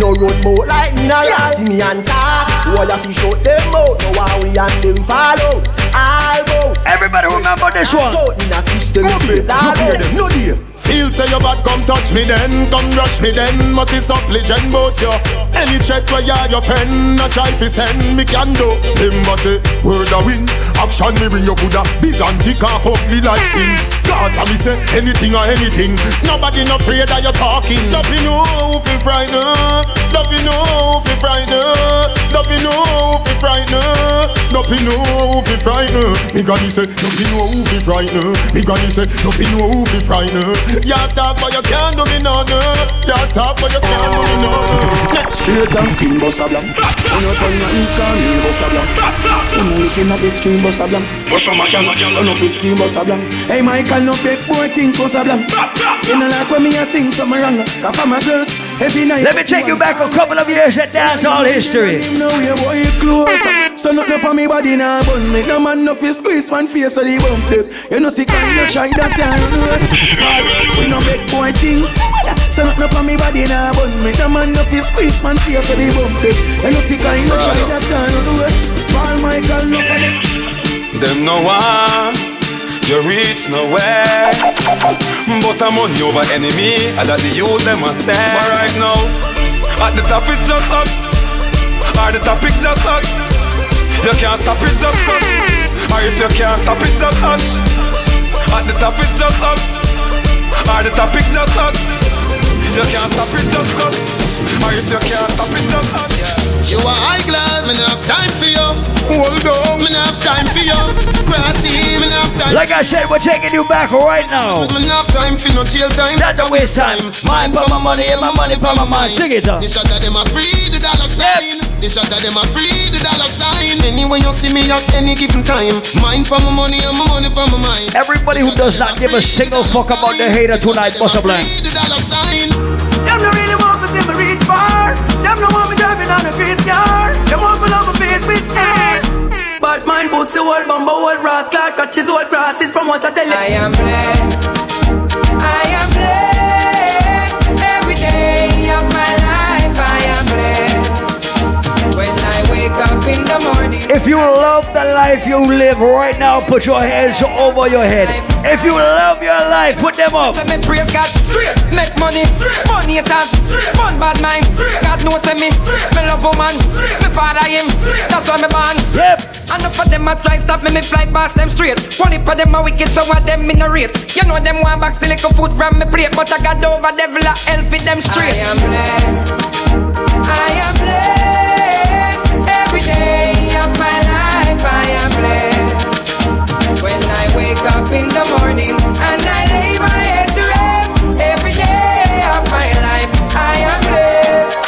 No road boat like no yeah. See me and talk. Why you fish out them out No why we and them follow All bout Everybody remember this one. In a fish them straight No fear them, no dear. Feel say you bad, come touch me then. Come rush me then. Must be supplicant both you Any check where you your friend No try fi send. Me can do. Him must say word a win Action me bring your Buddha. Big and thick and ugly like sin. Cause I me say anything or anything. Nobody no afraid that you talking. Love you know fi frighten. Love you know fi frighten. Love you know fi frighten. Love you know fi frighten. Me granny say Love you know fi frighten. Me granny say Love you know fi frighten. You talk but you can't do me no no. You talk but you can't do me no no. Straight and clean, boss a you turn your ink on me, boss a. When you looking at the stream, boss a blank. Boss a blank. Turn up the scheme, boss a blank. Hey Michael, no big boy things, boss a blank. You know like when me a sing something wrong. Cause for my girls, every night. Let me take you back a couple of years at dancehall history. Know your boy close. So nothing up on me body now, but me no man no fi squeeze one face so the bump it. You know see kind of try that time. We no make boy things. So nothing up on me body now, but me the man no fi squeeze man face so the bump it. You know see kind of try that time. Paul Michael no for them. Them no one. You reach nowhere. But I'm money over enemy. And that the youth them a stare But right now At the top it's just us. At the top it's just us. You can't stop it just us. Or if you can't stop it just us. At the top it's just us. Are the topic just us? You can't stop it just us. Or if you can't stop it just us. You are high glass, me have time for you. Hold on, me have time for you. Grassy, me have time. Like I said, we're taking you back right now. Me have time for no jail time. Not to waste time. Mine for my money and my money for my mind. Sing it up. The shot of them a free the dollar sign. The shot of them a free the dollar sign. Anyway you see me at any given time. Mine for my money and my money for my mind. Everybody who does not give a single fuck about the hater tonight, bust a blank. Them no really want to see me reach far. Them no want me driving on a grease car. Them want to love my face with air. But mine pussy old bumbo old brass Clark catches old grasses from what I tell you. I am blessed. I am blessed. If you love the life you live right now, put your hands over your head. If you love your life, put them up. So me praise God straight, make money, money haters, fun bad mind. God knows me, me love woman, me father him, that's why me born. Yep. And enough of them a try stop me, me fly past them straight. One of them a wicked, so what them in a rate. You know them want back still little food from me plate, but I got over devil a hell for them straight. I am blessed. I am blessed. Wake up in the morning and I lay my head to rest. Every day of my life I am blessed.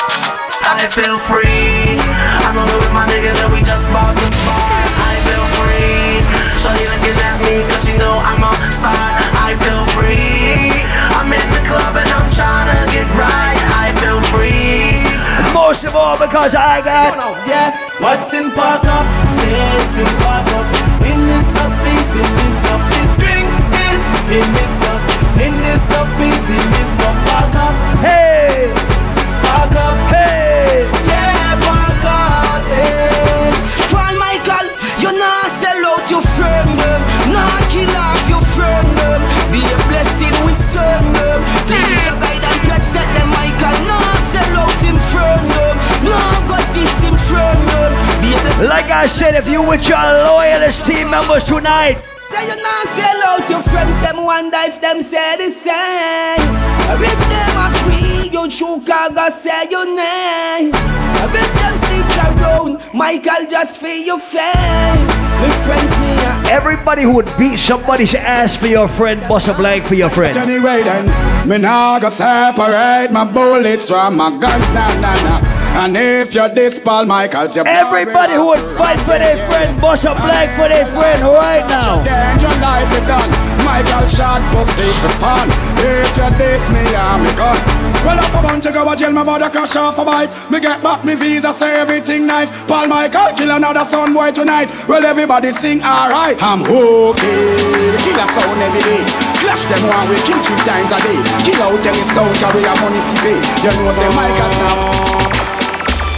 I feel free. I'm rolling with my niggas and we just bought the bars. I feel free. Shorty looking at me cause she know I'm a star. I feel free. I'm in the club and I'm trying to get right. I feel free. Most of all, because I got. Yeah, what's in park up? Stays in park up. In this cup. In this cup is in this cup. Up, Hey, up. hey. Yeah, up. Hey. Paul Michael, you not sell out your friend them, not kill off your friend them. Be a blessing we serve them. Please your guide and protect them, Michael. Not sell out him friend them, not got this him friend them. Like I said, if you with your loyalist team members tonight, Say you not sell out your friends, them wonder if them say the same. Or if them are free, you true cargo say your name. Or if them stick around, Michael just for your fame. My friends me everybody who would beat somebody's ass for your friend, bust a blank for your friend. Anyway then, me nah go separate my bullets from my guns, nah nah nah. And if you're this Paul Michaels, you're Everybody who would fight for their friend, bust a blank for their friend right now. Your life is done. Michael shot pussy for fun. If you diss me, I'm a gun. Well, off a bunch of go a jail, my mother crash off a bike. Me get back me visa, say everything nice. Paul Michael kill another son boy tonight. Well, everybody sing alright. I'm okay. Kill a sound every day. Clash them one way, kill three times a day. Kill out and it's out, carry your money for pay. You know, say Michael's now.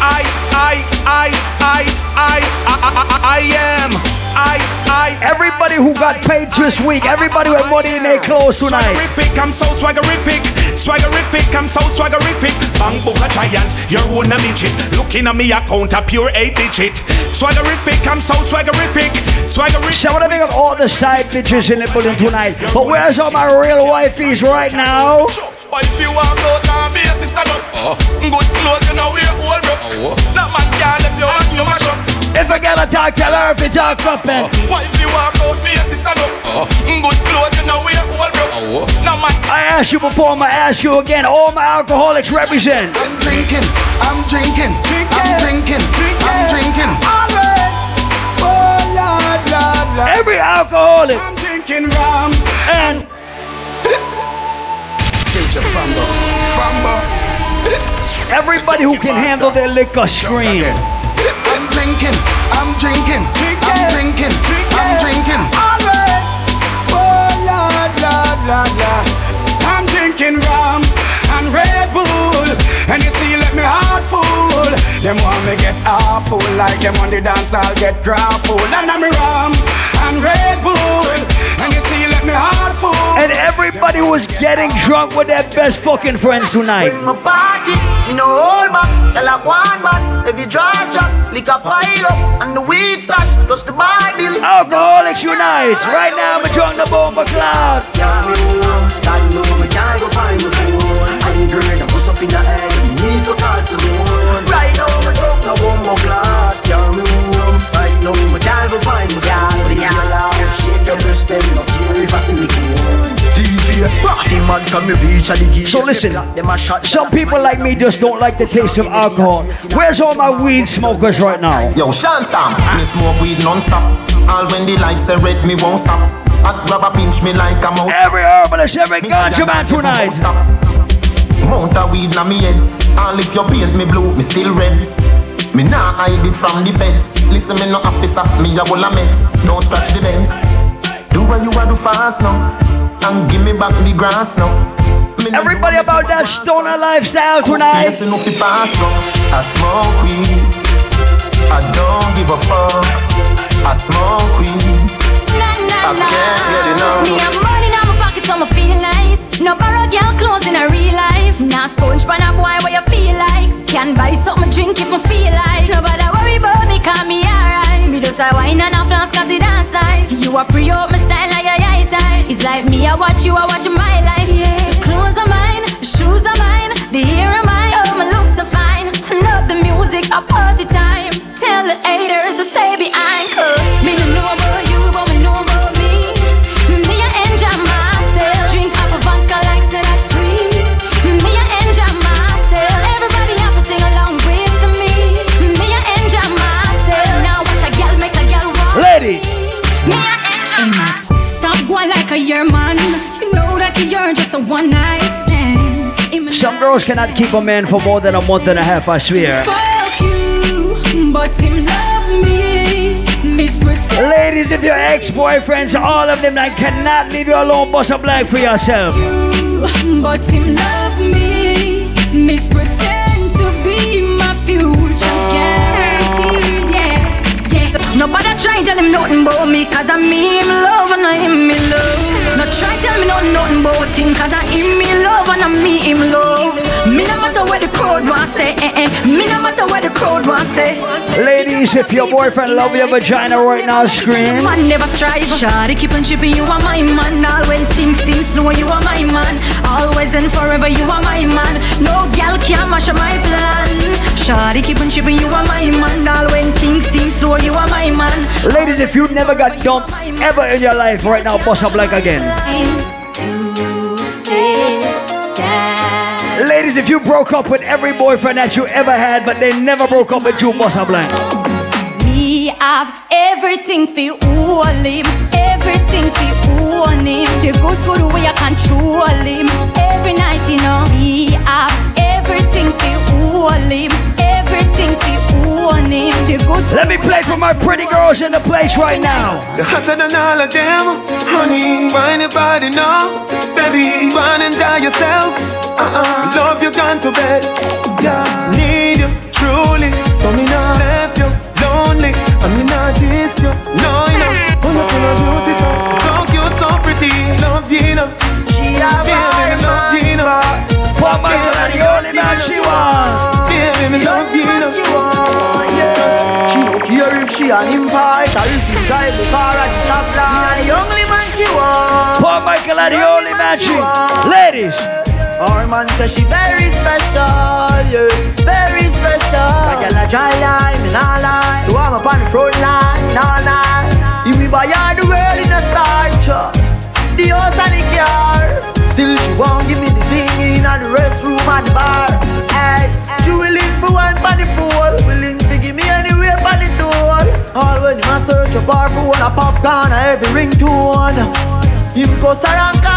I, I, I, I, I, I, I am. I, I. Everybody who got paid this week, everybody with money in their clothes tonight. Swaggerific, I'm so swaggerific. Swaggerific, I'm so swaggerific. Bang book a giant, you're one a midget. Looking at me, I count a pure eight digit. Swaggerific, I'm so swaggerific. Swaggerific. So I want to pick all the side bitches in the building tonight. But where's all my real wifeys right now? But you want to be a sister. Good clothes, you know we're old bro. Oh. That man can't if you want you mash up. If I get a talk, tell her if you talk up, man. What if you walk out, be it stand up. Oh. Good clothes, you know we're old, bro. Oh. Uh, that man. I asked you before, I'm gonna ask you again. All my alcoholics represent. I'm drinking, I'm drinking, drinking. I'm drinking, drinking. I'm drinking. All right. Oh, Lord, Lord, Lord. Every alcoholic. I'm drinking rum. And Future Fambo, Fambo. Everybody who can handle their liquor scream. I'm drinking, I'm drinking, Drinking. I'm drinking, I'm drinking. Oh, Lord, Lord, Lord, Lord. I'm drinking rum and Red Bull. And you see, let me heart full. Them want me get awful. Like them on the dance, I'll get grappled. And I'm rum and Red Bull. And you see, let me heart full. And everybody was getting drunk with their best fucking friends tonight. When my party, you know hold back, tell a one back. If you dry shot, lick a pile up, and the weed stash, plus the Bible. Alcoholics Unite. Right now, I'm drunk the bomber cloud. Can't be warm, God know me can't go find my phone. I ain't girl, I bust up in the head, need to call someone. Right now, my drunk, no one more clock. Can't be warm, right now, me can't go find my So listen, them a shot. some people like me just don't like the taste of alcohol. Where's all my weed smokers right now? Yo, Sean Stamp, me smoke weed non-stop. All when the lights are red, me won't stop. Hot rubber pinch me like a mouse. Every herbalist, every ganja man tonight. Mount a weed na me head. All if you paint me blue, me still red. Me nah hide it from the feds. Listen me no officer, me a whole a meds. Don't scratch the bends. Do what you a do fast now And give me back the grass now Me no Everybody about that stoner lifestyle tonight. Yes, enough to pass now I smoke weed I don't give a fuck I smoke weed I can't get enough. Me have money in my pocket, so me feel nice. No borrow girl clothes in a real life. Now sponge pan a boy where you feel like. Can buy something drink if me feel like. Nobody worry about me, cause me alright. Me just a wine and a flask cause it dance nice. You a pre up my style like your eyesight. It's like me, I watch you, I watch my life. Yeah. The clothes are mine, the shoes are mine, the hair are mine. Oh, my looks are fine. Turn up the music, a party time. Tell the haters Im- girls cannot keep a man for more than a month and a half, I swear. You, but him love me. Ladies, if your ex-boyfriends, all of them that cannot leave you alone, bust a black for yourself. But him love me. Miss to be my future guarantee. Yeah, yeah. Nobody try tell him nothing about me, cause I me him love and I him me love. No try tell me nothing, nothing about him, cause I him me love and I me him love. Me no matter what the crowd want say, eh, eh. Me no matter what the crowd want say. Ladies, if your boyfriend love your vagina right now, scream. Man never strive. Shawty keep on chipping, you are my man. All when things seem slow, you are my man. Always and forever, you are my man. No gal can mash up my plan. Shawty keep on chipping, you are my man. All when things seem slow, you are my man. Ladies, if you never got dumped ever in your life, right now, bust up like again. Ladies, if you broke up with every boyfriend that you ever had, but they never broke up with you, bust up like. Me have everything for all him, everything for own him. The good good way I control him. Every night, you know. Me have everything for all him, everything for own him. The good. Let me play for my pretty girls in the place right now. The hotter than all of them, honey. Find your body now, baby. Fun enjoy yourself uh-uh. Love you gone to bed. Yeah. Need you truly, so me not left you lonely. And me not diss you, no, you know. Wonderful, oh. beauty, so, so cute, so pretty. Love you, you know. She a vibe, love you, you know. One man the only man she want. Baby, me love you, you know. She don't care if she an invite or if you drive the car at the stop line. only man she wants. Paul Michael are the only man she wants, Ladies. Our man says she very special, yeah, very special. Get a dry line, me nah lie. So I'm up on the front line, nah lie. If we buy all the world in a starch, uh. the house and the car. Still she won't give me the thing in the restroom and the bar. Hey, she willing for one for the pool, willing to give me anywhere for the door. All when you search a bar for one a popcorn, every ringtone. Him go around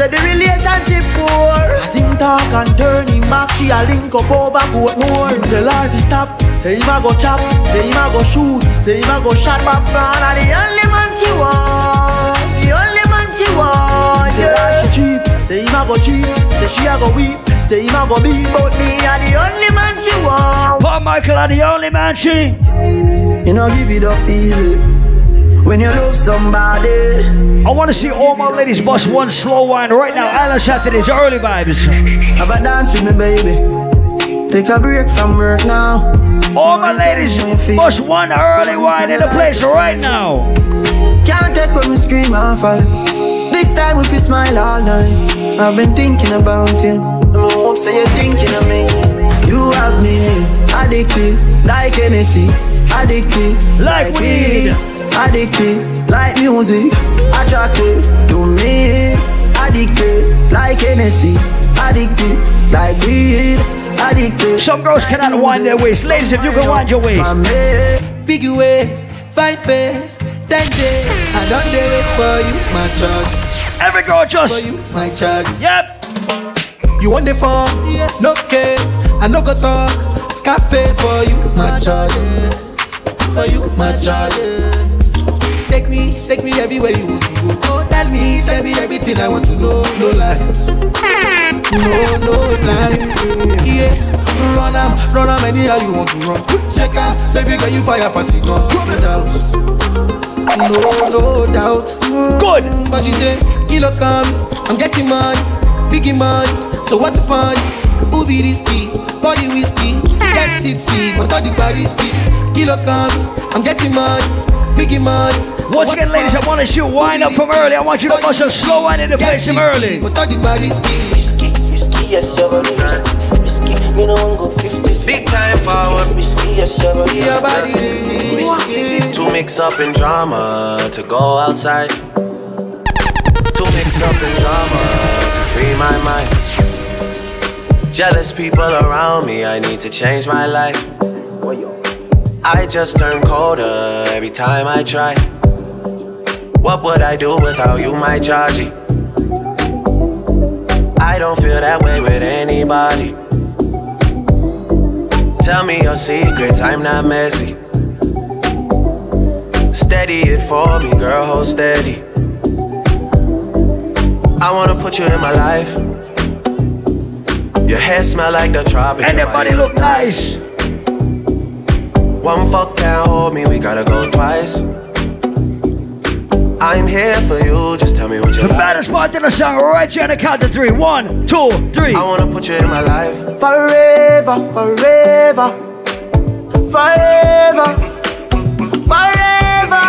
say the relationship poor. As him talk and turn him back She a link up over more. Him tell her to stop Say him a go chop Say him a go shoot Say him a go shot popcorn And the only man she want The only man she want Tell her she cheap Say him a go cheap Say she a go weep Say him a go beat. But me a the only man she want. Paul Michael are the only man she You know give it up easy. When you love somebody. I want to see all my ladies bust one slow wine right now. Island Saturdays, early vibes. Have a dance with me, baby. Take a break from work now. All my ladies bust one early wine in the place right now. Can't take when we scream and fall. This time if you smile all night. I've been thinking about you. I hope say you're thinking of me. You have me addicted like Hennessy. Addicted like, like weed addicted like music, attractive to me. Addicted like Hennessy, addicted like weed, addicted. Some girls cannot wind their waist. Ladies, if you can wind your waist. Big waist, five face, ten days. I don't wait for you, my charge. Every girl just for you, my charge. Yep. You want the phone? Yes. No case, I no go talk. Scarface for you, my charge. For you, my charge. Take me, take me everywhere you want to go. Oh, tell me, tell me everything I want to know. No lies, no, no lies. Yeah, run am, run am anyhow you want to run. Check out, baby girl, you fire pass it gun. No doubt, no, no doubt. Good. But you say, kilo come, I'm getting money, biggie money. So what's the fun? Be risky? Body whiskey, get tipsy, but all the bar risky. Kilo come, I'm getting money, biggie money. Once again, ladies, I want to shoot wine up from early. I want you to bust a slow wine in the place from early. Big time forward. To mix up in drama, to go outside. To mix up in drama, to free my mind. Jealous people around me, I need to change my life. I just turn colder every time I try. What would I do without you, my Georgie? I don't feel that way with anybody. Tell me your secrets, I'm not messy. Steady it for me, girl, hold steady. I wanna put you in my life. Your hair smell like the tropics. And your body look nice. One fuck can't hold me, we gotta go twice. I'm here for you, just tell me what you the like. baddest part in the song right here on the count of three. One, two, three. I wanna put you in my life. Forever, forever, forever, forever.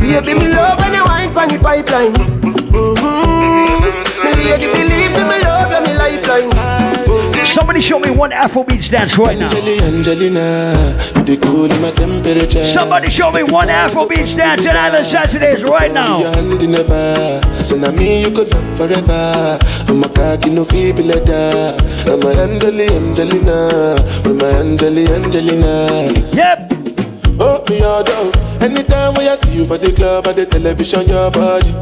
Baby, me love when you wine on the pipeline. Mm-hmm. Me lady, believe me, me love you, me lifeline. Somebody show me one Afrobeats dance right now. Somebody show me one Afrobeats dance in Island Saturdays right now. So now me you could love forever. I'm a cocky no feeble letter. I'm a Angeli Angelina. With my Angeli Angelina. Yep. Oh me all down. Anytime when I see you for the club or the television, your body.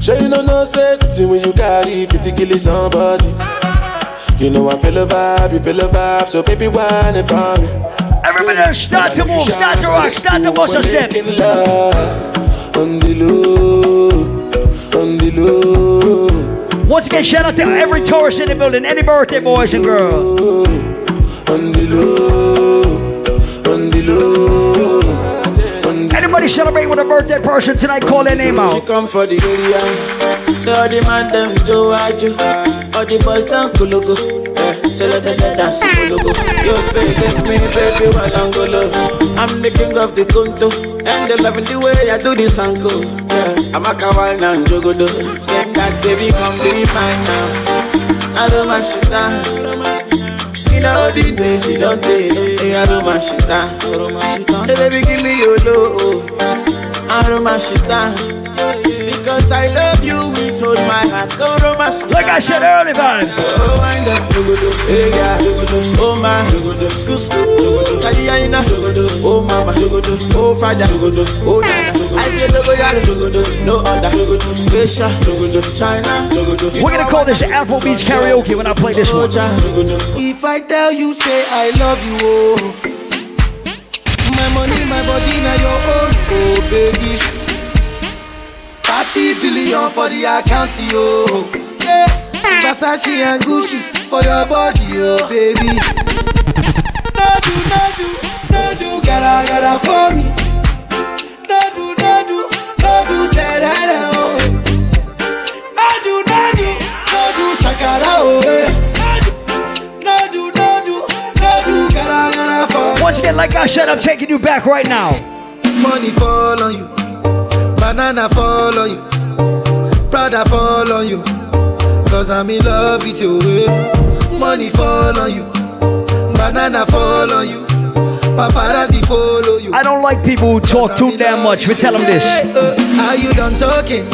Sure you know no safety when you carry 50 kill somebody. You know I feel a vibe, you feel a vibe, so baby, whine about me. Everybody start to move, start to rock, start to bust a step. On the low, on the low. Once again, shout out to every tourist in the building, any birthday boys and girls. On the low, on the low. Anybody celebrate with a birthday person tonight? Call their name out. She come for the area, so the man them what you. All the boys down Kulugu. Say eh, let them dance, logo. You feeling me, baby, while I'm golo. I'm the king of the conto, and they loving the way I do this uncle. Yeah, I'm a kawaii and jogodo. Step that baby, come be fine now. I don't mind shit down. You know the days you don't take, eh, I don't mind shit down. Say baby, give me your low. I don't mind shit down. Because I love you with all my heart. Go romance. Like I said earlier, man. Oh, wind up, dogodo, hey yeah, dogodo, oh my, dogodo, school school, dogodo, dogodo, oh mama, dogodo, oh father, dogodo, oh nana. I say dogo oh, yaro, dogodo, no other, dogodo, Asia, dogodo, China, dogodo. We're gonna call this Afrobeats karaoke when I play this one. If I tell you, say I love you, oh. My money, my body, now your own, oh baby. 30 billion for the account, yo. Yeah. Versace and Gucci for your body, oh baby. No do, no do, no do, gotta, gotta for me. No do, no do, no do, say that, oh. No do, no do, no do, shakara, oh. No do, no do, no do, gotta, gotta for me. Once again, like I said, I'm taking you back right now. Money fall on you, banana fall on you, Prada fall on you. Cause I'm in love with you. eh. Money fall on you, banana fall on you, paparazzi follow you. I don't like people who talk too damn much, but tell them this. Uh, are you done talking?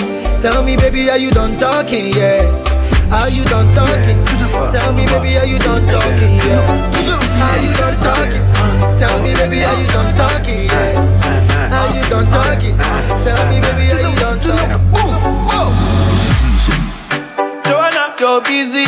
Tell me, baby, are you done talking? Yeah. Are you done talking? Tell me, baby, are you done talking? Yeah. Are you done talking? Tell me, baby, are you done talking? Yeah.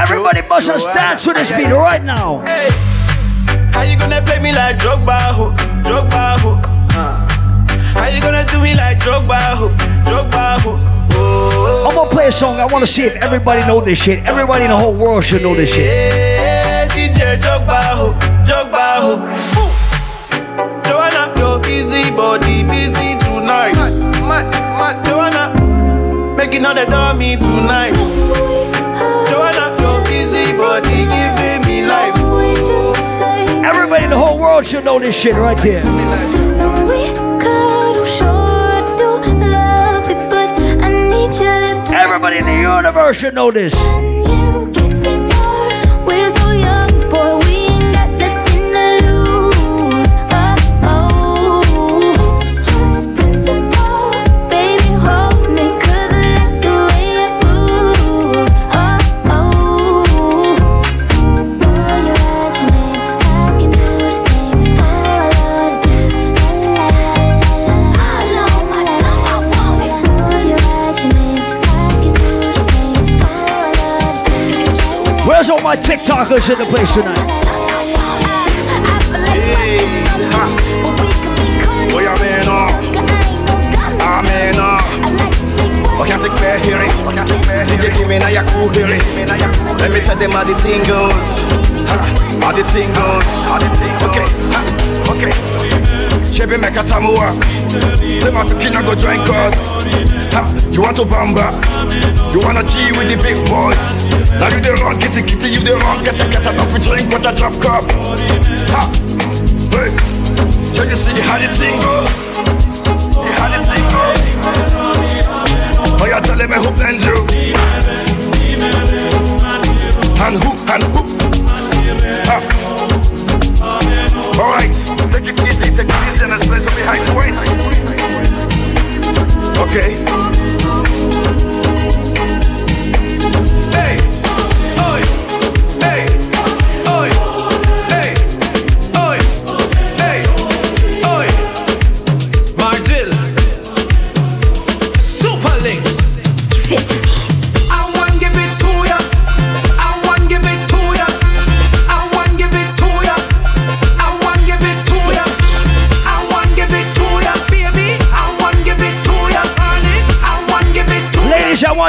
Everybody must have dance to this beat right now. Hey, how you gonna play me like Drogba, ho, Drogba, ho? Uh. How you gonna do me like Drogba, ho, Drogba, ho? Oh. I'm gonna play a song. I wanna see if everybody know this shit. Everybody in the whole world should know this shit. Hey, DJ Drogba, ho, Drogba, ho. Ooh. Joanna, your busy body busy tonight. Mad, mad, Joanna, making all the dummy tonight. Joanna, your busy body giving me life. Oh. Everybody in the whole world should know this shit right here. Everybody in the universe should know this. Dance. Where's all my TikTokers in the place tonight? Vad jag menar? Jag menar. Vad kan fick med here? DJ give me na ya cool here. Let me tell them how the thing goes. Ha, How the thing goes. Okay, ha, okay. Chebe meka tamua. Sema tukina go join God. Ha, You want to bamba? You wanna G with the big boys? Now you the wrong, kitty kitty, you the wrong, get a get a up drink with a drop cup. Ha, hey, so you see how the thing goes? How the thing goes? Oh, you telling me who blend you? And who, and who? Ha. All right, take it easy, take it easy, and play some behind the waist. Okay. Hey, oi, hey,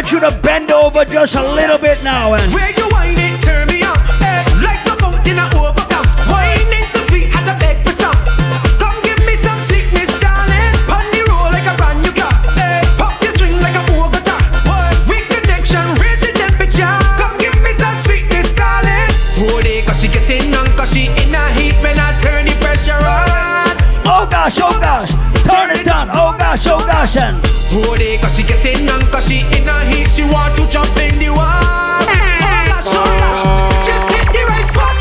want you to bend over just a little bit now and Where you wind it, turn me on. Eh, like the fountain I overcome. Winding so sweet, had to beg for some. Come give me some sweetness, darling. Pon the roll like a brand new car. Eh, pop your string like a Bogota. What? Weak connection, raise the temperature. Come give me some sweetness, darling. Hold it, cause she getting on, cause she in a heat when I turn the pressure on. Oh gosh, oh gosh, turn it down. Oh gosh, oh gosh, and Hold it, cause she getting jump in the water. Oh gosh, oh just hit the right spot.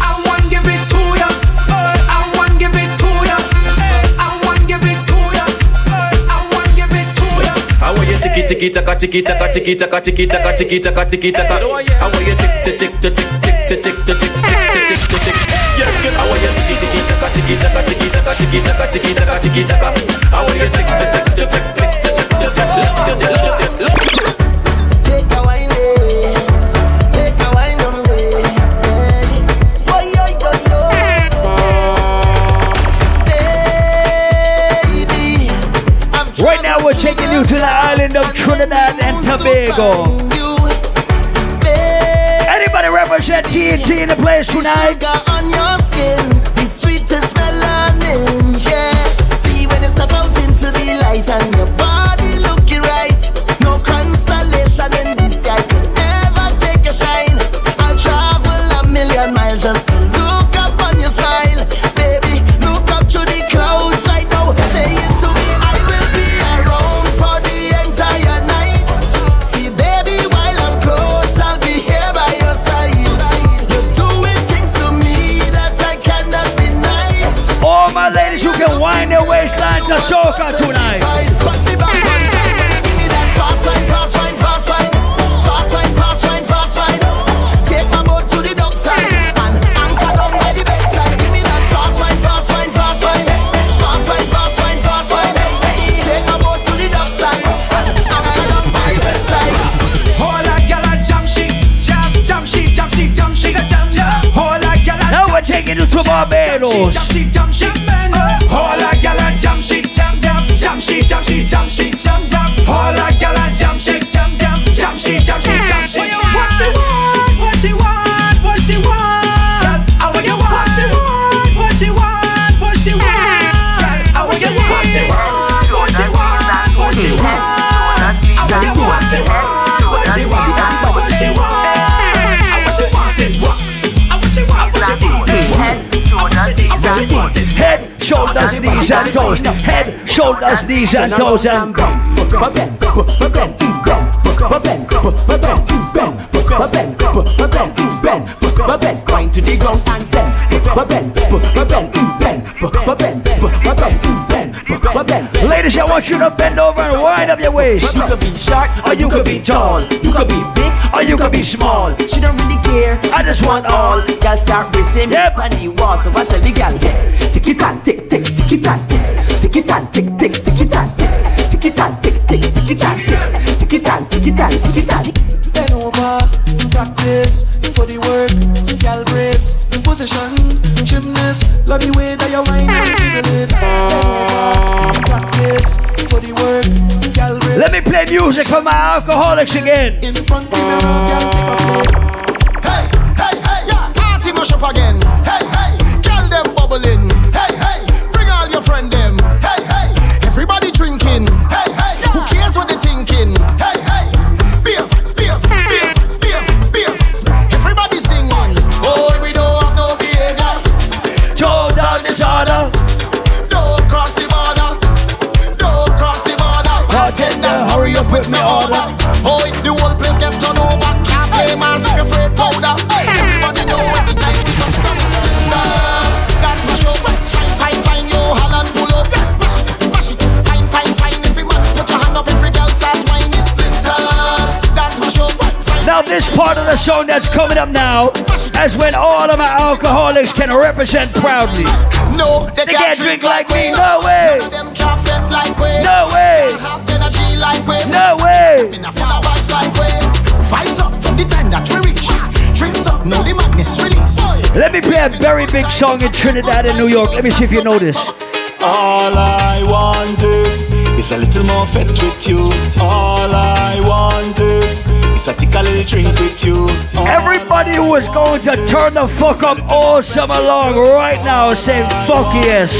I want give it to ya, uh, I want give it to ya, uh, I want give it to ya, uh, I want give it to ya. How are you tiki tiki taka tiki taka tiki taka tiki taka tiki taka tiki taka? How are you tick tick tick tick tick tick tick tick tick tick tick tick? Yes, good. How are you tiki tiki taka tiki taka tiki taka tiki taka tiki taka tiki taka? How are you tick tick tick tick tick tick tick tick tick Tobago. Anybody represent TNT in the place tonight? Shoulders, knees, and toes, and Grind to the ground and bend. Ladies, I want you to bend over and wind up your waist. You could be short or you could be tall. You could be big or you could be small. She don't really care. I just want all. Girl start racing yep. on the wall. So I tell the girl, yeah, tick it and tick tick, tick it and tick, tick it and tick tick, tick it and tick, tick tick tick, tick it and tick, tick it and tick it and tick it and. Bend over, practice for the work, gal brace, position, gymnast, love the way that you whine and jiggle it. Bend over, practice for the work, gal brace. Let me play music for my alcoholics again. In front the mirror, gal take a flow. Song that's coming up now is when all of my alcoholics can represent proudly. No, they, They can't can't drink like me, no way. None of them like we. No way. Have energy like we. No way. In a full of vibes like up from the time that we reach. Drinks up, now the madness release. Let me play a very big song in Trinidad and New York. Let me see if you know this. All I want is is a little more fed with you. All I want is is a take a little drink with you. Everybody who is going to turn the fuck up all summer long right now, say fuck yes.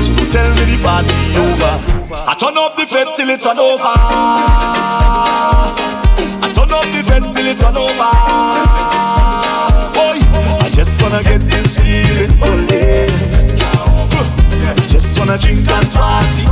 So tell me the party over. I turn up the fed till it's all over. I turn up the fed till it's all over. Boy, I just wanna get this feeling only. Just wanna drink and party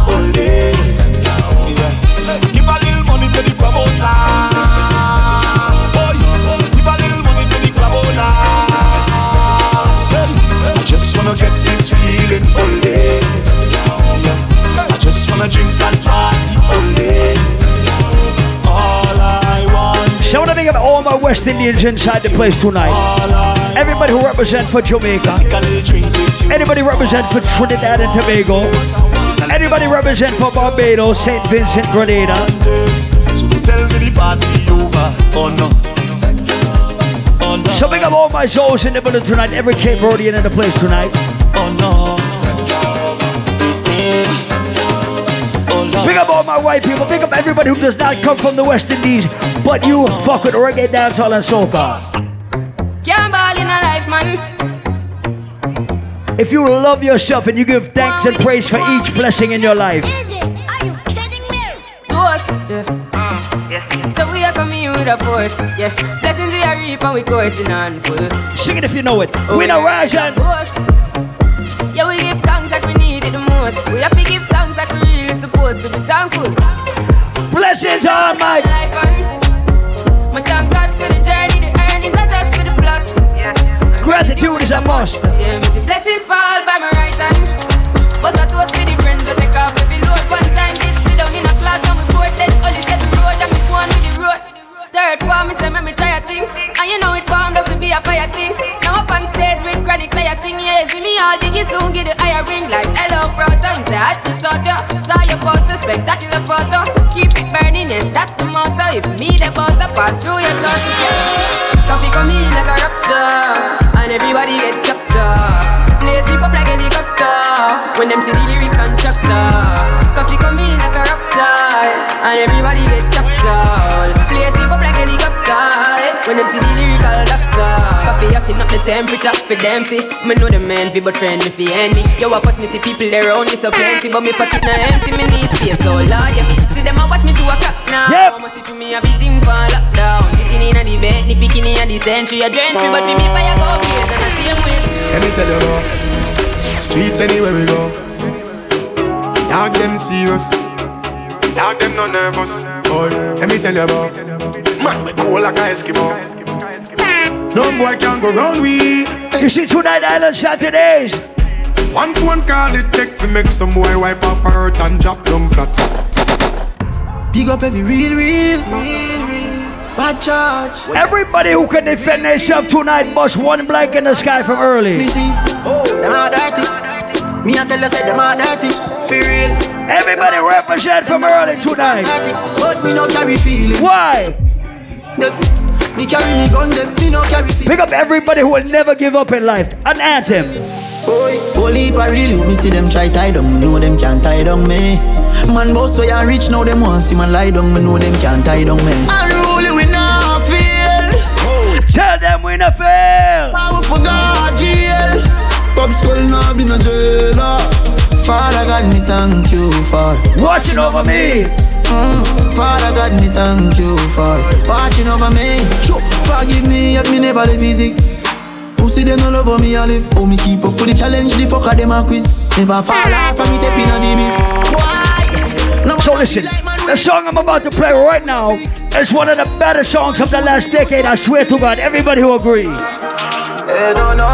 Wanna drink and party. All I want. So I want to all my West Indians inside the place tonight. Everybody who represent for Jamaica. Anybody represent for Trinidad and Tobago. Anybody represent for Barbados, St. Vincent, Grenada. So tell me the party over. Oh no. Oh, so big up all my souls in the building tonight. Every Cape Verdean in the place tonight. Up my white people. Big up everybody who does not come from the West Indies, but you fuck with reggae, dancehall, and soca. Can't ball in a life, man. If you love yourself and you give thanks and praise for each blessing in your life, To us, yeah. Mm, yeah. So we are coming here with a force, yeah. Blessings we are reap and we coursing on full. sing it if you know it. We know Rajan. Yeah, we give thanks like we need it the most. We have to give Blessings on my life and my thank God for the journey, the earnings are just for the plus. Yeah. Gratitude is a must. Yeah, me see blessings fall by my right hand. But I toast for the friends that take off every load. One time did sit down in a class and we board then only said the road and me go on with the road. Third form, me say me, try a thing. And you know it formed out to be a fire thing. Now up with chronic, say I sing, yeah, see me all diggy soon, get the higher ring like hello, brother. Me say I just shot ya, saw your poster, spectacular photo. Keep it burning, yes, that's the motto. If me the butter pass through your soul, yeah. Coffee come in like a rapture, and everybody get captured. Blaze me up like helicopter when them see the lyrics constructor. Coffee come in like a rapture, and everybody get captured. When them see the lyrical doctor. Coffee acting up the temperature for them see. Me know the man fi but friend me fi enemy. Yo, I first me see people there around me so plenty, but me pocket na empty. Me need space so Lord, yeah me see them a watch me to a clock now. Yep. Must see through me a beating for lockdown. Sitting in a the bed, the picking in a the century. A drench me, but for me fire go blaze and I see him waste. Let me tell you now, streets anywhere we go. Dog them serious, dog them no nervous. Boy, let me tell you about man we cool like a Eskimo. No boy can go round we. You see tonight Island Saturdays. One phone call it take to make some boy wipe up her hurt and drop down flat. Big up every real, real, real, real. Bad charge. Everybody who can defend themselves tonight bust one blank in the sky from early. Me see, oh, them are dirty. Me I tell you, say them are dirty. For real. Everybody represent from early tonight. But me no carry feeling. Why? Me carry me gun, them me no carry feeling. Pick up everybody who will never give up in life. An anthem. Boy, if I really me see them try tie down, know them can't tie down me. Man, boss where you reach now, them want see man lie down, me know them can't tie down me. Unruly we not feel. Tell them we not fail. Powerful God jail. Pop skull now be no jailer. Father God, me thank you for watching over me. Mm, Father God, me thank you for watching over me. Forgive me if me never live easy. Pussy them no love how me I live. Oh me keep up with the challenge, the fucker them a quiz. Never fall off from me tapping on the miss. Why? No So listen, the song I'm about to play right now is one of the better songs of the last decade. I swear to God, everybody who agree. They don't know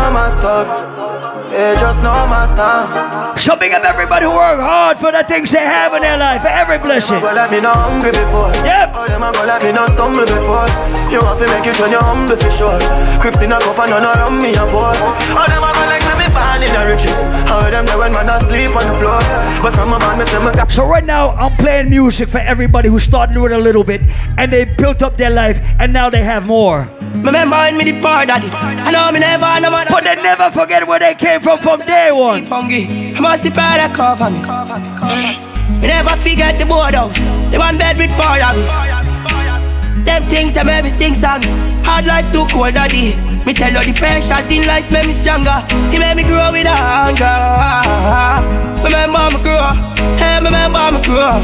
my just know my song. So big up everybody who work hard for the things they have in their life, for every blessing. Go let me know hungry before. Yep. Oh, them go let me know stumble before. You have to make it when you're humble for sure. Crips in a cup and none around me a pour. Oh, them go like me born in the riches. How them there when man asleep on the floor. But from a band me say me got So right now, I'm playing music for everybody who started with a little bit and they built up their life and now they have more. Remember when me the poor daddy. I know me never, never. But they never forget where they came from from day one. Hungry. I must be proud of cover me. Me never forget the board house. The one bed with four of me. Them things that made me sing song. Hard life too cold, daddy. Me tell you the pressures in life made me stronger. He made me grow with a hunger. Remember me grow, hey, remember me grow.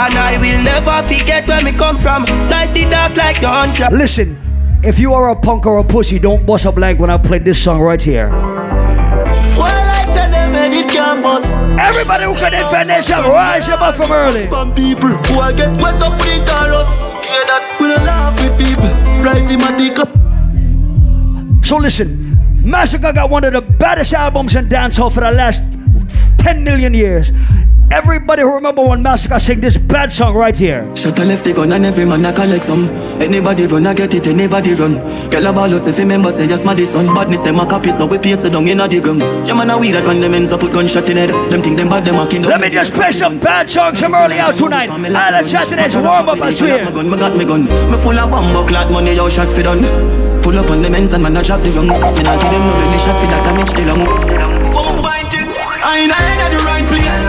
And I will never forget where me come from. Life did dark like dawn. Listen, if you are a punk or a pussy, don't bust up like when I play this song right here. Everybody who can defend themselves, rise them up from early. Some people who I get wet up with the chorus. Hear that? We don't laugh with people. Rise him at the cup. So listen, Masicka got one of the baddest albums in dancehall for the last 10 million years. Everybody who remember when Masicka sing this bad song right here. Shut a left the gun and every man a collect some. Anybody run, I get it, anybody run. Girl a ball out if you remember say just my this son. Badness them a copy so we paste it down in a the gun. Yeah man a weed that when them ends up put gunshot in head. Them think them bad them a king. Let me just play some bad songs from early out tonight. All the chat today's warm up as Me got me got me gun. Me full of bomb clot money, yo shot fi done. Pull up on them ends and man a drop the young. Me not give them no belly shot fi that damage the lung. I ain't at the right place.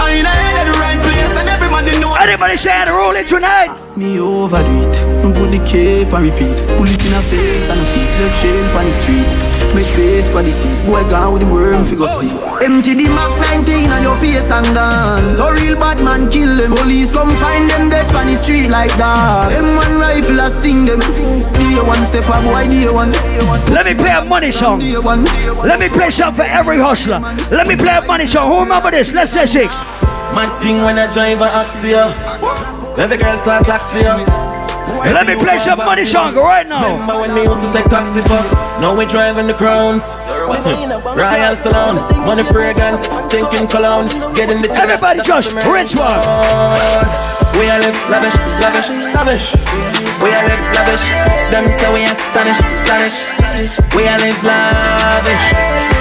I ain't at the right place, and everybody know. Anybody say the rule tonight? Me overdo it. Put the cape and repeat. Pull it in a face and a feet. Left shame on the street. Make face for the seat. Boy gone with the worm figure sleep. Empty the Mac 19 on your face and dance. So real bad man kill them. Police come find them dead on the street like that. Them one rifle a sting them. Day one step up, boy, day one. Let me play a money song. Let me play something for every hustler. Let me play a money song. Who remember this? Let's say six. Man thing when I drive a Axia. Every girl start taxi. Let me play some money song right now. Remember when we used to take taxi first? Now we driving the crowns. Royal salons, money fragrance, stinking cologne. Get in the Everybody just rich one. We are live lavish, lavish, lavish. We are live lavish. Them say we astonish, astonish. We are live lavish.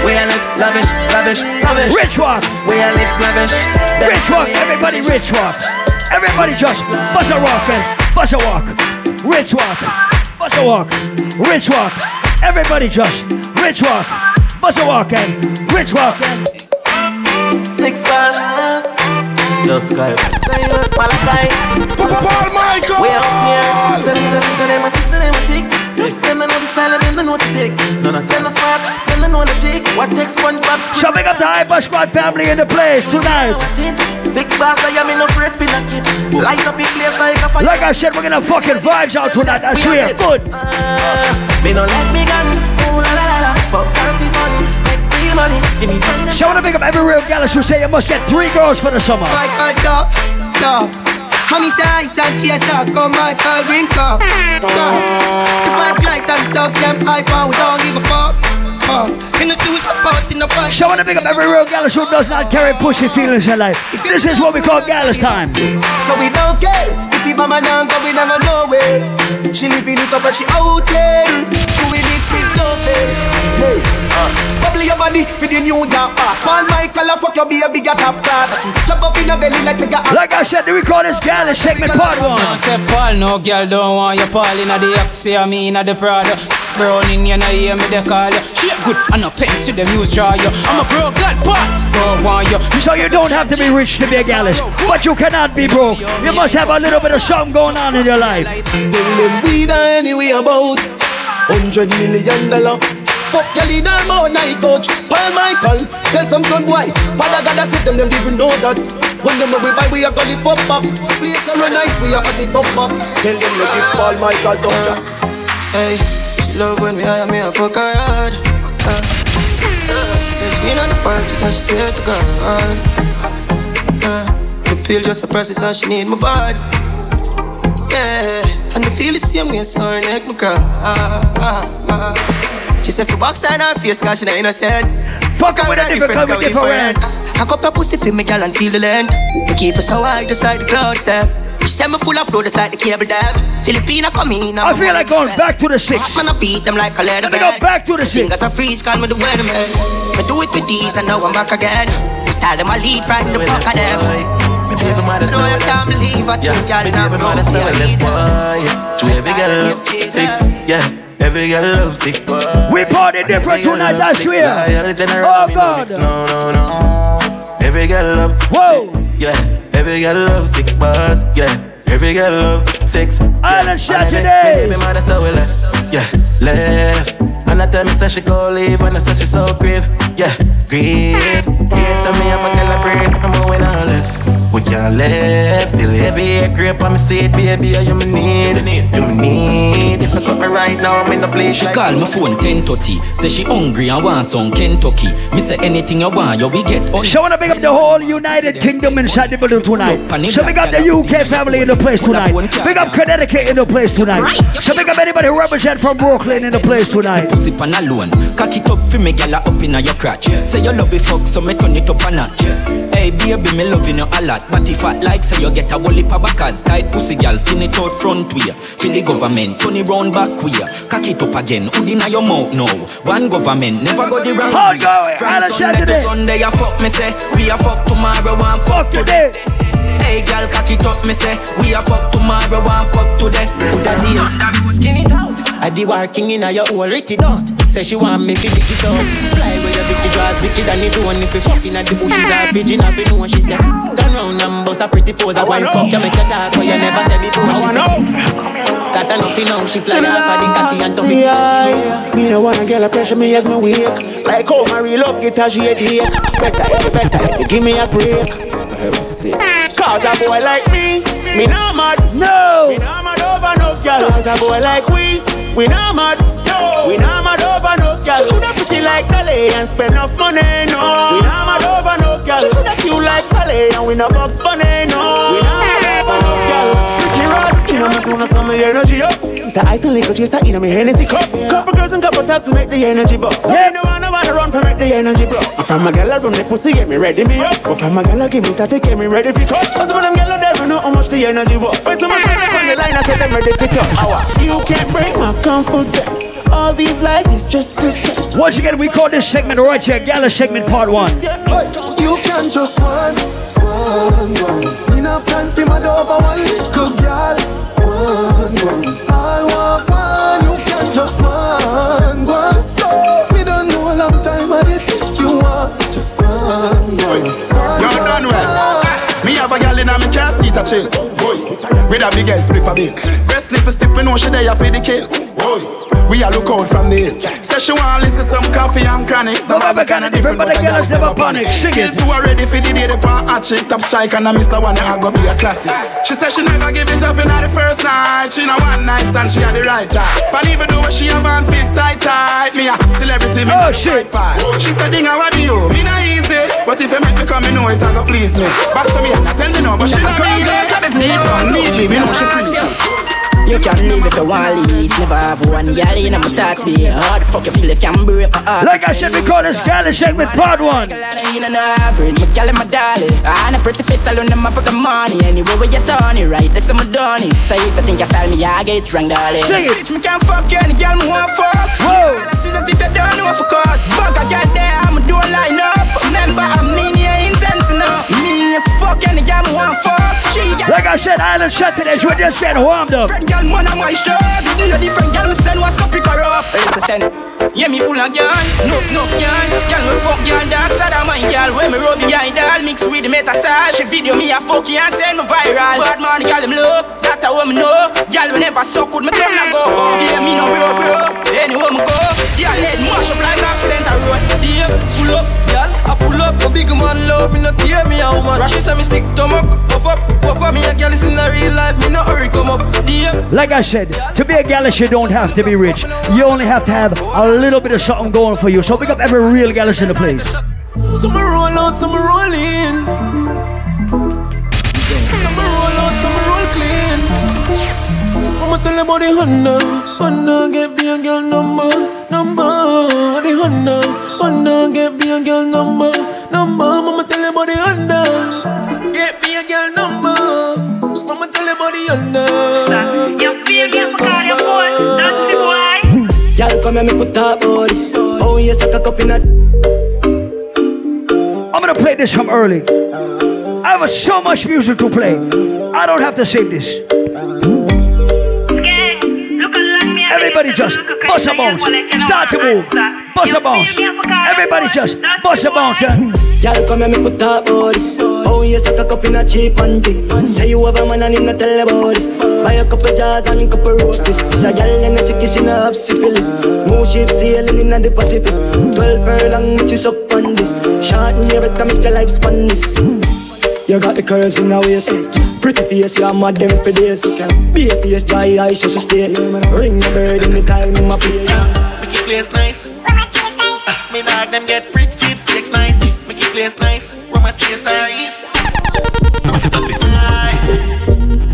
We are live lavish, lavish, lavish. Rich walk. We are live lavish. Rich walk. Everybody rich walk. Everybody just bust a walk and a walk. Rich walk. Bust a walk. Rich walk. Everybody Josh, rich walk. Bust a walk and rich walk. Six bars. Yo, Sky. Malachi. Paul Michael. We out here. Send, send, send them a six, send them a ticks. Them know the style of them, they know the ticks. Them the swap, them they know the ticks. What takes SpongeBob squid? Shoving up the Hyper Squad family in the place tonight. Six bars, I am in a afraid for knock it. Light up in place like a fire. Like I said, we're gonna fucking vibes out tonight. I swear. Good. Uh, me no let me gun. Ooh la la la la. Fuck healthy fun. Make real money. Give me fun. So I wanna pick up every real gallus who say you must get three girls for the summer. Fight hard, dog, dog. Honey size and chaser, come my call green cup. The vibes like them dogs, them hype and we don't give a fuck. Fuck. In the suicide part in the fight. So I wanna pick up every real gallus who does not carry pushy feelings in life. This is what we call gallus time. So we don't care if the mama down, but we never know where. She living it up and she out there. Doing it with so Hey. Bubble your body for the New York pass. Paul Michael, fuck your baby, get top class. Jump up in your belly like figure. Like I said, we call this gallus segment part one. I say Paul, no girl don't want you Paul inna the Oxy, I mean inna the Prada. Scroll in you know hear me they call you. She good and no pens to the news draw you. I'm a broke god Paul, don't want you. So you don't have to be rich to be a gallus, but you cannot be broke. You must have a little bit of something going on in your life. Then them weed anyway about hundred million dollar. Fuck girl in her mouth, night coach. Paul Michael, tell some son boy. Father I said them, them even know that. When them we buy, we are gonna fuck. Place are real nice, we are the top back. Tell them to give Paul Michael ya. Hey, she love when we hire me, I fuck her hard. Uh, uh, says she not the she said she swear to God. Uh, the pill just a process, how she need my body. Yeah, and the feel the same way, so her neck me cry. She said, for box her in her face, cause she not innocent. Fuck her with a different, come with different. I cup her pussy for me, girl, and feel the land. We keep her so high, just like the clouds there. She said me full of flow, just like the cable dam. Filipina come in. I feel like going back to the six. Man, I beat them like a leather Let me go back to the six. Fingers are freeze, call me the weatherman. I do it with these, and now I'm back again. Style them, I lead right in the fuck of them. Me baby mother No, you eh? can't believe what you girl me now baby come mother say here, reason. To every girl love six, yeah. Every girl love six. We party different tonight, that's swear. Oh God. No, no, no. Every girl love Whoa. six, yeah. Every girl love six bars, yeah. Every girl love six. Island shot And today. Baby mother say we left, yeah, left. And I tell me say she go leave, and I say she so grieve, yeah, grieve. Yes, I me have a girl a brain, I'm going on left. We can't left till every year grape on me seat, baby, you me need, you me need. If I cut me right now, I'm in the place. She like- call my phone 10:30. Say she hungry and want some Kentucky. Me say anything you want, yo we get on. She wanna big up the whole United Kingdom inside the building tonight. So big up the UK family in the place tonight. Big up Connecticut in the place tonight. So big up anybody who represent from Brooklyn in the place tonight. Pussy pan alone. Cock it up for me, gyal up inna your crotch. Say you love it fuck, so me turn it up a notch. Hey baby, me loving you a lot. But if I like, say you get a whole heap of backers. Tight pussy gyal, skin it out front way. Feel the government, turn it round back queer. Cock it up again, hood inna your mouth now. One government, never go the wrong Hard way. going, From Island Sunday to Sunday, you fuck me say. We a fuck tomorrow, one fuck today. Hey girl, cock it up, me say. We a fuck tomorrow, one fuck today. Skin it out. I be working in a your whole Richie don't. Say she want me fi pick it up. Fly with your Vicky draws wicked and it one if you fucking at the bushes or pigeon off you know what she said. Turn round and bust a pretty pose. I want fuck you make you talk but you never said before. She said. Got enough you know she fly off of the cocky and See, tough. I, me no wanna get a pressure me as me wake. Like how my real up get a shade here. Better, better, give me a break. Cause a boy like me, me not mad. No. Me not mad over no girl. Cause a boy like we, we not mad. No. We not mad over no girl. Coulda pretty like Dolly and spend enough money. No. We not mad over no girl. Coulda cute like Dolly and we no box bunny. No. We not you know me soon as some energy up. It's a ice and liquor chaser in me Hennessy cup. Couple girls and couple taps to make the energy bust. Yeah. no one, no one run for make the energy bro. If I'm a gal from the pussy, get me ready me up. If I'm a gal, give me start to get me ready for cut. Cause some of them gal out there don't know how much the energy was. When someone come up on the line, I say them ready for cut. Hour. You can't break my confidence. All these lies is just pretense. Once again, we call this segment right here, gallus segment part one. You can just one, one, one. Enough time for my door for one little girl. I want. You can just one. Me don't know a long time, you. Just one, one. You done well. Me have a gal in me seat a chill. With a big ass spliff a bill. Breast sniff a stiff, we know she there for the kill. We a look out from the hill. Say she want listen some coffee and chronics. No matter kind of different, but the girls never panic. She Kill two already for the day they pan hot chick top strike and a Mr. One I go be a classic. She said she never give it up in the first night. She know one night stand she had the right time. But even though she have on fit tight tight, me a celebrity me oh, shit. fight. She said ding what do you? Me not easy, but if you make me come, you know it I go please me. Back to me and I tell me no, but she not Need one, need. You can live if you want leave. Never have one girl in my thoughts be hard. Fuck you feel you can break my heart. Like I said, we call this Gala with part one. In an average, my girl my darling. And a pretty face alone, them for the money. Anyway, where you turn it right, that's my donny. So if you think you style me, I get drunk, darling. Sing it. Bitch, me can't fuck you, any girl me want fuck. Whoa. All I see is if you don't know for cause. Fuck, I get there, I'ma do a line up. Remember, I mean, you intense enough. Me, fuck any girl me want fuck. Like I said, Island shut today, we're just getting warmed up. Friend girl, man, I'm my strap. Know different girl, me send what's copy her up. Listen, send. Yeah, me full of girl, no, no girl. Girl, me fuck girl, dark side of my girl. When me rub behind doll, mix with the metasage. She video me a fuck you and send me viral. Bad man, girl, him love. That a woman know. Girl, we never suck with me turn a go. Yeah, me no bro, bro. Anywhere me go, girl, let mash up like accident a road. Yeah, full up, girl, I. No big man love me, no tear me. She say me stick puff up, puff up. Me a is in the real life, me no hurry come up. Yeah. Like I said, to be a gallus, you don't have to be rich. You only have to have a little bit of something going for you. So pick up every real gallus in the place. Some roll out, some roll in. Some roll out, some roll clean. I'ma tell you about the Honda. Honda get me a girl number, number. The Honda, Honda get me a girl number, number. I'ma tell you about the Honda. Get me a girl number. I'ma tell you about the Honda. Get me a girl number. Y'all come and make we talk about this. Oh, you suck a cup in a. I'm gonna play this from early. I have so much music to play. I don't have to sing this. Everybody just bust a bounce. Start to move. Bust a bounce. Everybody just bust a bounce. And Y'all come and make we talk about. Oh, you suck a cup in a cheap and. Say you have a man and tell about this. Buy a couple jars and couple roasties. It's a gal and a sick kissing half syphilis. Smooth ship sailing in the Pacific. Twelve furlong, which is up on this. Short in your time, make your life span this. You got the curves in the waist. Pretty face, you're mad them for days. Be a face, dry eyes, just stay. Ring the bird in the time in my play. Make it place nice. Uh, me dog them get freak sweepstakes nice. Make it place nice. Rum a chase eyes.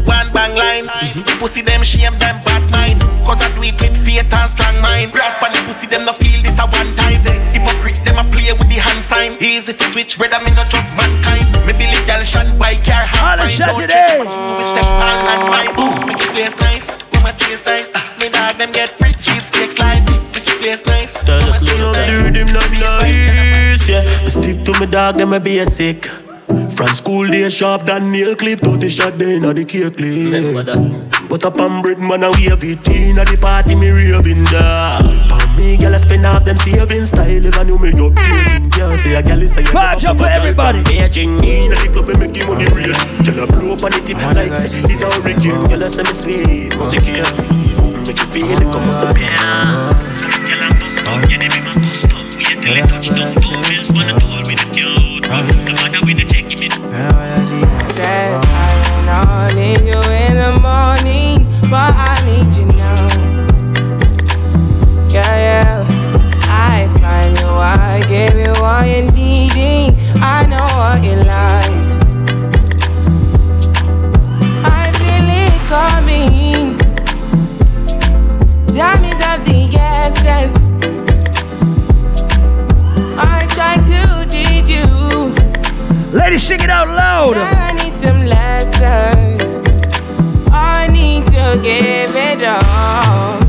One bang line. The pussy them shame them bad mind. Cause I do it with faith and strong mind. Grab on the pussy them no feel this a one time. Hypocrite them a play with the hand sign. Easy fi switch, brother me not trust mankind. Me believe y'all shine by car hand fine. Don't chase but you we step on land mine. Make it place nice. Rum a chase eyes. Uh, me dog them get freak sweepstakes live. Make it place nice. Just lean on the rhythm, not nice, yeah. Me stick to me dog, them a basic. From school day sharp than nail clip, 30 shot day inna the cake clip. But up on bread, man, I wave it inna the party, me raving da. Pon me, gyal, I spend half them saving style. If I knew me up dating, can't say a gyal is a gyal. March up for everybody. Beijing inna the club, me make him money real. Gyal, I blow up on the tip like say he's a hurricane. Gyal, I say me sweet, music here. Make you feel it come as a pain. Gyal, I bust up, yeah, they be my custom. Wait till it touch down, two bills, man, I told me them can't mother with the I need you in the morning, but I need you now. Yeah, yeah. I find you, I gave you all you're needing. I know what you like. I feel it coming. Time is of the essence. Ladies, sing it out loud. I need some lessons. I need to give it all.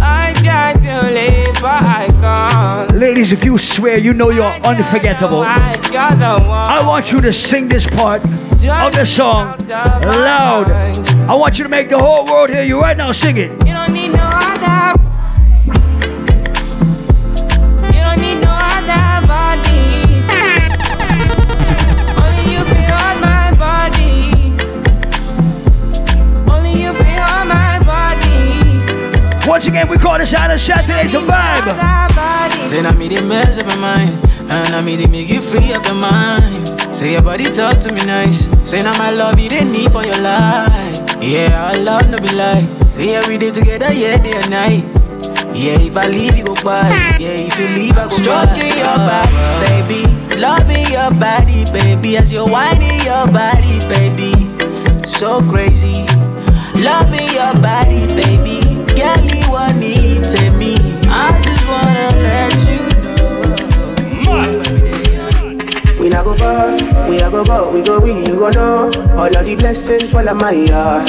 I try to live, but I can't. Ladies, if you swear you know you're unforgettable, You're the one. I want you to sing this part of the song loud. I want you to make the whole world hear you right now. Sing it. Once again, we call this out of Saturday to vibe. Say now me the mess up my mind And I me the make you free up your mind. Say your body talk to me nice. Say now my love you didn't need for your life. Yeah, our love no be lie. Say every day together, yeah, day and night. Yeah, if I leave you go by Yeah, if you leave I go Stroking your body, baby. Loving your body, baby. As you're whining your body, baby. So crazy. Loving your body, baby Girl, you need to me I just wanna let you know We not go far, we a go go, we go we, you go know. All of the blessings fall on my yard.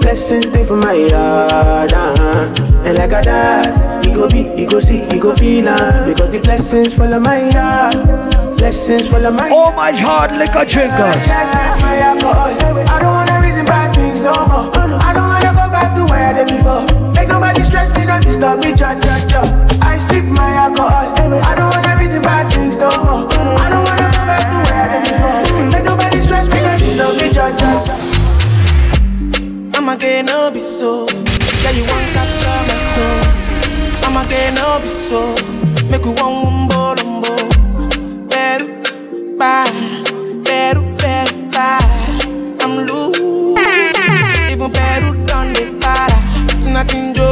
Blessings stay for my yard, uh-huh. And like a dad, he go be, he go see, he go feel uh, Because the blessings fall on my yard. Blessings fall on my All my hard liquor drinkers. my. I don't wanna reason bad things no more. I don't wanna go back to where I did before. Make nobody stress me, don't disturb me, cha cha cha. I sip my alcohol. I don't wanna reason bad things no more. I don't wanna go back to where I did before. Make nobody stress me, don't disturb me, cha cha cha. I'ma get no be so. Yeah, you want capture my soul. I'ma get no be so. Make we one umbo lumbo. Beru, bye. Beru, beru,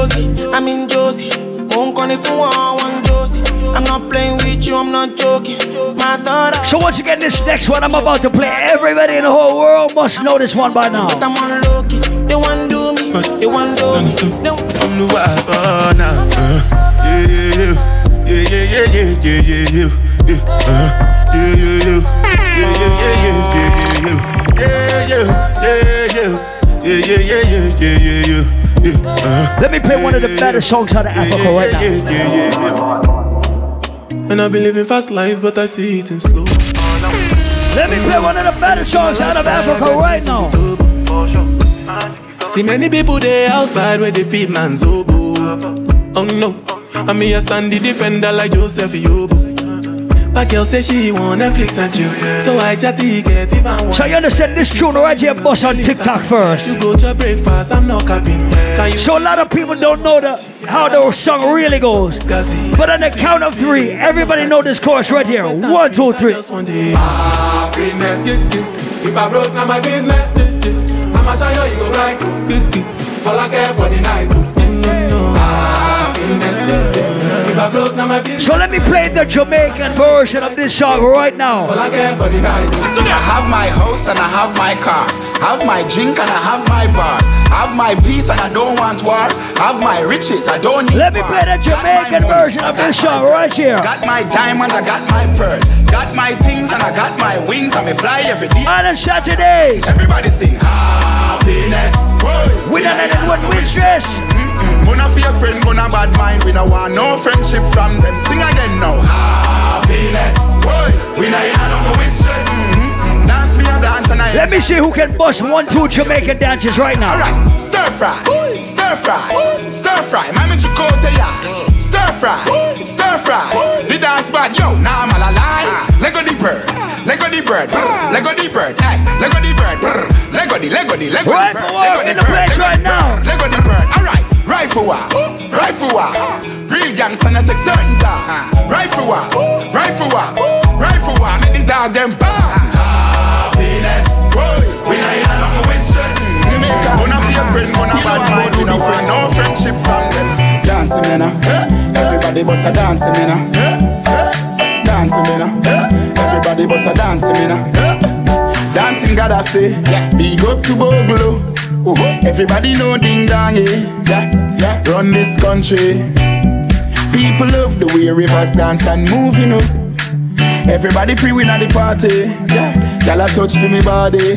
Josie, I'm in Josie. Won't call if you want one Josie. I'm not playing with you, I'm not joking. My thought I So once again, this next one I'm about to play, everybody in the whole world must know this one by now. I'm on low. They want do me, they want do me. I'm the wife, oh, now. Uh, yeah, yeah, yeah, yeah, yeah, yeah, yeah, yeah, yeah, yeah, uh, yeah, yeah, yeah, yeah, yeah, yeah, yeah, yeah, yeah, yeah, yeah, yeah, yeah, yeah, yeah, yeah, yeah, yeah, uh, Let me play one of the better songs out of Africa right now. And I've been living fast life, but I see it in slow. Let me play one of the better songs out of Africa right now. See many people there outside where they feed man's oboe. Oh no, I me a stand the defender like Joseph Yobo. But girl say she want Netflix and chill, so I chatty get if I want. So you understand this tune right here, boss on TikTok first. You go to breakfast, I'm not capping. Can you So a lot of people don't know the, how the song really goes. But on the count of three, everybody know this chorus right here. One, two, three. Happiness. If I broke, now my business. I'ma show you, you go right. All I care for the night. So let me play the Jamaican version of this song right now. I care for the night. I have my house and I have my car. Have my drink and I have my bar. Have my peace and I don't want war. Have my riches, I don't need Let me play the Jamaican version of this song right here. Got my diamonds, I got my pearl. Got my things and I got my wings and me fly every day. On a Saturday. Everybody sing happiness. We don't let anyone win stress. Mm-hmm. Fake friend, bad mind. We don't want no friendship from them. Sing again now. Happiness. We not in a no with stress. Mm-hmm. Dance me a dance and I. Let me see who can bust one, two Jamaican dances right now. Alright, stir fry, stir fry, stir fry. Mami chicote ya. Stir fry, stir fry. The dance bad, yo, now I'm all alive. Lego the bird, Lego the bird, brr. Lego the bird, hey, Lego the bird, brr. Lego the, Lego Right the bird, work Lego the bird, Lego right the bird, Lego the bird. Alright, rifle war, rifle war. Real gangsta not take certain dog. Rifle war, rifle war, rifle war. Make the dog them bad. Happiness, we not in a long with stress. Gonna be a friend, gonna bad mind. We don't want no friendship from them. Dancing me now. Everybody bust a dancing me now. Dancing me now. Everybody bust a dancing me now. Dancing God I say, big up to Bogle. Everybody know ding dong, yeah. yeah, yeah. Run this country. People love the way rivers dance and move, you know. Everybody pre win at the party. Yeah, y'all a touch for me body.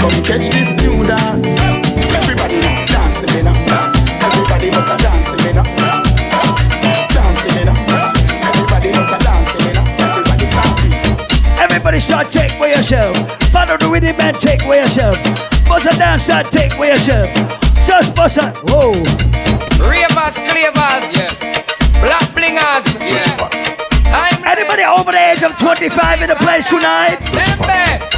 Come catch this new dance. Everybody dancing me now. Everybody must a dancing me now. Dancing me now. Everybody must a dancing me now. Everybody start Everybody start take for yourself. Follow the rhythm and take for yourself. Bust a dance, start take for yourself. Just bust a whoa. Ravers, clavers, yeah. Black blingers, yeah. Anybody over the age of 25 in the place tonight?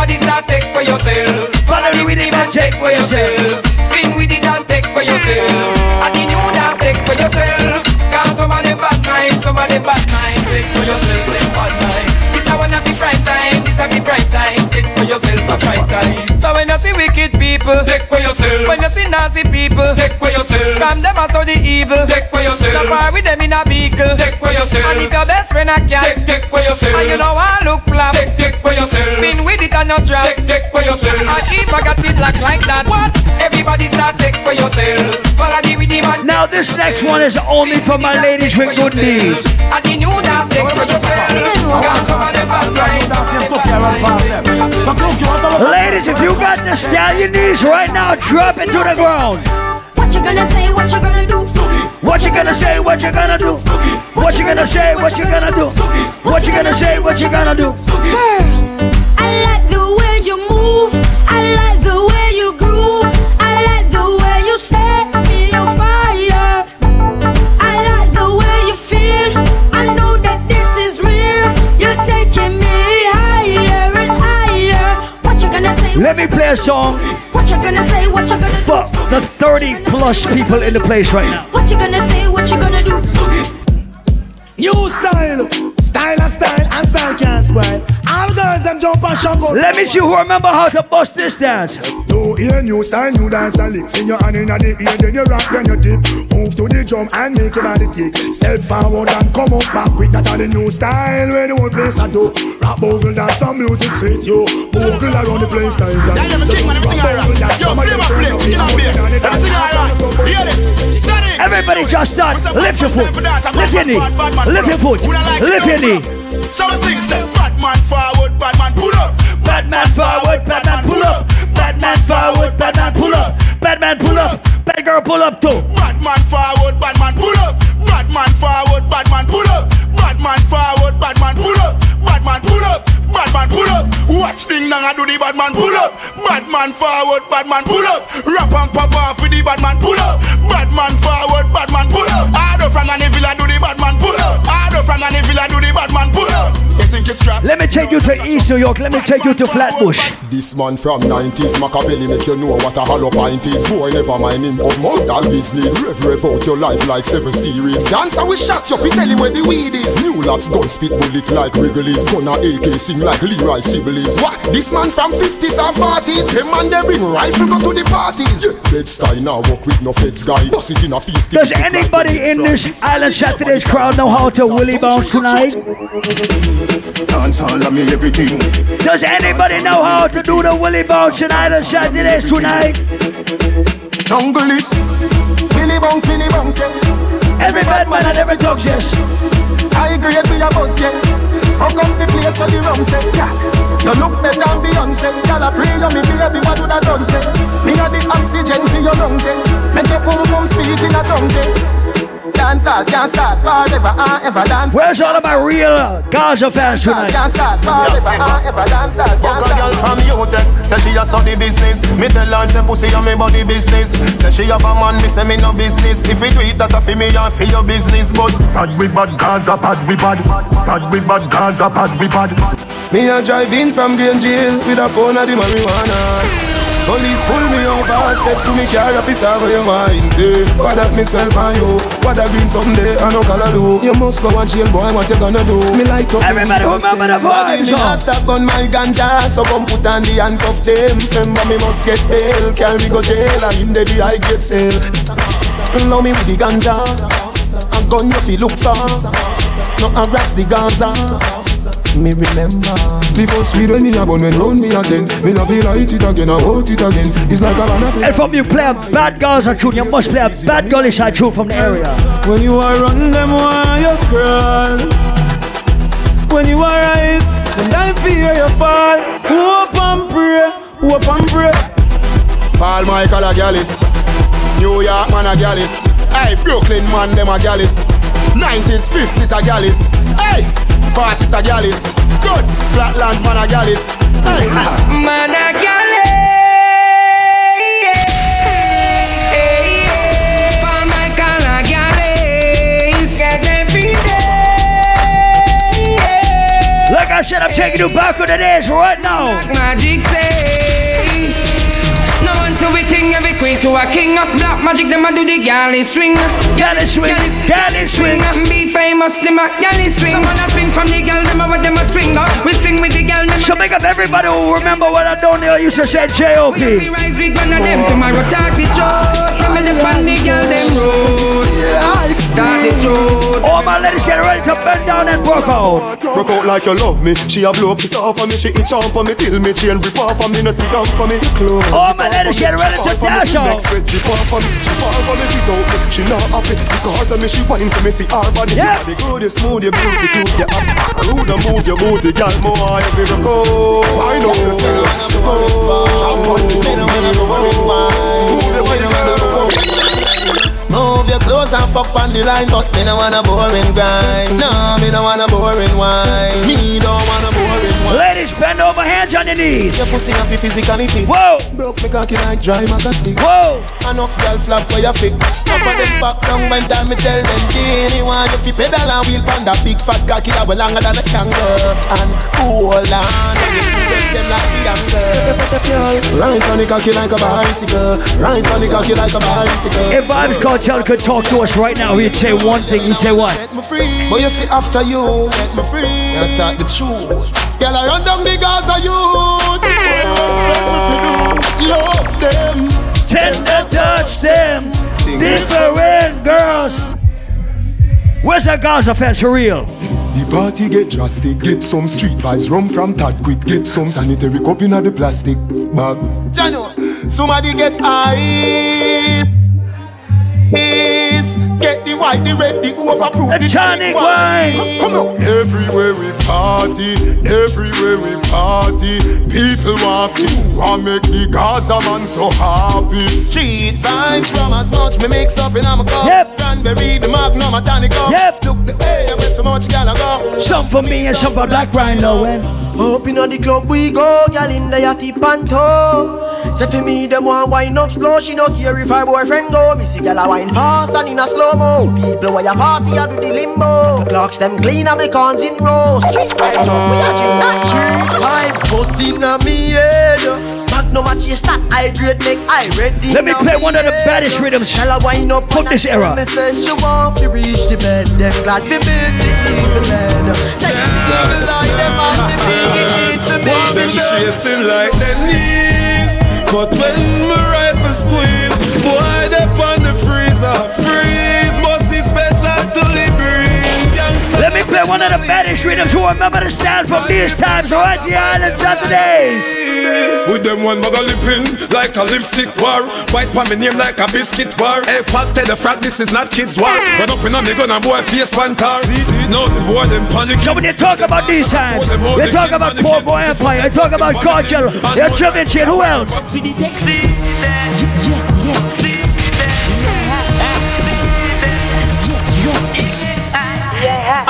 Everybody start take for yourself. Follow the rhythm and take for yourself. Spin with it and take for yourself. And the new dance take for yourself. Cause some of them bad mind, some of them bad mind. Take for yourself, them bad mind. This a one of the prime time, this a the prime time. Take for yourself a prime time. So when you see wicked people, take for yourself. When you see nasty people, take for yourself. From them out of the evil, take for yourself. So far with them in a vehicle, take for yourself. And if your best friend a cat, take, take for yourself. And you know I look flap, take, take for yourself. Spin with it drop, take, take for yourself. And if I got it like like that, what? Everybody start take for yourself. Follow the rhythm and Now this next one is only for my ladies with good knees. and the new dance take for yourself. Cause some of them bad minds. Ladies, if you got the stallion knees right now, drop it to the ground. What you gonna say? What you gonna do? What you gonna say? What you gonna do? What you gonna say? What you gonna do? What you gonna say? What you gonna do? Let me play a song. What you gonna say? What you gonna for the 30 plus people in the place right now. What you gonna say? What you gonna do? New style, style and style, and style can't spoil. All girls them jump and shock out. Let me see who remember how to bust this dance. New ear, new style, new dance and lick. In your hand in the ear, then you rock, then you dip. Move to the drum and make your body kick. Step forward and come up back quick. That's the new style where the whole place I do. Rap bogle dance, some music fit you. Bogle around the place style. Yeah, let me sing, let me sing alright. Yo, play my play, we can be. Let me sing alright. Hear this. Steady. Everybody just start. Lift your foot. Lift your knee. Lift your foot. Lift your knee. So we sing, say, bad man forward, bad man pull up. Bad man forward, bad man pull up. Bad man forward, bad man pull up. Bad man pull up. Bad girl pull up too. Bad man forward, bad man pull up. Bad man forward, bad man pull up. Bad man forward, bad man pull up. Bad man pull up. Bad man pull up. Watch ding dong I do the bad man pull up. Bad man forward, bad man pull up. Rap and pop off with the bad man pull up. Bad man forward, bad man pull up. Harder from an villa do the bad man pull up. Harder from an villa do the bad man pull up. You think it's trap? Let me take you to East New York. Let me take you to Flatbush. This man from 90s, Machiavelli make you know what a hollow pint is. Boy, never mind him of modern business. Rev, rev out your life like seven series. Dancer we shot you, fi tell him where the weed is. New lots gun spit bullet like Wrigley's. Gonna AK sing like Leroy Sibbles. What? This man from 50s and 40s. Them man they bring rifle go to the parties. Yeah. Bed-Stuy now walk with no feds guy. Bust it in a feast. Does anybody in this Island Saturdays crowd know how to willy bounce tonight? Dance all of me everything. Does anybody know how to do the willy bounce in Island Saturdays tonight? Jungle is Billy bounce, Billy bounce, yeah. Every bad man and every dog, yes. I agree with your boss, yeah. Fuck up the place so the rum say, yeah. You look better than Beyonce. Y'all a pray you me baby, what would I done say? Me a the oxygen for your lungs, eh. Make your pum pum speak in a tongue, say. Dance all can't start forever and ever dance. Where's all of my real Gaza fans tonight? Can't start forever and ever dance all can't Fuck a girl from UTech eh. Say she a study business. Me tell her say pussy on me body business. Say she have a man, me say me no business. If you do it that a fi me and fi your business But bad we bad, Gaza bad we bad. Bad we bad, Gaza bad we bad. Me a drive in from Green Jail with a pound of the marijuana. Police pull me over, step to me car, officer for your mind. Say, what that me smell by you? What that green someday, I no color do. You must go and jail, boy, what you gonna do? Me light up Everybody me remember the Body, Me not stop on my ganja, so come put on the handcuff them. Remember me must get bail, carry me go jail, and in the day I get sale. Love me with the ganja, a gun you feel look for. No harass the Gaza. Me remember. The first weed when me a bun when round me a ten Me no feel light it again, I want it again. It's like a banana play And from you play a bad Gaza tune, you must play a bad girlish side tune from the area. When you are run them why you crawl When you are rise Then I fear you fall Hope and pray Hope and pray. Paul Michael a gallus. New York man a gallus. Hey, Brooklyn man them a gallus. 90s, 50s a gallus. Hey, 40s a gallus. Good, Flatlands man a gallus. Hey, Man a galley, Paul Michael a galley, says every day. Like I said, I'm taking you back on the days right now. Magic say, one king, every queen to a king of black magic. Them a do the galley swing, galley swing, galley swing. Be famous, them a galley swing. Some wanna swing from the girl, them a what them a swing. up. We swing with the girl, them So make up everybody who remember what I don't know. used to say J.O.P. We rise with one of them tomorrow. Talk the truth, some of the girl them road. Talk the truth. All my ladies get ready to bend down and work out. Rock out like you love me. She a blow kiss off of me. She itch on for me Till me chain rip off of me. No sit down for me. Close All my ladies get ready to dash out. Next red rip off of me. She fall for me. Without me She not happy Because of me She whine for me. See her body Yeah. The good, you smooth, you beauty, cute, you hot Rude. And move your booty Girl, more if you go Wind up yourself Go Champagne. To come Move your body, girl, go Move your clothes and fuck on the line, but me no want a boring grind. No, me no want a boring wine. Me don't want a boring wine. Ladies, bend over, hands on your knees. Your pussy fi physically fit. Whoa. Broke me cocky like dry maca stick. Whoa. Enough girl flap where you fit. Enough of them back down when time me tell them, Genie, want you fi pedal and wheel pon that big fat cocky that way longer than a kangaroo. And hold on, just them like the angle. Right on the cocky like a bicycle. Right on the cocky like a bicycle. If Vybz Kartel could talk to us right now, he'd say one thing. He'd say what? Set me free. But you see after you, set me free. You talk the truth. Girl, I run down the Gaza youth. Respect me fi do. Love them. Tender touch them. Different girls. Where's that Gaza fans for real? The party get drastic. Get some street vibes, rum from Tad quick. Get some sanitary cup in the plastic bag. Jano, somebody get high. Is get the white, the red, the overproof, the tonic wine. Come on. Everywhere we party, everywhere we party. People want you, I make the Gaza man so happy. Street vibes from as much me mix up in I'm a cup. Yep. Cranberry, the magnum, a tonic up. Yep. Look the air, where so much gal I go. Some for me and some for Black Rhino. And Up inna the club we go, gal in the yachty panto. Say for me them want wine up slow, she no care if her boyfriend go. Me see gal a wine fast and in a slow mo. People where you party a do the limbo. Clocks them clean and me cons in row. Street vibes up, we a gymnast. Street vibes bust inna me head. Magnum a chase that I grade make I ready. Let me play one of the baddest rhythms Shall I wind up from on this era. Me say she want to reach the bed. Them glad to build the evil head. Say the evil eye them have to be it to be Want the them chasing like Denise But when my rifle squeeze Boy, Youngster let me play one of the baddest rhythms who remember the sound from these times. Right the island Saturdays. With them one muggle lipping like a lipstick war. White pan me name like a biscuit war. Hey, fat tell the frat this is not kids war. Run up in a me gun and boy face pantar See, now the boy them panic. So when you talk about these times, you talk about Portmore Empire, you talk about Kartel, you Trippin' shit, who else?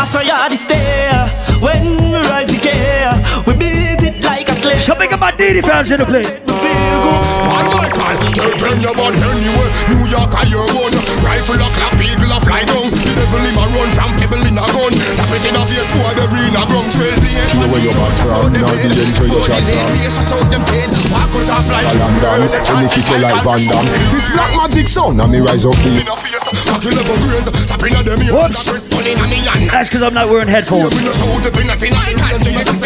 I saw ya this day when we rise the care. We beat it like a slave. So big about Diddy fans in the place. Bad Michael, tell them you born anywhere. New York are your own. Rifle a clap, eagle a fly down. The devil him a run from pebble in a gun. Tap it in a face, boy, bury in a ground. Twelve days. You know where you're back from, now the end where you shot from. Shut out them head. Walk out of like London, when you kick you like Van Damme. This black magic son, and me rise up the in a face. But you never graze. Tap in a them ears. Whoops. That wrist pulling on me hand. That's because I'm not wearing headphones. We no shout if anything. I can't see this.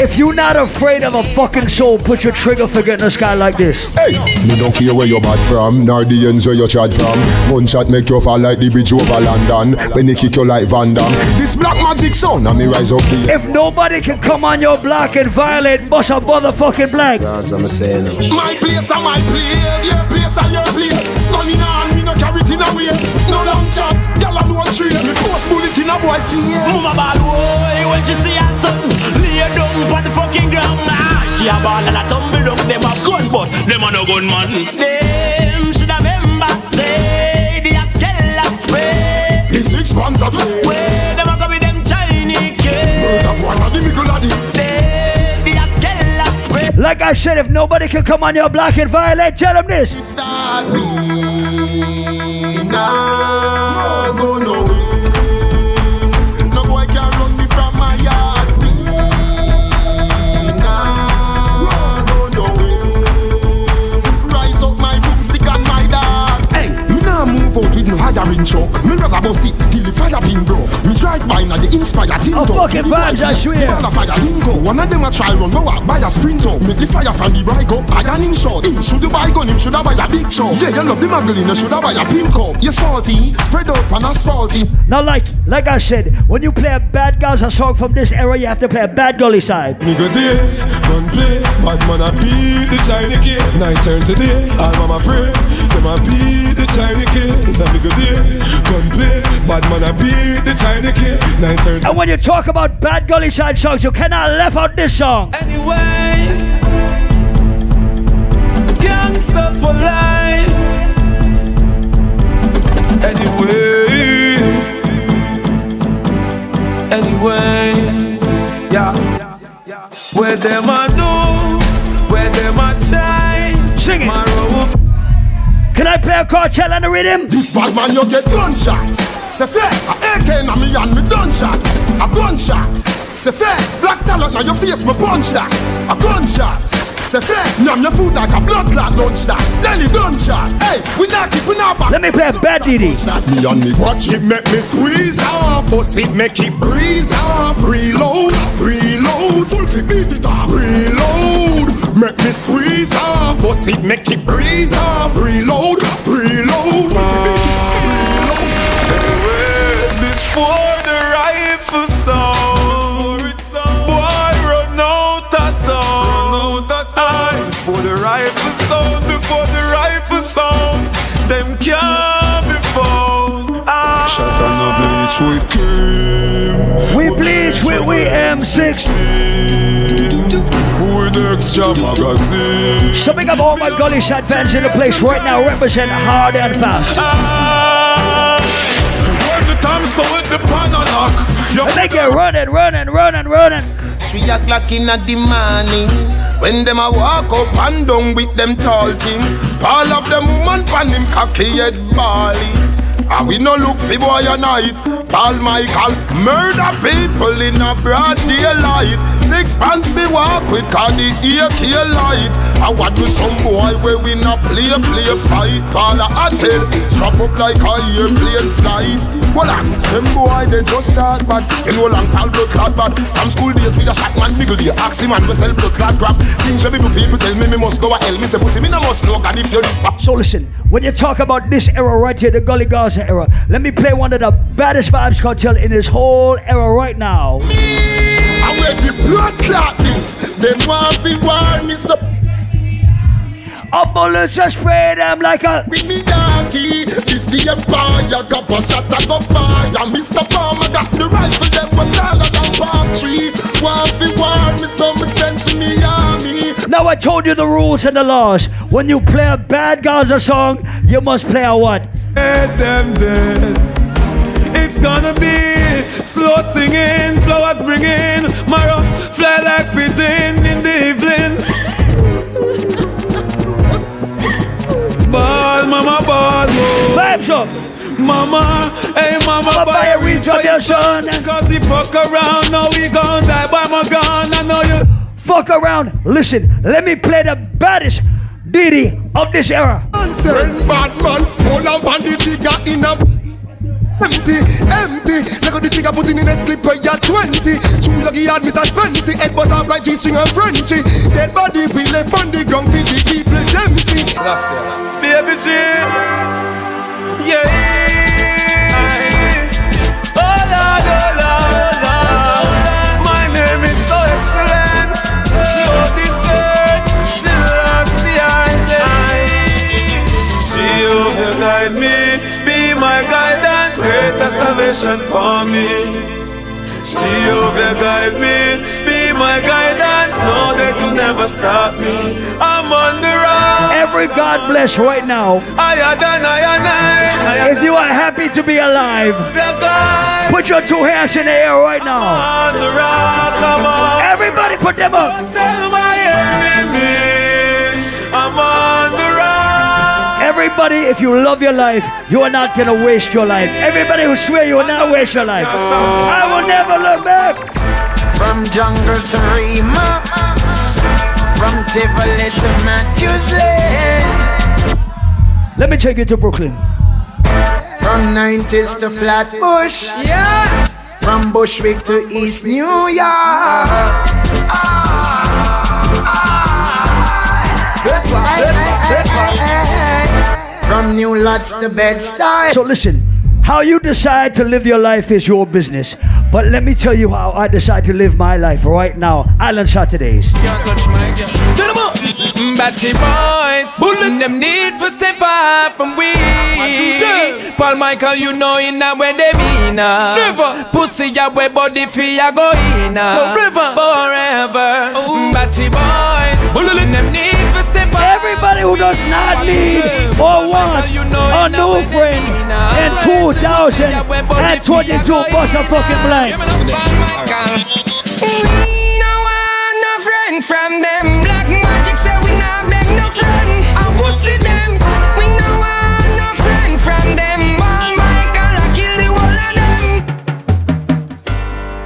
If you're not afraid of a fucking soul, put your trigger finger in the sky like this. Hey, me don't care where you're bad from, nor the ends where you chat from. One shot make you fall like the bridge over London. When they kick you like Van Damme. This black magic son, and me rise up the If nobody can come on your block and violate, bust a motherfucking blank. That's what I'm saying. My place my place. Your place and your place. In hand, me no carry it in a waist. No long chat, gyal alone trace. Me force bullet in a boy face. Mama ball boy when she see her son lay down on the fucking ground. Ah, she a ball and a tumble down. Them have gun, but them a no gun man. Them should have remember say the Akela spray. The six pants of Where Like I said, if nobody can come on your block and violate, tell them this. start me now. Go nowhere. With truck. Me rather bust it till the fire pin broke. Me drive by now the inspire team Oh, fucking vibes, I swear. The fire lingo. One of them a try run, no walk by a sprinter. Make the fire from the bike up. Iron him short. Him should have buy gun, him should have buy a big shot. Yeah, you love the muggling, you should have buy a pimp cup. You salty, spread up and asphalty. Now, like, like I said, when you play a bad Gaza song from this era, you have to play a bad gully side. Me go there, gun play, bad man a beat the China kid. Night turn today, all mama pray, them a beat the China kid. Now me go there, gun play, bad man a beat the China kid. Night turn. And when you talk about bad gully side songs, you cannot left out this song. Anyway, gangster for life. Anyway, anyway, yeah. Where them a do, where them a try. Sing it. Can I play a Kartel and the rhythm. This bad man, you get gunshot. Say fair, a AK na me and me gunshot. A gunshot. Say fair, black talent na your face, me punch that. A gunshot. Say fair, numb your food like a blood clot lunch that. Then he gunshot. Hey, we not keeping our back. Let me play a bad Diddy. Me and me watch it make me squeeze off. Fuss it make it breeze off. Reload, reload, full clip beat it off. Reload, make me squeeze off. Fuss it make it breeze off. Reload, reload, full clip beat it off. Before the rifle sound, boy run out of town. Before the rifle sound, before the rifle sound, them can't be found. Ah. Shot on a bleach with cream. We bleach with we M60. Extra magazine. So big up all my gully fans in the place right now, represent hard and fast. When the time so with the pan knock, they get running, running, running, running. Three o'clock in the morning When them a walk up and down with them tall thing All of them woman pan him cocky head bally And we no look fi boy a night Paul Michael murder people in a broad daylight Six pants me walk with cause the AK light. I want to some boy where we not play play fight. Paul a tell strap up like a airplane flight. Well on, them boy they just start bad. You know long tall blood clot bad. From school days we a shot man niggle Ask him man we sell blood clot crap. Things when me do people tell me me must go a hell Me say pussy me no must know cause if you this So listen, when you talk about this era right here, the Gully Gaza era, let me play one of the baddest Vybz Kartel in this whole era right now. And where the blood clot is Them want fi war me so A bullets just spray them like a With me darky This the empire Got a shot I go fire Mr. Farmer got the rifle Them was taller than palm tree Want fi war me so me send to me army Now I told you the rules and the laws. When you play a bad Gaza song, you must play a what? Dead them dead. It's gonna be slow singing, flowers bringing, marrow fly like pigeon in the evening. Ball, mama, ball, oh. Vibes up. Mama, hey mama, Mama, buy a weed for your son. son. Cause he fuck around, now we gon' die by my gun. I know you. Fuck around. Listen, let me play the baddest Diddy of this era. When bad man hold on pan the trigger in a Empty, empty Like how the trigger put in in a clip where you're 20 True lucky hard Mr. Spency Head buzz off like G-string and Frenchy Dead body we left on the ground For the people them see Baby G. Yeah. Oh Lord, oh Lord, salvation for me. Jehovah guide me, be my guidance. No, they could never stop me. I'm on the road. Every God bless right now. Higher than I and I. If you are happy to be alive, put your two hands in the air right now. On the rock, come on. Everybody put them up. Everybody, if you love your life, you are not gonna waste your life. Everybody who swear you will not waste your life. I will never look back. From jungle to Rema From Tivoli to Massachusetts Let me take you to Brooklyn. From 90s to Flatbush Yeah From Bushwick to East New York From New Lots to Bed-Stuy So listen, how you decide to live your life is your business. But let me tell you how I decide to live my life right now. Island Saturdays. Batty boys, bullet them need for stay far from we. Paul Michael, you know in a when they mean uh. Never. Pussy ya way body fi ya go in uh. Forever, forever. Batty boys, bullet them need for stay far. Everybody who does not need or want a new friend in 2022. Bust a fucking blank. We no want no friend from them. Black magic say we not make no friend. I will see them. We no want no friend from them. All my God, I kill the whole of them.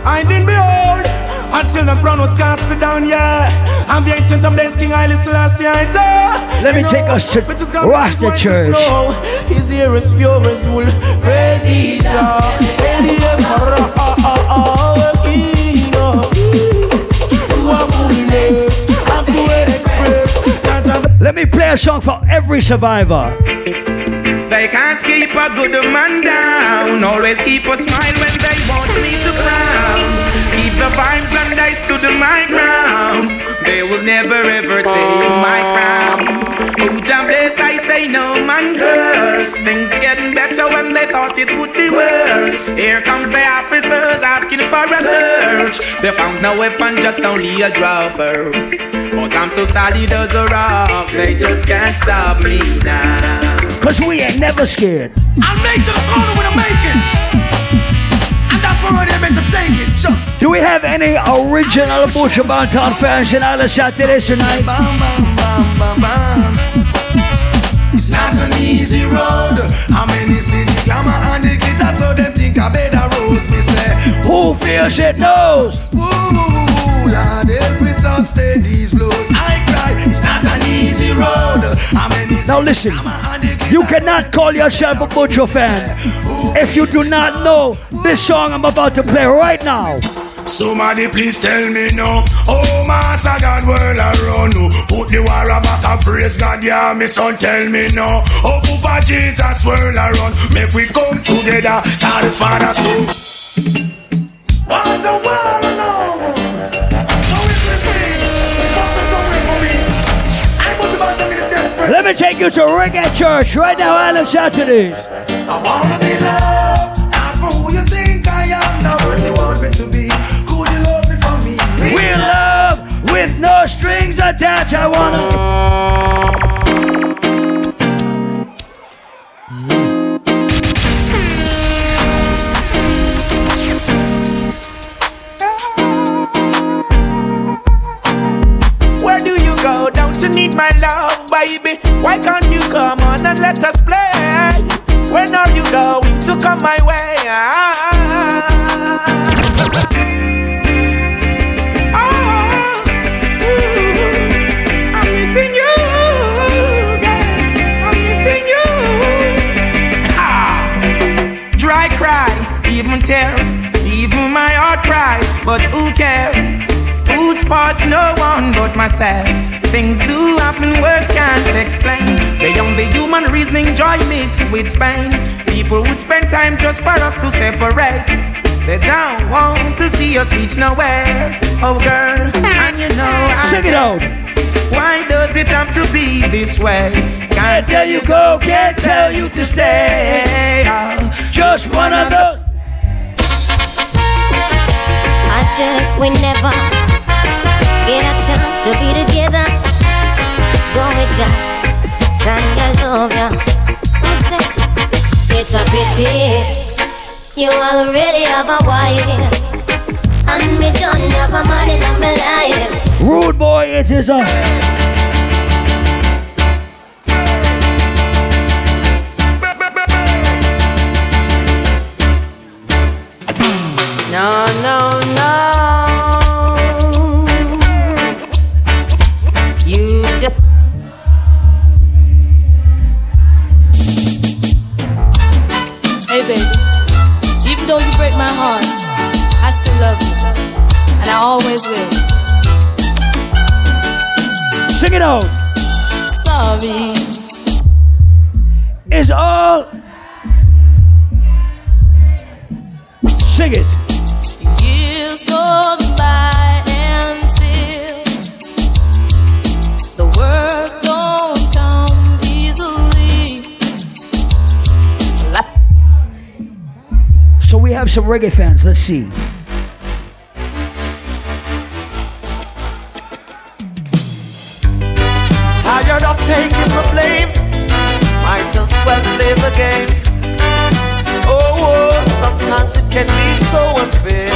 I didn't behold until the brown was cast down, yeah. Phantom Days King I listen last year Let me take us to Rasta Church. His ear is pure as wool. Praise Jah. Hail the Emperor. King of kings. To a fullness and to express. Let me play a song for every survivor. They can't keep a good man down. Always keep a smile when they want me to frown. Keep the vibes and I stood my ground. They will never ever take my crown. Oh, Jah bless, I say no man curse. Things getting better when they thought it would be worse. Here comes the officers asking for a search. They found no weapon, just only a draw first. But I'm so solid as a rock, they just can't stop me now. Cause we ain't never scared. I'll make to the corner with a make Do we have any original Buju Banton fans in Island Saturday tonight? It's not an easy road. How many see the glamour and the glitter so them think I better rose? Me say, Who feels it knows? Ooh, Lord, help me sustain these blows. I cry. It's not an easy road. How many Now listen, you cannot call yourself a Buju fan if you do not know this song I'm about to play right now. Somebody please tell me no. Oh, Master God, world around no. Put the war back and praise God, yeah, me son, tell me no. Oh, Papa Jesus, world around. Make we come together, God the Father, so. What's the world alone? Let me take you to Reggae Church right now, Island Saturdays. I wanna be loved, not for who you think I am, not what you want me to be. Could you love me for me? Real love with no strings attached. I wanna. Where do you go? Don't you need my love, baby? Why can't you come on and let us play? When are you going to come my way? Ah. ah. Mm-hmm. I'm missing you, girl. I'm missing you. Ah. Dry cry, even tears, even my heart cries, but who cares? Whose fault's no one but myself. Things do happen, words can't explain. Beyond the human reasoning, joy mixed with pain. People would spend time just for us to separate. They don't want to see us reach nowhere. Oh, girl, and you know I Sing it out. Why does it have to be this way? Can't tell you go, can't tell you to stay. Oh, just one of those. I said if we never get a chance to be together, go with ya, Tanya, I love ya. I said it's a pity you already have a wife, and me don't have a man in my life. Rude boy, it is a. No, no, no. It out. Sorry. It's all. Sing it. Years go by and still the words don't come easily. So we have some reggae fans. Let's see. Well play the game. Oh, oh, sometimes it can be so unfair.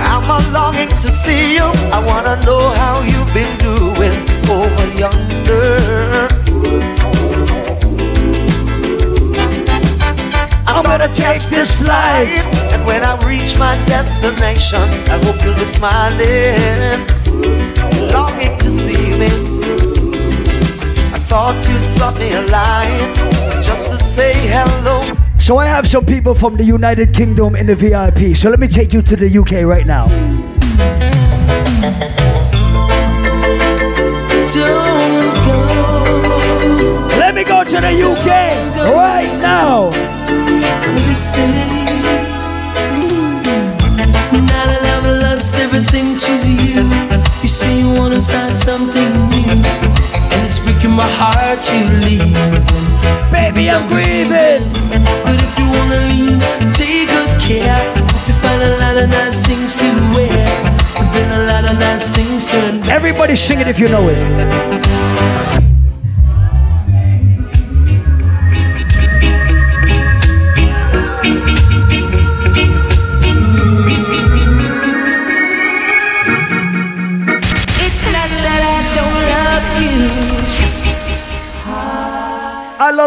I'm a longing to see you. I wanna know how you've been doing over yonder. I'm gonna take this flight, and when I reach my destination, I hope you'll be smiling. Longing to baby. I thought you'd drop me a line just to say hello. So I have some people from the United Kingdom in the VIP. So let me take you to the UK right now. Don't go. Let me go to the UK right now. Now that I've lost everything to you, you say you wanna start something new, and it's breaking my heart you leave. Baby, I'm grieving. But if you wanna leave, take good care. You find a lot of nice things to wear, but then a lot of nice things. Everybody sing it if you know it.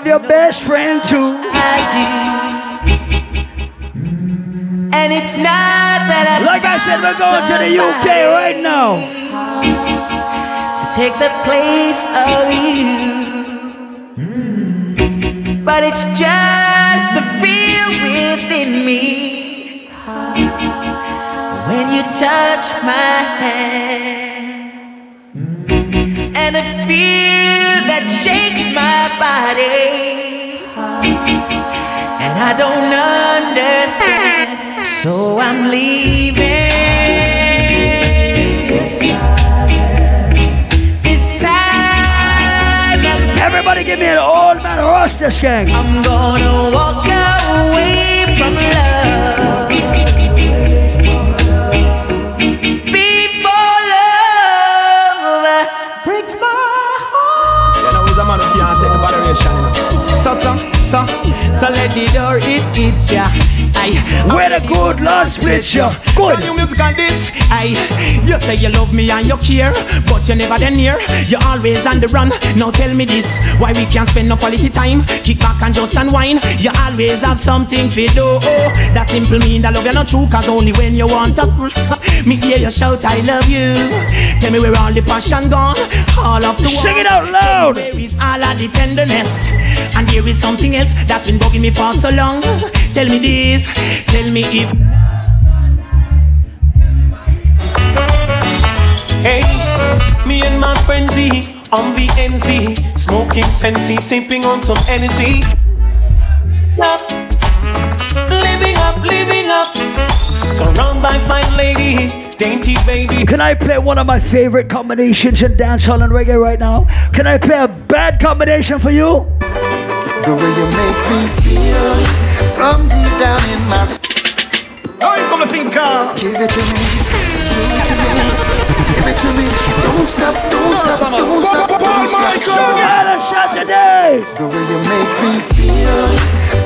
Your best friend too. I do. And it's not that I Like I said, we're going to the UK right now. to take the place of you. But it's just the feel within me when you touch my hand, and a fear that shakes my body, and I don't understand. So I'm leaving. This time Everybody give me an old man roster skank. I'm gonna walk away from love So, so, let the door it hits ya. Aye. Where the good Lord splits ya. Good. New music on this. Aye. You say you love me and you care, but you never then near. You always on the run. Now tell me this, why we can't spend no quality time? Kick back and just unwind. You always have something to do. Oh, that simple mean that love you not true, cause only when you want to. Me hear you shout, I love you. Tell me where all the passion gone, all of the world. Sing it out loud. Where is all of the tenderness? And there is something else that's been bugging me for so long. Tell me this, tell me if. Hey, me and my friend Z on the NZ, smoking sensei, sipping on some energy. Up, living up, living up, surrounded by fine ladies, dainty baby. Can I play one of my favorite combinations in dancehall and reggae right now? Can I play a bad combination for you? The way you make me feel from deep down in my soul. I'm gonna think uh, Give it to me, give it to me, give it to me. Don't stop, don't stop, don't stop, don't stop. Got a shot. The way you make me feel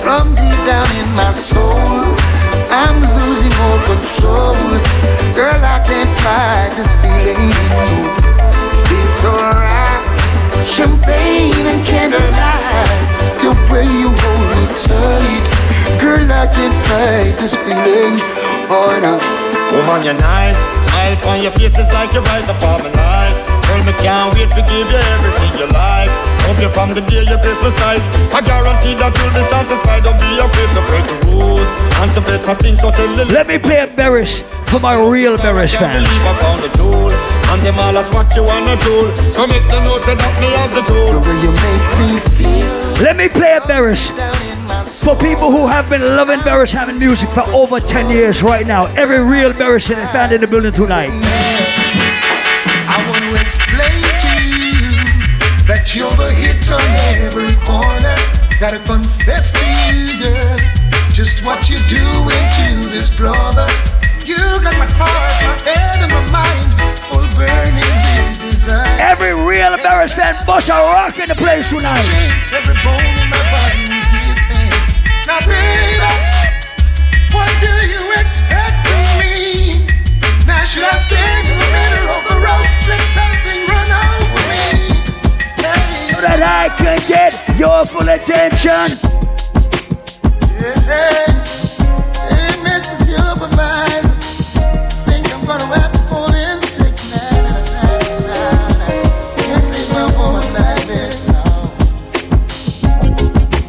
from deep down in my soul. I'm losing all control. Girl, I can't fight this feeling. Feels so right. Champagne and candlelight. The way you hold me tight. Girl, I can't fight this feeling. Oh no. Woman, you're nice. Smile on your face is like you're right upon my life. Girl, me can't wait to give you everything you like. Hope you from the day your Christmas sight. I guarantee that you'll be satisfied. Don't be afraid to break the rules and to better things. So tell the Let me play a Beres for my real Beres fans. believe upon the tool. And them all ask what you wanna do. So make them know that me have the tool. The way you make me feel. Let me play a Beres for people who have been loving Beres Hammond music for over 10 years right now. Every real Beres fan in the building tonight. That you're the hit on every corner. Gotta confess to you, girl, just what you're doing to this brother. You got my heart, my head, and my mind all burning with desire. Every real Beres fan bust a rock in the place tonight. Change every bone in my body give thanks. Now, baby, what do you expect from me? Now, should I stand in the middle of the road? Let something run over me so that I can get your full attention. Yeah. Hey, Mr. Supervisor, think I'm gonna have to in sick Can't this.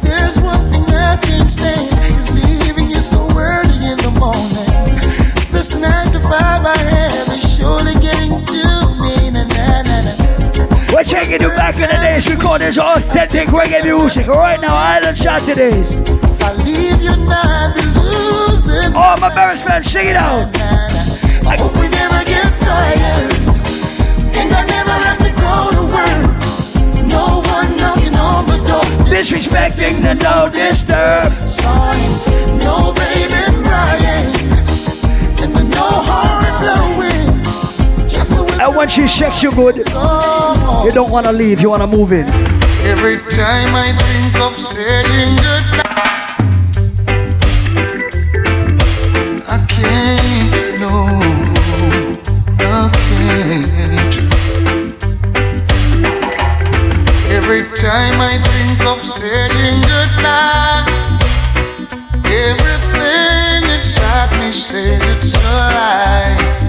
There's one thing I can't stand is leaving you so early in the morning. This nine to five I have is surely getting too authentic reggae music right now, Island Saturdays. If I leave you now, be losing. Oh, my best friend, sing it out. I hope we never get tired. And I never have to go to work. No one knocking on the door. Disrespecting the no disturb. Sorry, no baby Brian. And the no when she shakes you good, you don't want to leave, you want to move in. Every time I think of saying goodbye, I can't, no, I can't. Every time I think of saying goodbye, everything inside me says it's a lie.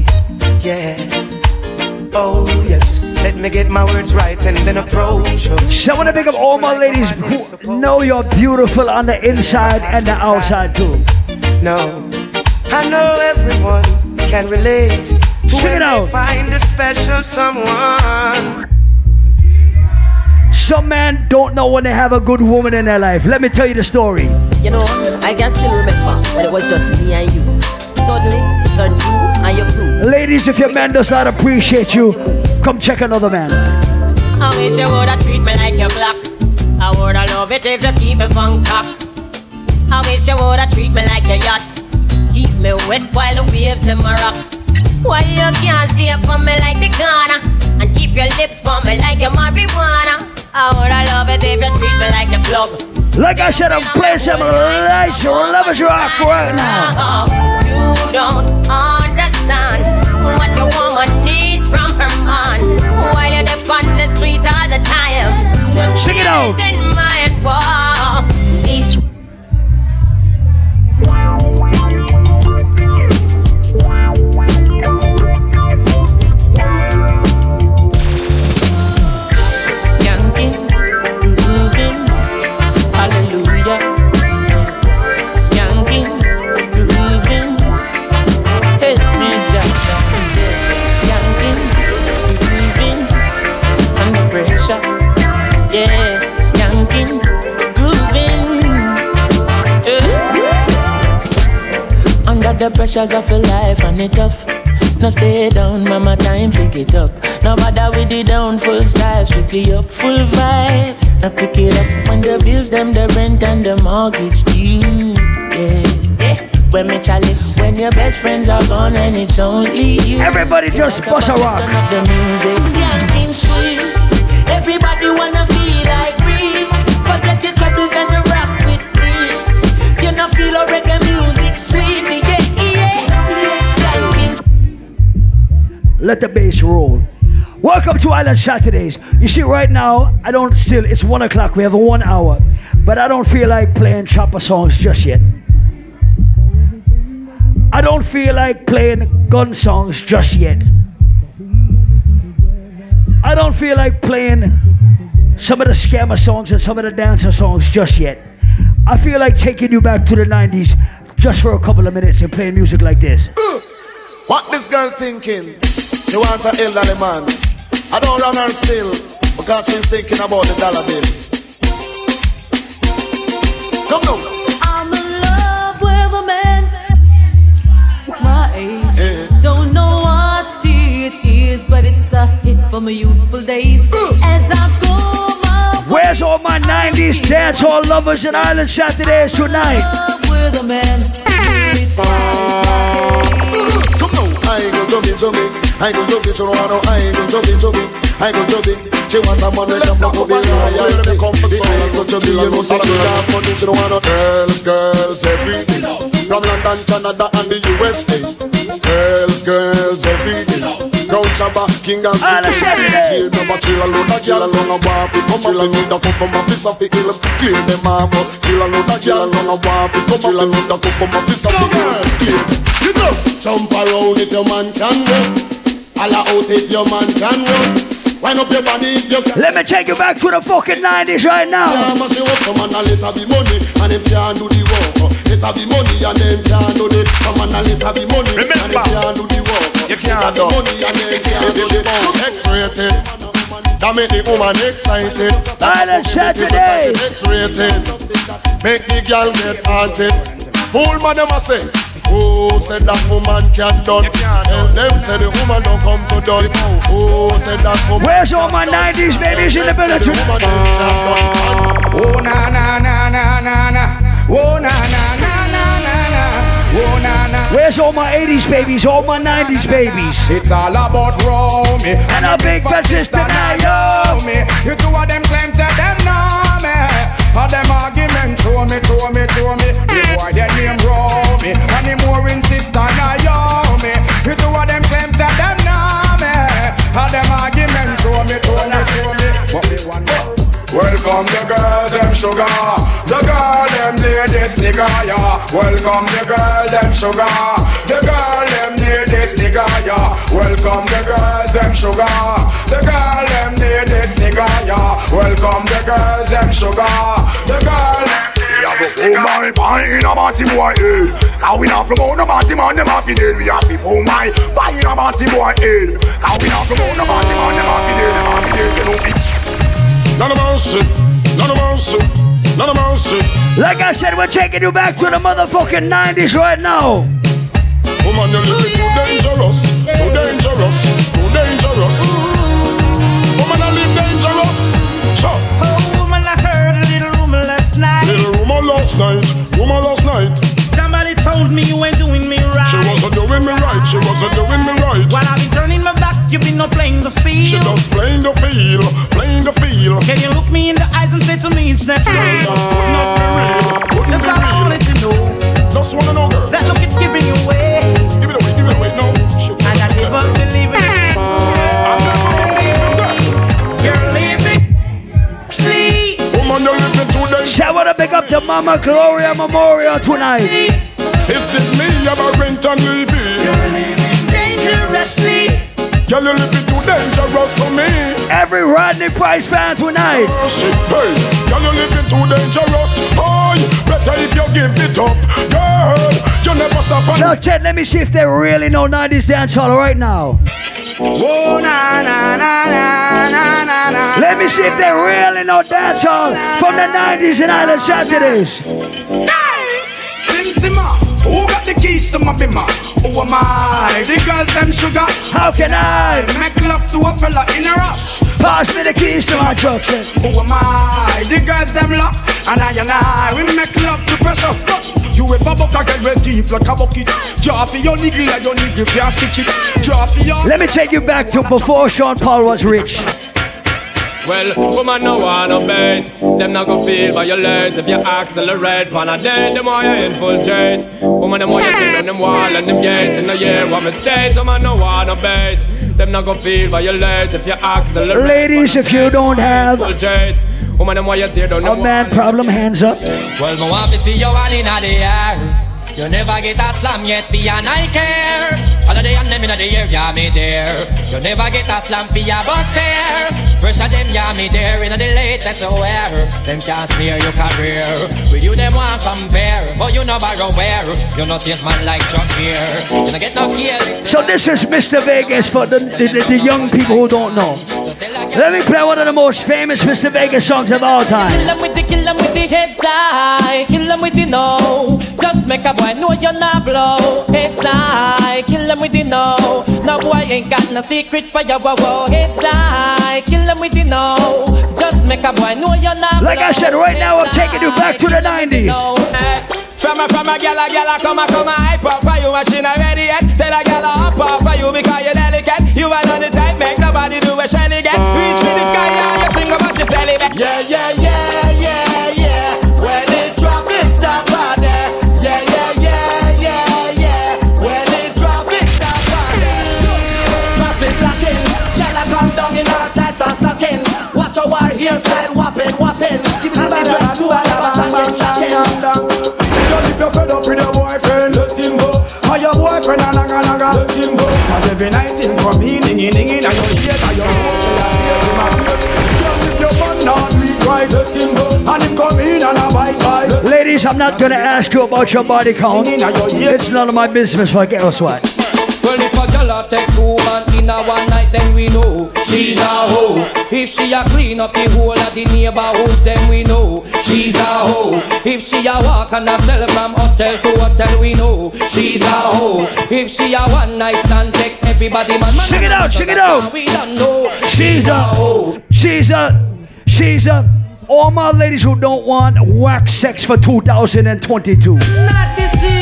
Yeah. Oh, yes. Let me get my words right and then approach you. So I want to pick up all my ladies who know you're beautiful on the inside and the outside too. No, I know everyone can relate to Check it they out. find a special someone. Some men don't know when they have a good woman in their life. Let me tell you the story. You know, I can still remember when it was just me and you. Suddenly, it turned you and your crew. Ladies, if your man does not appreciate you, come check another man. I wish you woulda treat me like your black. I woulda love it if you keep me bunk up. I wish you woulda treat me like your yacht. Keep me wet while the waves in my rock. Why you can't stay up on me like the Ghana and keep your lips on me like your marijuana? I woulda love it if you treat me like the club. Like I said, I'm playing some nice lovers rock right now. You don't understand what needs from her man. While you're up on the street all the time. Sing it out. The pressures of a life and it tough. No stay down, mama, time pick it up. No bother with the down, full style, strictly up, full vibes. Now pick it up when the bills, them, the rent and the mortgage due. Yeah, yeah. When me chalice, when your best friends are gone and it's only you. Everybody just bust a rock. Turn up the music. Skanking sweet. Everybody wanna feel like free. Forget your troubles and rock with me. You know feel a reggae music sweet. Let the bass roll. Welcome to Island Saturdays. You see, right now, I don't still, it's one o'clock, we have a one hour, but I don't feel like playing chopper songs just yet. I don't feel like playing gun songs just yet. I don't feel like playing some of the scammer songs and some of the dancer songs just yet. I feel like taking you back to the 90s just for a couple of minutes and playing music like this. What this girl thinking? She want an elderly man. I don't run her still because she's thinking about the dollar bill. Come now. I'm in love with a man my age. Don't know what it is, but it's a hit for my youthful days. As I go my Where's all my 90s dancehall lovers in Island Saturdays tonight? love with a man. Come now. I go jumping, jumping. I go jumping, so I know I go jumping, jumping. I go jumping. She want a man that jump up over the royalty. I go jumping, you know, say she got money. She don't want no girls, girls, everything. From London, Canada, and the USA. Girls, girls, everything. Round Shabba, King and Chill number chill a load of gyal and a war fi come Chill a load of come officer fi kill Clear them off Chill a load of gyal and a war fi come Chill a load of come officer fi kill Clear You know Jump around if your man can run Holla out if your man can run Wind up your body if you can. Let me take you back to the fucking 90s right now. Yeah, must you up some oh, man and let her be money and them can't do the work. Let her be money and them can't do the. Come on and let her be money and them can't do the work. You can't do. Money and them can't do the. X-rated. That make the woman excited. That let's chat. X-rated. Make the girl get haunted. Fool man, them a say. Oh, said that woman can done. Tell them say the woman don't come to done. Oh, said that woman. Where's all my 90s babies in the village? Oh na na na na na na. Oh na na na na na na. Oh na na. Where's all my 80s babies? All my 90s babies? It's all about Romy and a big fat sister Naomi. You two of them claim say them know me. All them argument throw me, throw me, throw me. The boy their name Romy and the more in sister Naomi. You two of them claim say them know me. All them argument throw me, throw me, throw me. But me one more. Welcome the girls, them sugar. The girl, them this nigga, yeah. Welcome the girl, them sugar. The girl, them need this nigga, yeah. Welcome the girls, them sugar. The girl, them need this nigga, yeah. Welcome the girls, them sugar. The girl, them need this nigga. my pie in a body boy head. Now we not promote the body man, them happy dead. We happy for my pie in a body boy head. Now we not promote the body man, them happy dead. Them happy dead. You know it. None of mercy, none of mercy, none of mercy. Like I said, we're taking you back to the motherfucking 90s right now. Woman, you're living too dangerous, too dangerous, too dangerous. Woman, I live dangerous. Sure. Oh, woman, I heard a little rumor last night. Little rumor last night, rumor last night. Somebody told me you ain't doing me right. She wasn't doing me right, she wasn't doing me right. While I've been turning my back, you've been not playing the field. She just playing the field, playing the field. Can you look me in the eyes and say to me it's natural? Could uh, not be real, That's all I wanted to know. Just wanna know, girl. That look it's giving you away. And I never believe it. You're leaving. Sleep. Woman, you're living too dangerous. Shout out to big up to Mama Gloria Memorial tonight. It's in me, I'm a rent and leaving. Dangerously. Girl, you're living too dangerous for me. Every Rodney Price fan tonight. Oh, shit, hey, girl, you're living too dangerous. Oh, better if you give it up, girl. You never stop. and- Now, Ted, let me see if they really know 90s dancehall right now. Oh, na, na, na, na, na, na, na. Let me see if they really know dancehall from the 90s in Island Saturdays. Sim Simma, who got the keys to my bimmer? Who am I? The girls them sugar. How can I make love to a fella in a rush? Pass me the keys to my truck. then. Who am I? The girls them lock, and I and I we make love to precious. You ever buck a girl with deep like a bucket? For your niggle and your niggle can't stitch it. For your. Let me take you back to before Sean Paul was rich. Well, woman no wanna bait Them not gon' feel violent If you accelerate Pan a day, them why you infiltrate Woman, them why you take on them wall and them gate In the year what mistake Woman no wanna bait Them not gon' feel violent If you accelerate Ladies, if you don't have infiltrate Woman, them why you tear down a man problem, hands up. Well, want to see you all in the air you never get a slam yet, for your I care. All of the and them in the air, yeah, me there. You never get a slam for your bus fare. Pressure them, yeah, me there. In the latest wear. Them can't smear your career. With you, them want compare. But you know borrow where. You not chase man like Chuck here. You not get no kill. So this is Mr. Vegas for the, the, the, the young people who don't know. Let me play one of the most famous Mr. Vegas songs of all Kill time. them with the, kill them with the heads high. Kill them with the no. Just make a boy know you're not blow. Heads high. Kill them with the no. No boy ain't got no secret for your wow wow. Heads high. Kill them with the no. Just make a boy know you're not Like I said, right now I'm taking you back to the 90s. Eh, from a from a gal a gal a come a come a hype up for you machine a ready yet. Eh? Tell a gal a hop up for you because you're delicate. You are on the type make nobody do a shelly get. Reach for the sky and you sing about your belly back. Yeah yeah yeah yeah yeah. Style whopping, whopping. Dress to a lava fed up with your boyfriend, let him go. Your boyfriend a naga naga, let him go. Cause every night him come in, ding ding ding, and Ladies, I'm not gonna ask you about your body count. It's none of my business. Forget us what. Well, if a girl take two man in a one night, then we know she's a if she a clean up the whole of the neighborhood, then we know she's a hoe. If she a walk and a sell from hotel to hotel, we know she's a hoe. If she a one night stand, take everybody man. man Check it out, check it out. We don't know She's a, hoe. she's a, she's a. All my ladies who don't want wax sex for 2022. Not the same.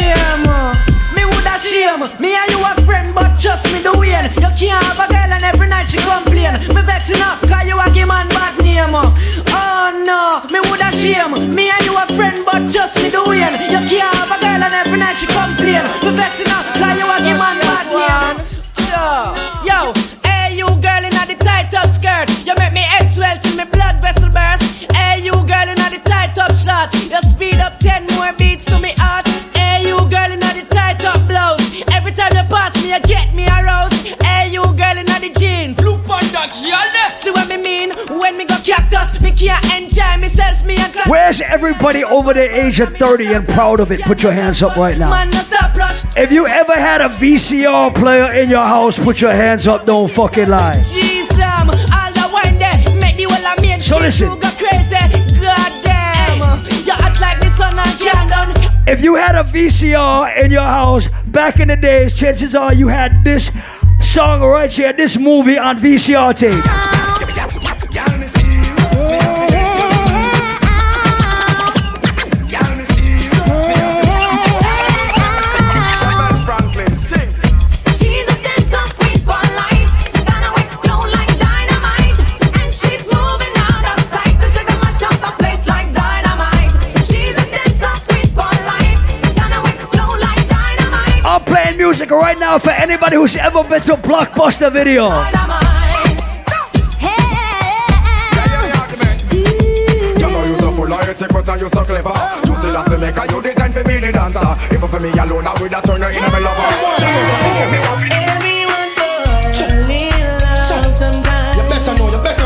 Me. Me and you a friend, but trust me the way. You can't have a girl and every night she complain. Me vexing up, cause you a give man bad name. Oh no, me woulda shame. Me and you a friend, but trust me the way. You can't have a girl and every night she complain. Me vexing up, cause you a give man bad name. Yo, hey you girl in the tight up skirt. You make me head swell till me blood vessel burst. Hey you girl in the tight up shorts. You speed up ten more beats to me heart. Hey you girl in you pass me, you get me aroused. Hey you girl in the jeans. Look on that girl. See what me mean? When me go cactus, me can't enjoy myself. Me and Where's everybody over the age of 30 and proud of it? Put your hands up right now. Man, no stop rush. If you ever had a VCR player in your house, put your hands up, don't fucking lie. Jeez, um, all the wine there, make the whole of me So listen. go crazy. God damn, you act like the sun and can't done. If you had a VCR in your house back in the days, chances are you had this song right here, this movie on VCR tape. Music right now for anybody who's ever been to a Blockbuster video. You know you so full of it, but you so clever. You still have to make a you design for me the dancer. If for me alone, I would have turned her into my lover. Everyone falls in love sometimes. You better know, you better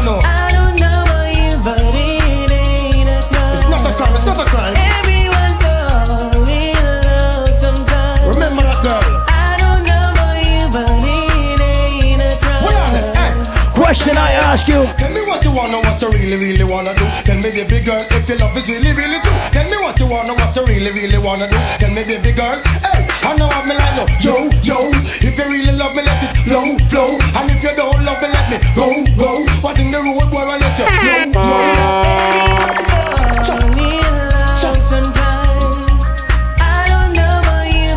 Question I ask you. Tell me what you wanna, what you really, really wanna do. Tell me, baby girl, if your love is really, really true. Tell me what you wanna, what you really, really wanna do. Tell me, baby girl, hey, I know I'm like yo, yo, yo. If you really love me, let it flow, flow. And if you don't love me, let me go, go. What in the road, boy, I let you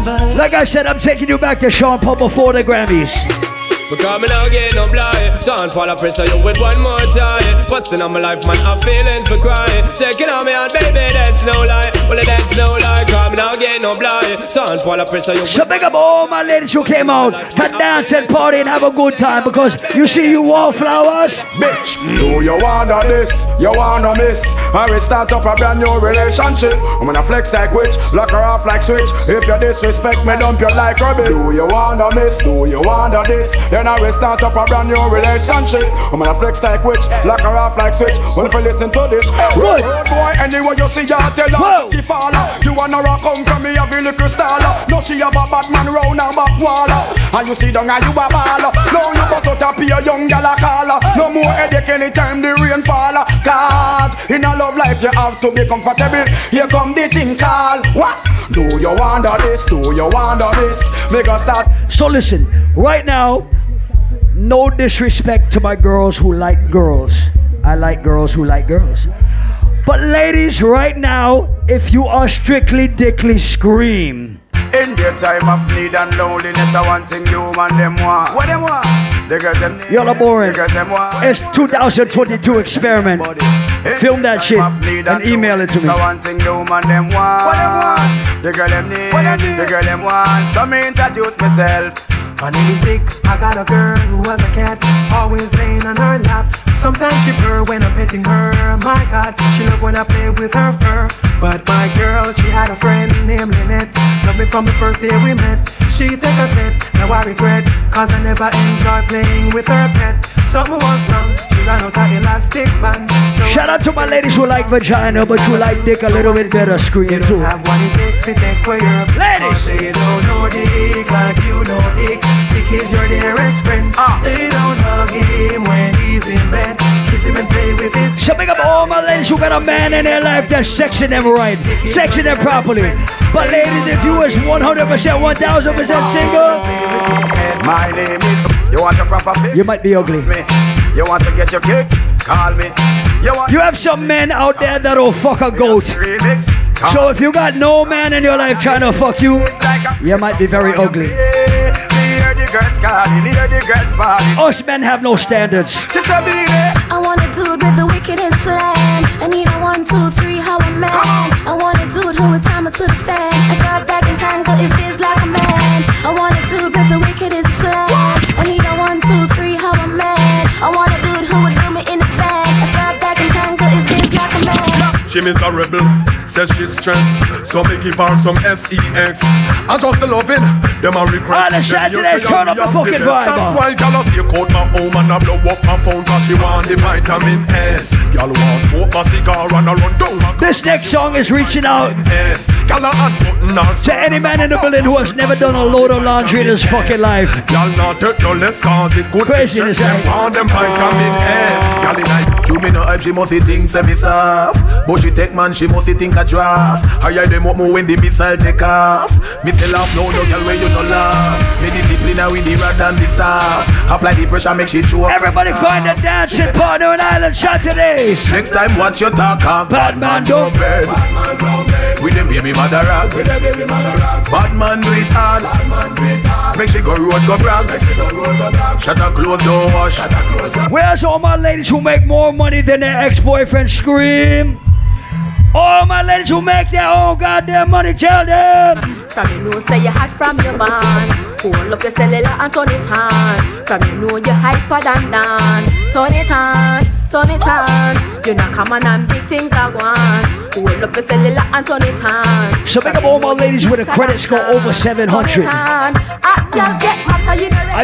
know, Like I said, I'm taking you back to Sean Paul before the Grammys. Because me now get no blind Don't fall a pressure you with one more time Busting on my life man I'm feeling for crying. Taking on me out baby that's no lie Well that's no lie Cause me now get no blind Don't fall a pressure you So big up all my ladies who came out to dance and party and have a good time because you see you wallflowers. Bitch, do you wanna this? You wanna miss? I will start up a brand new relationship. I'm gonna flex like witch, lock her off like switch. If you disrespect me, dump you like rubbish. Do you wanna miss? Do you wanna this? Then I will start up a brand new relationship. I'm gonna flex like witch, lock her off like switch. Well, if you listen to this, Good. road boy, anyway you see her tell her she fall. You wanna rock come from me, have a little style. No, she have a bad man round her back wall. And you see down and you a ball. Now you bust out a pure young gal a call. No more headache anytime the rain fall. Cause in a love life you have to be comfortable. Here come the things call. What? Do you wonder this? Do you wonder this? Make us start. So listen, right now, no disrespect to my girls who like girls. I like girls who like girls. But ladies, right now, if you are strictly dickly, scream. In their time of need and loneliness, I want thing and them want. What them want? The girls them need. Y'all are boring. Them want. It's 2022 experiment. Film that shit and email it to me. So one thing the woman them want. What them want? The girl them need. The girl them want. So me introduce myself. My name is Dick. I got a girl who was a cat, always laying on her lap. Sometimes she purr when I'm petting her. My God, she love when I play with her fur. But my girl, she had a friend named Lynette. Loved me from the first day we met. She take a sip, now I regret. Cause I never enjoy playing with her pet. Something was wrong, she out of elastic band. So Shout out to my ladies who like vagina, but you like dick a little bit better. Scream too. have what it takes to take away your Ladies. They don't know dick like you know dick. Dick is your dearest friend. Ah. They don't hug him when he's in bed. Him and play with his So big up all my ladies who got a man in their life that section them right, section them properly. But ladies, if you was 100%, 1000% single, My name is. You want a proper fit? you might be ugly. You want to get your kicks? Call me. You You have some men out there that'll fuck a goat. So if you got no man in your life trying to fuck you, you might be very ugly. Hear the girls calling, hear the girls bawling. Us men have no standards. She said, "Be there." I want a dude with the wickedest slang. I need a one, two, three, how a man. I want a dude who would time it to the fan. I thought that can tangle his biz like a man. I want a dude with the wickedest slang. I need a one, two, three, how a man. I want a dude who would do me in his van. I thought that can tangle his biz like a man. She miserable, says she's stressed. So me give her some sex. I just loving them a request. All the Saturdays, turn up the fucking vibe, That's man. why gal a stay out my home and I blow up my phone cause she want the vitamin S. Gal want smoke a cigar and a run down a This next song is reaching out S. Gal a unbutton her to any man in the building who has never done a load of laundry in his fucking life. Gal not take no less cause it could Craziness, distress them right? on them vitamin S. Gal in like You me no hype, she must think say me soft But she take man, she must think a draft. Higher them up more when the missile take off. Me say laugh, no, no girl where you no laugh. Me discipline her with the rod and the staff. Apply the pressure, make she choke Everybody find a dancing partner in Island Saturdays. Next time watch your talk off Bad man don't bed With them baby mother rock Bad man do it hard Make she go road go brag. Shut her close, don't wash. Where's all my ladies who make more money than their ex-boyfriend? Scream. All my ladies who make their own goddamn money, tell them. From you know say you hot from your band Hold up your cellular and turn it on. From you know you hyper than Dan. Turn it on, turn it on. You not come on and big things are one Hold up your cellular and turn it on. So make up all my ladies with a credit score over 700. I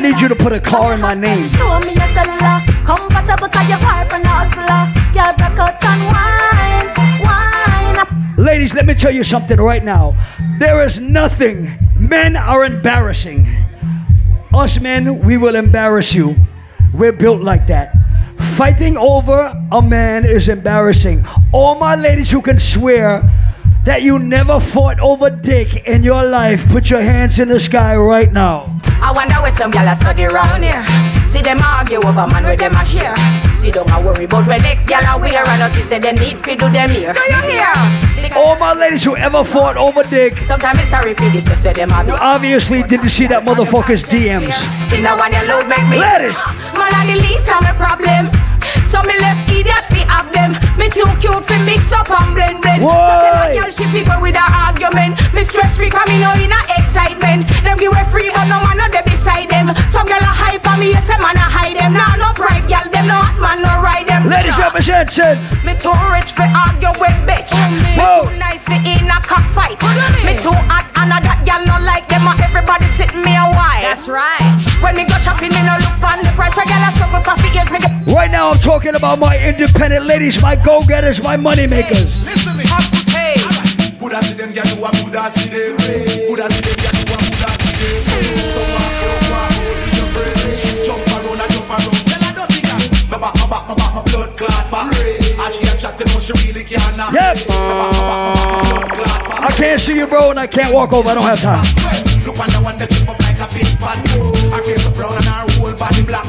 need you to put a car in my name. Show me your cellular. Comfortable cause you're far from the hustler. Girl break out and wine Ladies, let me tell you something right now. There is nothing. Men are embarrassing. Us men, we will embarrass you. We're built like that. Fighting over a man is embarrassing. All my ladies who can swear that you never fought over dick in your life, put your hands in the sky right now. I wonder where some gyal a study round here. See them argue over man where them a share. See don't a worry about when next gyal a wear and us say them need fi do them here. Do you hear? All my ladies who ever fought over dick, Sometimes it's sorry for this where them a you obviously didn't see that motherfucker's DMs. See now when you load make me Ladies. Man a the least of my problem So me left idiot fi have them. Me too cute fi mix up and blend blend. So tell a girl she fi go with her argument. Me stress free cause me know in a excitement. Them give way free but no man no dey beside them. Some girl a hype on me yes a man a hide them. Nah no pride girl them no hot man no ride them. Ladies represent, said. Me too rich fi argue with bitch. Me Whoa. too nice fi in a cockfight. Me too hot and a that girl no like them and Everybody sitting me a while. That's right. When me go shopping me no look on the price. Where girl a struggle for figures me get Right now, I'm talking about my independent ladies, my go getters, my money makers. Listen me, hot hey. Buddha see them, ya do a Buddha see them. Buddha see them, ya do a Buddha see them. So walk, walk, walk, with your friends. Jump around and jump around. Tell her don't think My back, my back, my back, my blood clot back. And she a chatting, but she really can't. Yep. My back, my back, my blood clot back. I can't see you, bro, and I can't walk over. I don't have time. Look on the one that keep up like a fish pot. Her face so brown and her whole body black.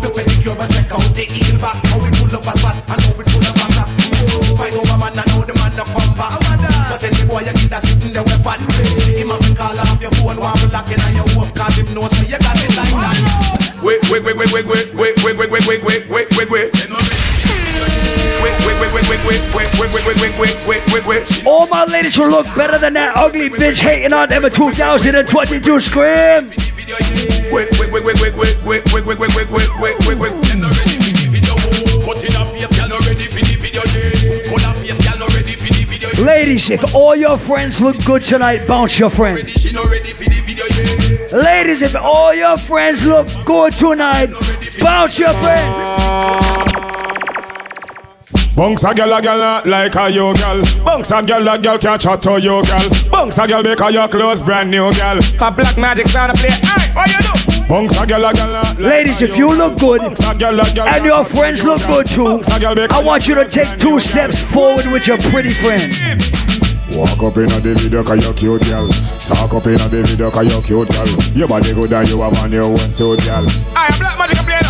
The pedicure but check out the heel back. How we pull up a spot and how we pull up a crack. Fight over man and know the man no come back. But tell the boy you get that sitting there with fat. Him have to call off your phone while we locking on your home. Cause him knows so you got it like that. Wait, wait, wait, wait, wait, wait, wait, wait, wait, wait, wait, wait, wait, wait, wait. Wait, wait, wait, wait, wait, wait, wait, wait, wait, wait, wait, wait, wait, wait. All my ladies who look better than that ugly bitch hating on them in 2022 scream. Wait, wait, wait, wait, wait, wait, wait, wait, wait, wait, Ladies, if all your friends look good tonight, bounce your friend. Ladies, if all your friends look good tonight, bounce your friend. Bunks a girl a girl like a you girl. Bunks a girl a girl can't chat to you girl. Bunks a girl because your clothes brand new girl. Cause black magic sound a play. Hey, what you do? Bunks a girl a Ladies, if you look good and your friends look good too, I want you to take two steps forward with your pretty friend. Walk up in a the video cause you cute girl Talk up in a the video cause you cute girl Your body good and you have on your own suit girl I am black magic player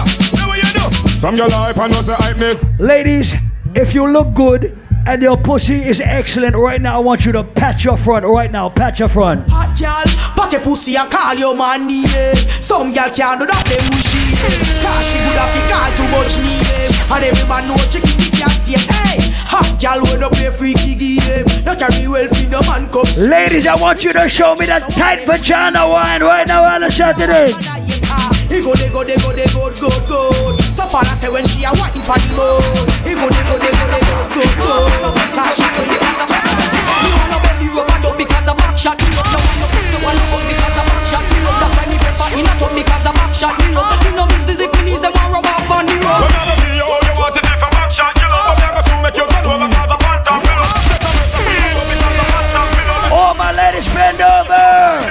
Know what you do? Some girl hype and no say hype me. Ladies, if you look good and your pussy is excellent right now, I want you to pat your front right now. Pat your front. Hot gal, pat your pussy and call your man. Some gal can't do that, them wishy Cause she would have be call too much name And every man know chicky kitty cat Hey, hot gal when you play freaky game Not carry well for no man cups Ladies, I want you to show me that tight vagina wine right now on a Saturday. Go, they go, they go, they go, go, go. So say when she a wine for the moon. He go, they go, they go, they go, go, go. Cause she go, you wanna belly rub and up because of back shot. Me love no one no pistol one up because of back shot. Me love that's why me prefer in a tub because of back shot. Me love, me love business if me needs them one rub up on the road. Whenever me all you want it if a back shot you love But me a go soon make you turn over cause a phantom me love All my ladies bend over.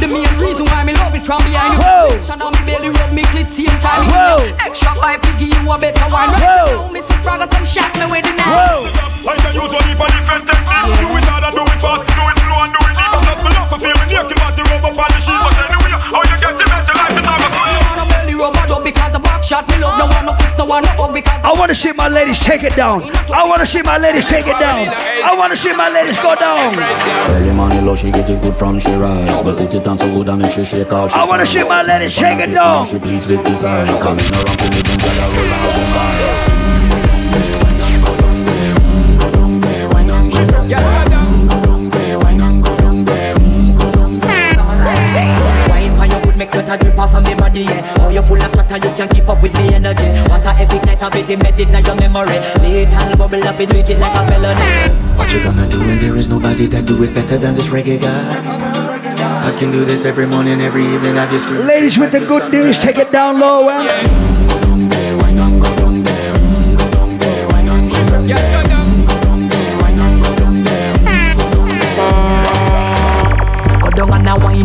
The main reason why me love it from behind the Whoa. Shut down me belly rub me clit same time me Whoa. give you Extra five to give you a better wine Right Whoa. now Mrs. Brother come shot me with the knife Whoa. I can use one for different technique Do it hard and do it fast Do it slow and do it deep Cause me love for feel me naked But the rub up on the sheet But anyway How you get the better life because of back shot Me love no one no kiss no one no hug because I want to see my ladies take it down. I want to see my ladies take it down. I want to see my ladies go down. Early morning love, she get it good from she rise But put it on so good and make sure shake out I want to see my ladies take it down. She pleased with the size Coming around to me, them gyal a roll out body yeah Oh you full of chatter you can't keep up with me energy What a epic night of it embedded in your memory Little bubble up it treat it like a felony What you gonna do when there is nobody that do it better than this reggae guy? I can do this every morning, every evening, have you scream Ladies with the good news, take it down low. eh? Go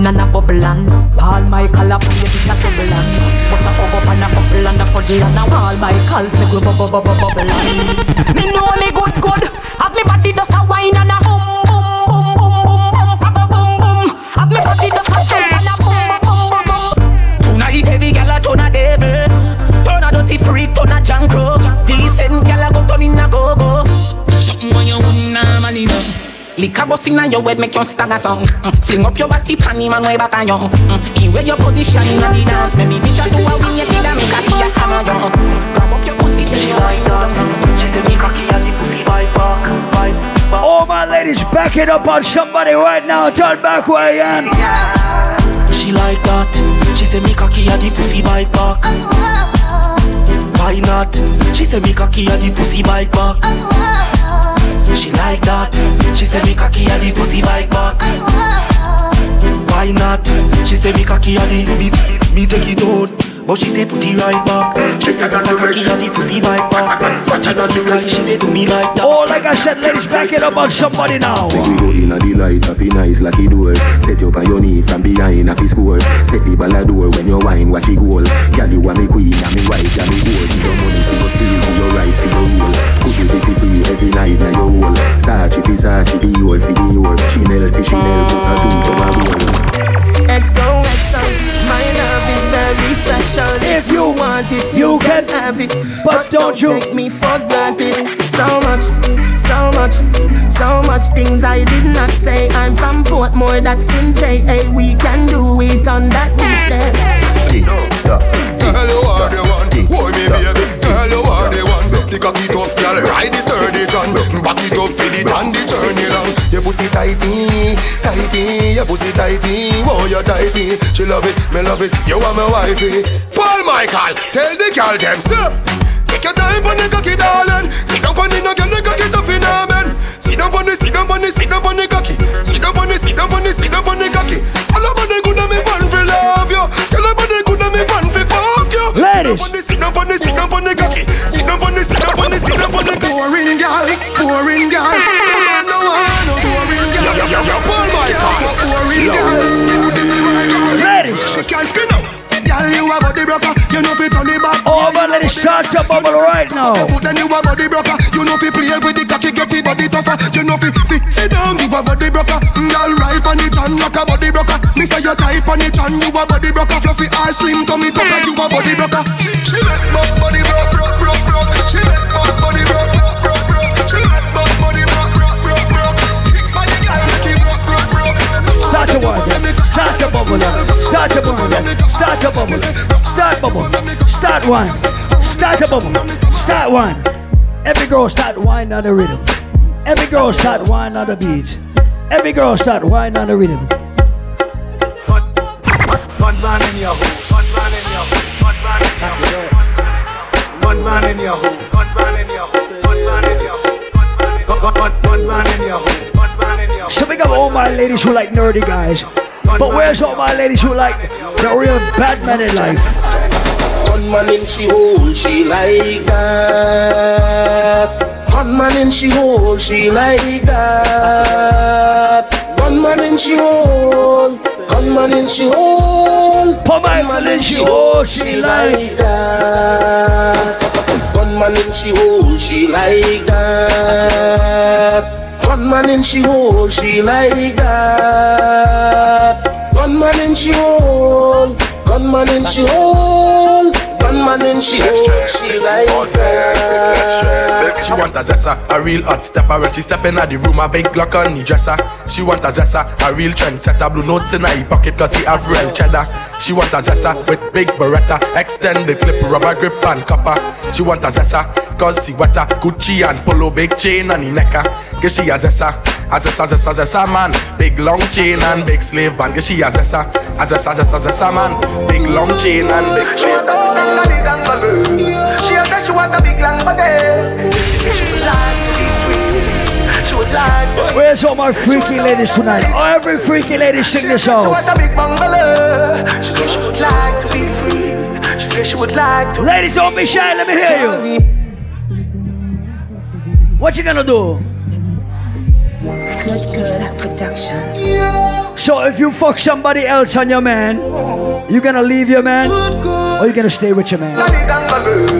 and a a bubble and Paul Michael up here this a double and Bust a up and a couple and a puddle and a Paul Michael's make we bubble bubble bubble and Me know me good good Have me body does a wine and a boom boom boom boom boom boom Papa boom boom Have me body does a jump and a boom boom boom boom Tonight every gal a turn a devil Turn a dirty freak, turn a junk Decent gal a go turn in a go-go Liquor bust inna your head make you stagger song mm. Fling up your body pan him and way back on you mm. In where your position inna the dance Make me picture to a win you kid and make a key a hammer you Grab up your pussy then you wind down She say me cocky and the pussy bite back Bite back All my ladies, back it up on somebody right now. Turn back way in. She like that. She say me cocky and the pussy bite back. Why not? She say me cocky and the pussy bite back. She like that. She say me cocky and the pussy bite back. Why not? She say me cocky and the me, me take it out. But she say put it right back. She say that's a cocky and the pussy bite back. Fatter than the sky. She say do me like that. Oh, like I said, ladies, back it up on somebody now. Make we go in a the light up in eyes like it door. Set you up on your knee from behind a fi score. Set the ball a door when you wine watch it goal. Girl you a me queen and me wife and me gold. Give your money fi your steal, give your right fi your roll. Could you be fi free every night na your hole. Sachi fi Sachi, Dior fi Dior. Chanel fi Chanel, put a two to a roll. XOXO, my love is very special. If you want it, you can have it. But don't you take me for granted. So much, so much, so much things I did not say. I'm from Portmore, that's in JA. We can do it on that beach there. Girl, you are the one. Hold me, baby. Girl, you are the one. The cocky tough, girl. Ride the sturdy John. Back it up for the and the journey long. Your pussy tighty, tighty. Your pussy tighty. Oh, you tighty. She love it, me love it. You are my wifey. Paul Michael, tell the girl them, sir. Take your time on the cocky, darling. Sit down on the no girl, the cocky tough in her bed. Sit down on the, sit down on the, sit down on the cocky. Sit down on the, sit down on the, sit down on the cocky. All about the good and me born for love you. All about the good and me born for Ladies. Sit down on the, sit down on the, sit down on the cocky. Sit down on the, sit down on the, sit down on the. Boring girl, boring girl. No one, no boring girl. Yo, yo, yo, Paul Michael. Boring girl. Ladies. She can't skin up. Girl, you a body broker. You know fi turn it back. Oh man, let it start to bubble right now. Then you a body broker. You know fi play with the cocky, get the body tougher. You know fi sit, sit down. You a body broker. Mm, Girl, right on the chan like a body broker. Me say you tight on the chan. You a body broker. Fluffy eyes, slim tummy tucker. You a body broker. She make body start to bubble, start to bubble, start bubble, start one, start to bubble, start one. Every girl start wine on the rhythm. Every girl start wine on the beat. Every girl start wine on the rhythm. One man in your hole, one man in your hole, one man in your hole. One man in your hole, one man in your hole, one man in your hole. One- man in your hole, one man in your hole. So big up all my ladies who like nerdy guys. But where's all my ladies who like the real bad man in life? One man in she hole, she like that. One man in she hole, she like that. One man in she hole, one man in she hole. One man in she hole, she like that. One man in she hole, she like that. One man in she hole, she like that. One man in she hole, one man in she hole. One man in she hole, she like that. She want a zessa, a real hot stepper When she step in the room, a big Glock on the dresser She want a zessa, a real trendsetter Blue notes in her pocket cause he have real cheddar She want a zessa with big beretta extended the clip, rubber grip and copper. She want a zessa cause she wetter Gucci and polo, big chain on the necker ah. Cause she a zessa, a zessa, zessa, zessa man. Big long chain and big sleeve band Cause she a zessa, a zessa, zessa, zessa man. Big long chain and big sleeve. band She a say she want a big long body. Where's all my freaky ladies tonight? Oh, every freaky lady sing this song. want a big bungalow. She say she would like to be free. She say she would like to. Ladies, don't be shy. Let me hear you. What you gonna do? production. So if you fuck somebody else on your man, you gonna leave your man, or you gonna stay with your man?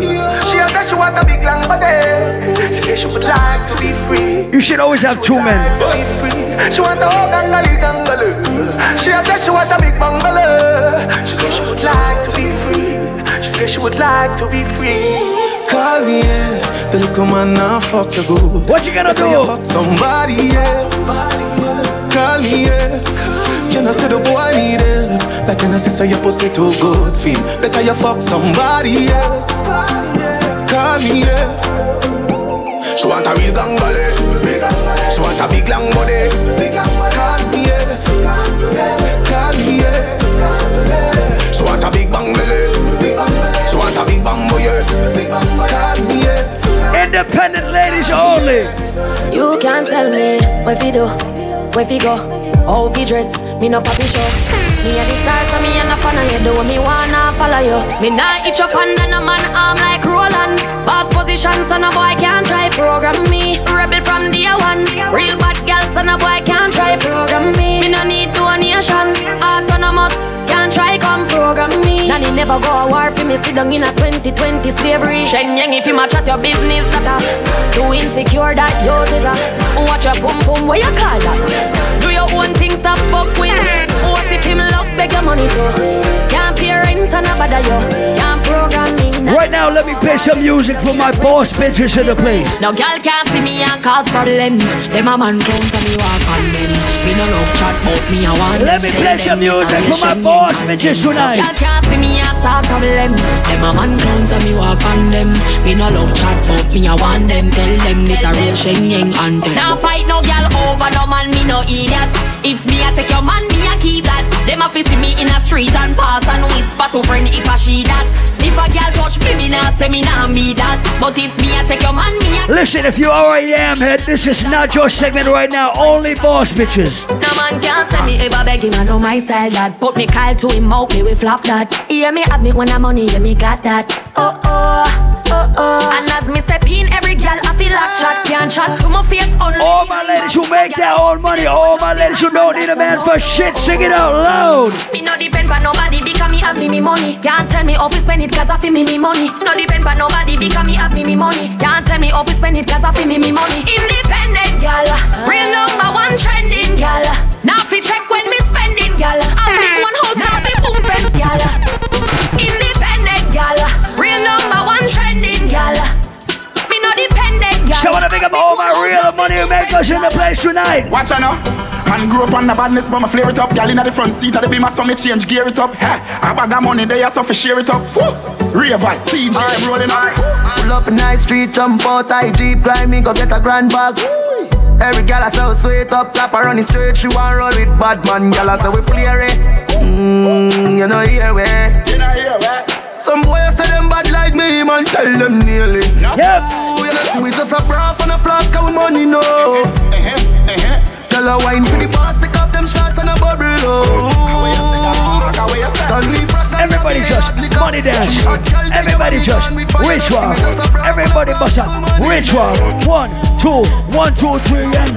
Want a big long body. She say she would like to be free. You should always have two men. Be. She want a whole gangali gangaloo. She a say she want a big bungalow. She say she would like to be free. She say she would like to be free. Call me, yeah. The little man now fuck the good. What you gonna do? You fuck somebody, yeah. Call me, yeah. You know, say the boy need help. Like you know, say your pussy too good, feel. Better you fuck somebody, yeah. Call me, yeah. She want a real gangale She want a big long body Call me, yeah. Call me, yeah. She want a big bang belly She want a big bang boy Call me, yeah. Independent ladies only. You can't tell me where fi do, where fi go, how fi dress. Me no papi show. Me a the star, so me a no fan of you. Do me wanna follow you. Me nah itch up under no man arm like Roland. Boss position, so no boy can't try program me. Rebel from day one. Real bad girl, so no boy can't try program me. Me no need donation. Autonomous. Can't try come program me. Nanny never go a war for me. Sit down in a 2020 slavery. Shenyang if you match at your business that a too insecure that you is a watch your pum pum. What you call that? Own thing, stop fuck with. What if him love beg your money too? Can't pay rent and a bother you. Can't program me. Right now, let me play some music for my boss bitches in the place. No girl can't see me and cause problem. Them a man clowns and me walk on them. Me no love chat but me a want. Let me play some music for my boss bitches tonight. Start problem. Them a man clowns and me walk on them. Me no love chat but me a want them. Tell them this a real Shenyang anthem. Now fight no girl over no man, me no idiot. If me a take your man, keep that. Them a fi see me in a street and pass and whisper to friend if I she that. If a girl touch me, me nah say me nah be that. But if me a take your man, me a Listen, if you already am head, this is not your segment right now. Only boss bitches. No man can't say me ever beg him, I know my style that. Put me Kyle to him out, me we flop that. Hear me have me when I'm money, yeah me got that. Oh oh, oh oh. And as me step in, every girl I feel like chat can't chat to my face only. All my ladies who make their own money, all my ladies who don't need a man for shit, sing it out loud. Me no depend on nobody because me have me me money. Can't tell me off spend it cause I feel me me money. No depend on nobody because me have me me money. Can't tell me off spend it cause I feel me me money. Independent gal, real number one trending gal. Now fi check when me spending gal. I pick one house now fi boom fence gal. Independent gal, real number one trending gal. Me no dependent gal. So I wanna big up all my real money makers in the place tonight. Watch out now. Man grew up on the badness, but my flare it up. Gal inna the front seat of the beamer, so me change gear it up. Ha, I bag of money there, so fi share it up. Woo. Ravers, TJ, rolling on. Pull up a nice street, jump out, I jeep, grind me, go get a grand bag. Every gal I so sweet up, clap her on the straight, she want roll with bad man. Gal I say we flare it. Mmm, you know here we. You know here we. Some boys say them bad like me, man, tell them nearly. Yep. Ooh, you know see we just a braff and a flask of money, no. Uh-huh, uh-huh, uh-huh. Tell her wine for the boss, take off them shots and a bubble, oh. Everybody just money dance. Everybody just ritual. Everybody bust up ritual. One, two, one, two, three, and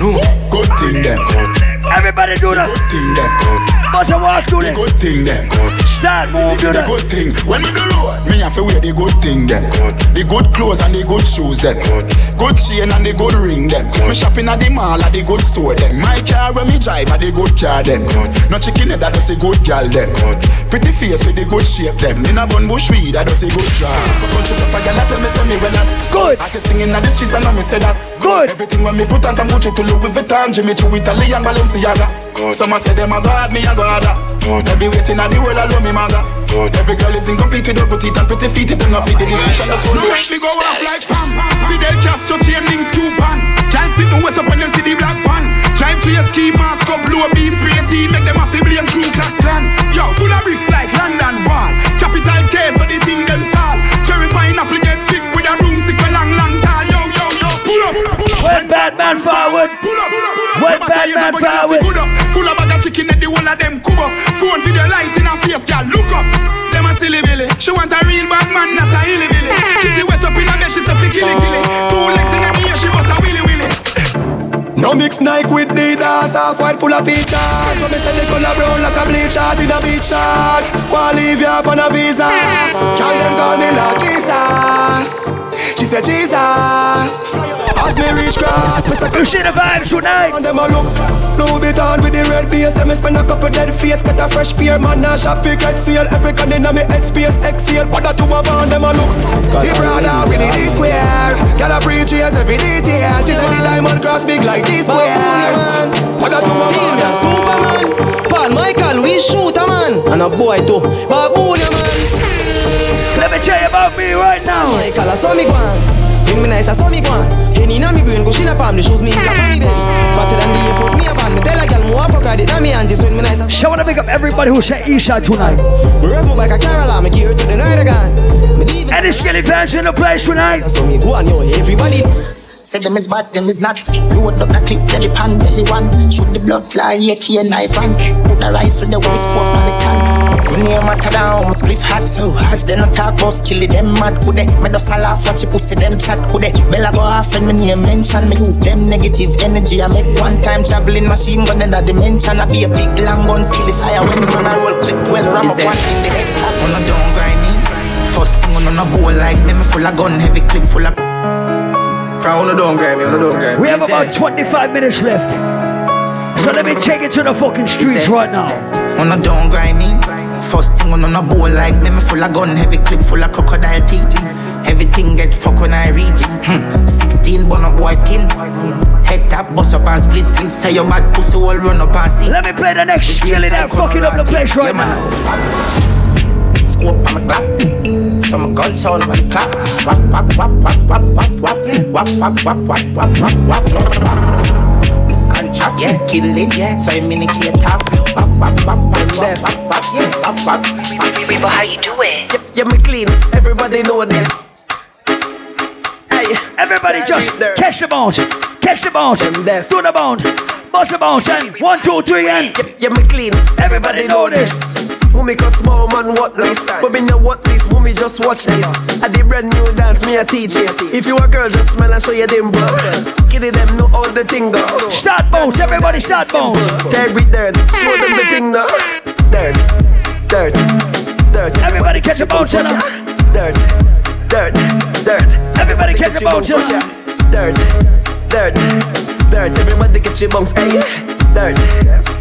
No, good thing them. Everybody do that. Good thing them. Bust a walk to The good thing them. Start move to The good thing. When me do road, me have to wear the good thing them. The good clothes and the good shoes them. Good chain and the good ring them. Me shopping at the mall at the good store them. My car when me drive at the good car them. No chicken head that does a good gal them. Pretty face with the good shape them. In a bun bush weed that does a good job. Country tough a gal that tell me say me well that. Good. Artist thing in the streets and now me say that. Good. Everything when me put on from Gucci to Louis Vuitton, Jimmy Choo, Italy and Balenciaga. Some a say them a god, me a god. Every waiting at the world alone me maga. Every girl is incomplete without good teeth and pretty feet. If they not fit the description, that's what No make me go off like Pam. Fidel Castro chain links coupon. Can't sit no wet up when you see the black van. Drive to your ski mask up, blow a beast spray team, make them a fi blame true class land. Yo, full of bricks like London Wall. Capital case, so the thing them When Batman forward. When Batman forward. Full of bag of chicken at the whole of them cub up. Phone video light in her face, girl, look up. Them a silly billy. She want a real bad man, not a hilly billy. Kitty wet up in her bed, she say fi killy killy. Two legs in her ear, she bust a willy willy. No mix Nike with Adidas, half white full of features. So me sell the color brown like a bleachers in a beach shorts. Wanna leave you up on a visa? Call them call me Lord Jesus. She said Jesus. As me reach grass, me say You see the vibes tonight. on them a look. Louis Vuitton with the red base, and me spend a couple dead face. Get a fresh pair, man, now shop fi get seal. Epic and inna me head space, exhale. What that you a on them a look. The brother with the D square. Girl a preach yes every detail. She said the diamond cross big like D square. What that you a on them? Superman, Paul Michael, we shoot a man, and a boy too. Baboon, man. Let me tell you about me right now. Michael, I saw me go. Bring me nice, I saw me go on. Henny na me brain, go she na palm, the shoes me is a belly. Fatter than the force me a van. Me tell a girl, more fuck her, they na me and just when me nice. I wanna pick up everybody who said Eastside tonight. Me rev my bike a Carola, me gear to the night again. Me leave it. Any skinny fans in the place tonight? So me go on, yo, everybody. Say them is bad, them is not. Load up the clip, belly pan, belly one. Shoot the blood clot, AK knife and put the rifle there with the scope on the stand. My name matter down, my spliff hot so if they not talk about kill it, them mad could they? Me just a laugh watch you pussy them chat could they? Bella go off and me name mention me use them negative energy. I make one time traveling machine gun in a dimension. I be a big long gun skill if I when man I roll clip well ram up one in the head. On a down grind me. First thing on a bowl like me, me full of gun, heavy clip full of. From on don't grind me, on don't grind me. We have about 25 minutes left. So let me take it to the fucking streets right now. On a don't grind me. First thing on a bowl like me, me full of gun, heavy clip full of crocodile teeth. Everything get fuck when I reach. Hmm. 16 bun up boy skin. Head tap, bust up and split split. Say your bad pussy all run up and see. Let me play the next skill in that fucking up the place right now. Scope on my clap. Some gun sound when clap. Wap wap wap wap wap wap wap. Wap wap wap wap wap wap wap. Contract, yeah, kill it, yeah. So I minicate top. Reba, how you do it? Yeah, yeah, me clean. Everybody know this. Hey, everybody just catch the bounce, catch the bounce, do the bounce, bust the bounce, and one, two, three, and yeah, yeah me clean. Everybody, know this. Who make a small man what this? But me know what this, who me just watch this. I did brand new dance, me a teach it. If you a girl, just smile and show your dimple. Kitty them know all the thing go. Start bounce, everybody start bounce. Dirt with dirt, show them the thing now. Dirt, dirt, dirt. Everybody catch a bounce, Dirt, dirt, dirt, dirt. Everybody catch a bounce, Dirt, dirt, dirt. Everybody catch your bounce, hey. Dirt,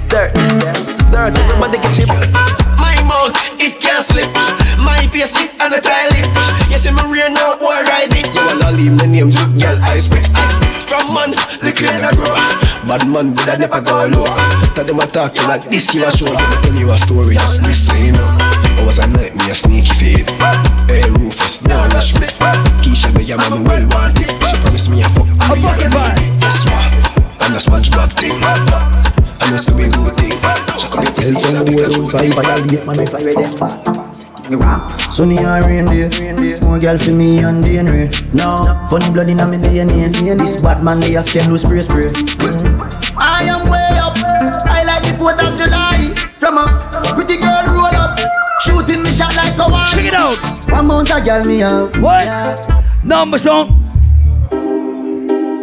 dirt, dirt. Everybody catch your bounce. My mouth, it can't slip. My face, it and the toilet. Yes, I'm a real now, boy, ride it. You wanna leave my name, girl, I spit, I spit. From man, the clears I grow. Bad man, but I never go low. Tell them I talk to like this, you a show. Let me tell you a story, just listen, you know. I was a night, me a sneaky fade. Hey, Rufus, don't rush me. Keisha, be your man, well wanted. She promised me a fuck, me a baby. Guess what? I'm a SpongeBob thing. Tell some boy don't try violate, man, if I read them fast. Sunny or rain day, more girl for me and DNA. No, funny blood in a me DNA. This bad man they a scam loose spray spray. I am way up. I like the 4th of July. From a pretty girl roll up, shooting me shot like a wine. Check it out. One mount a girl me have. What? Number song.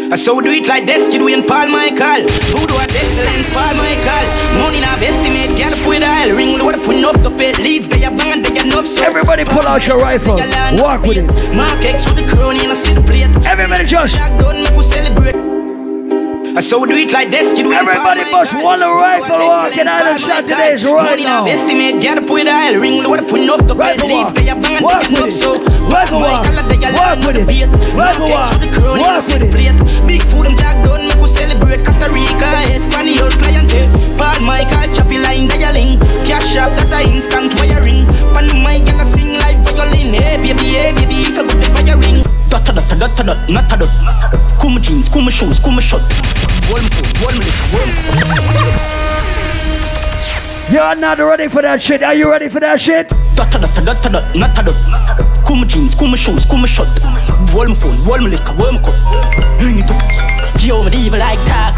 I so do it like this, kid, we and Paul Michael. Voodoo at excellence, Paul Michael. Money now estimate, get up with aisle. Ring load up enough to pay leads. They have bang, they enough. So Everybody pull out your rifle. Walk with it. Mark X with the crony and I see the plate. Everybody just. Don't make us celebrate. I so do it like this, kid, we Everybody must want a rifle walking Island Saturdays right Money now. now estimate, get up with aisle. Ring load up enough to pay leads. They have they got enough. So walk. Walk with it. Walk. with the crony and I Walk see with it. Big food and jack done, make us celebrate Costa Rica, Espanol client eh. Paul Michael, choppy line, dialing Cash up, that a instant wiring Pan my a sing like violin Hey baby, hey baby, if I got the wiring Dot dot dot dot dot, not dot Cool my jeans, cool my shoes, cool my shot me food, hold me liquor, You're not ready for that shit. Are you ready for that shit? Dot dot dot dot dot, not dot Cool my jeans, cool my shoes, cool my shot me phone, me liquor, me cup Yo, me evil like talk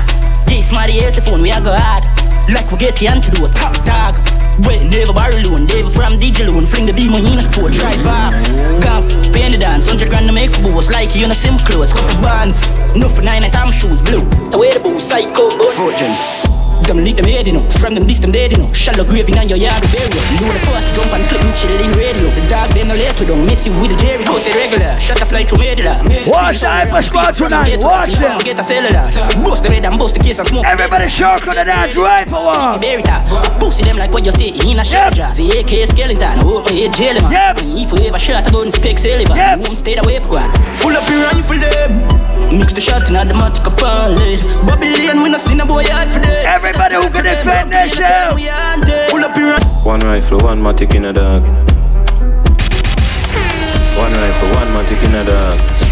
This my the phone, we a go hard Like we get the antidote, top dog Wait, never borrow loan, never from DJ loan Fling the beam on in a sport, drive off Camp, pay the dance, 100 grand to make for boss Like you in a sim clothes, couple bands. No for nine, I time shoes, blue. The way the boo, psycho, Fortune them lead them head, you know. From them this them dead, you know. Shallow grave in your yard of burial. You know the first jump and clip me chill in radio. The dog they no we don't miss you with the Jerry. Say regular, shut the fly through medulla. Watch the hyper squad tonight. Watch them. Get a cellular. Boost the red and boost the case and smoke. Everybody on the dance rifle walk. Pussy them like what you say in a jazz. The AK skeleton, hope my head jelly man. Yep. If we ever shot, I go and speak. Yep. Home stayed away for one. Full up your rifle them. Mix the shot in a automatic upon lead. Babylon, we no see no boy hard for them. Everybody who can defend themselves. Full up your One rifle, one matic in a dog. One rifle, one matic in a dog.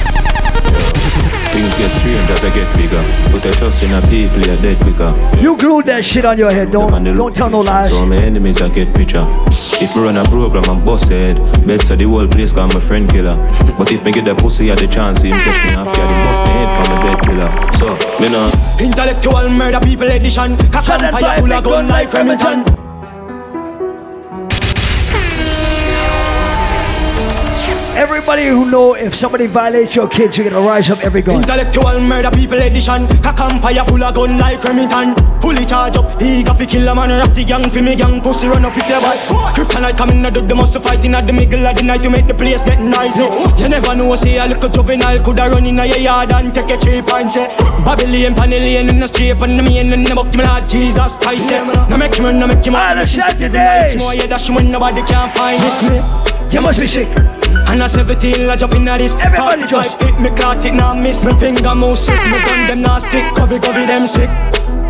Things get strange as I get bigger. Put a trust in a people, you're dead quicker. You glued that shit on your head. Don't don't tell no lies. So my enemies I get picture. If me run a program and bust head, bet so the whole place call my friend killer. But if me get that pussy at the chance, him catch me after the bust the head from a dead killer. So me know. Intellectual murder people edition. Cock and fire full of gun like Remington. Everybody who know if somebody violates your kids, you're gonna rise up every gun. Intellectual murder people edition. Fire full of gun like Remington. Fully charge up, he got fi kill a man. Ratty gang fi me gang, pussy run up if you bad. Kryptonite coming out of the muscle fighting at the middle of the night to make the place get noisy. You never know, say a little juvenile coulda run in a your yard and take a cheap and say Babylon, Panellian in the street and the main and the buck me Lord Jesus Christ. No make him run, no make him run. the Saturdays. More yeah, dash when nobody can find this me. You must be sick. And I 17, I jump in at this. Everybody just- fit me, caught it, now miss. My finger move sick, me gun them now stick. Cover, cover them sick.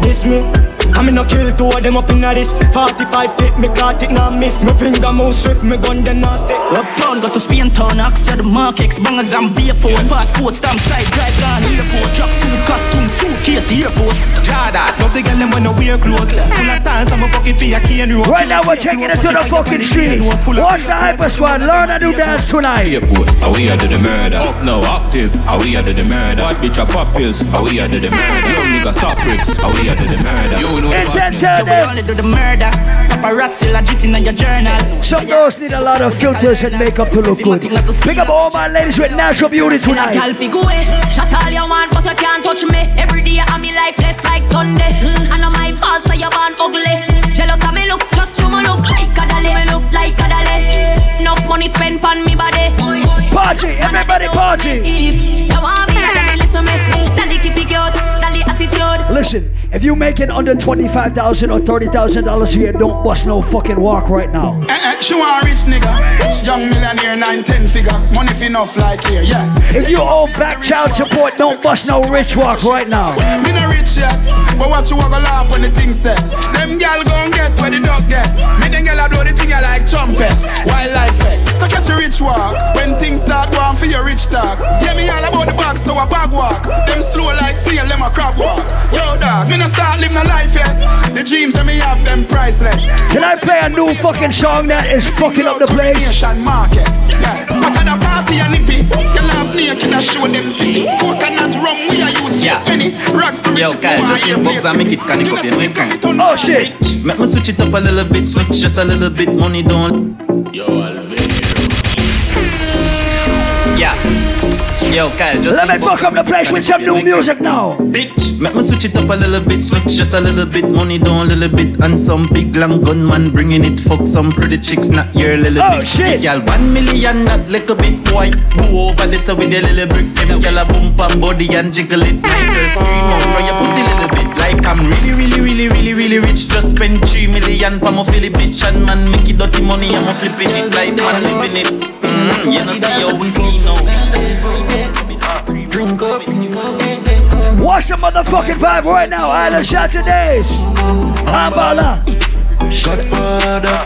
This me. Come no kill two of them up in this. 45 fit, me caught it now miss. My finger move swift, me gun then nasty Uptown, got to Spain town, access the markets Bangers and beer for Passport, stamp, side, drive, down, airport Truck, suit, costume, suitcase, Air Force. Jada, love the girl them when no wear clothes. Full of style, some fucking fear, cane road Right now we're taking it to the fucking streets. Watch the Hyper Squad, learn how to dance tonight. Airport, are we out of the murder? Up now, active, are we out of the murder? Bad bitch, I pop pills, are we out of the murder? Young nigga, stop bricks, are we out of the murder? You know the So we only do the murder Paparazzi legit in your journal Some girls need a lot of filters and makeup to look good Pick up all my ladies with natural beauty tonight Girl, fi away. Shut all you want, but you can't touch me. Every day I'm me life blessed like Sunday. Hmm. I know my fault, so you born ugly. Jealous of me looks, just you me look like a dolly. Me look like a dolly. Enough money spent on me body. Party, everybody party. If you making under twenty-five thousand or thirty thousand dollars a year, don't bust no fucking walk right now. Eh, eh, she want a rich nigga. Young millionaire, nine, ten figure. Money fi enough like here, yeah. If you owe back child support, don't bust no rich walk right now. Me no rich yet, but what you wanna laugh when the thing set? Them gal gon' get where the dog get. Me them gal a blow the thing a like trumpet, wildlife effect. So catch a rich walk when things start going for your rich talk. Yeah, me all about the bag, so a bag walk. Them slow like snail, them a crab walk. Yo, dog, me no start live no life yet. The dreams that me have, them priceless. Can I play a new fucking song that is fucking up the place? Nation market. Yeah. But at the party and nippy, you laugh naked and show them titty. Coconut rum we are use Yeah. just any rocks to Yo, riches. guys, just higher box and make it connect up, you know, you can. Oh shit. Make me switch it up a little bit, switch just a little bit, money don't. Yo, Yo, Kyle, just Let me fuck up the place with some new music now. Bitch, make me switch it up a little bit, switch just a little bit, money down a little bit, and some big long gunman bringing it, fuck some pretty chicks, not your little Oh, bit. shit. Girl, one million, not little bit, boy. Go over this with your little brick, them girl a bump and body and jiggle it. Night girl scream out for your pussy little bit, like I'm really, really, really, really, really rich. Just spend three million for my Philly bitch, and man make it dirty money, I'm a flipping it, life man living it. Mm, you know see how we clean now. Drink up, Watch the motherfucking vibe right now. Island Saturdays. Ambala. Godfather,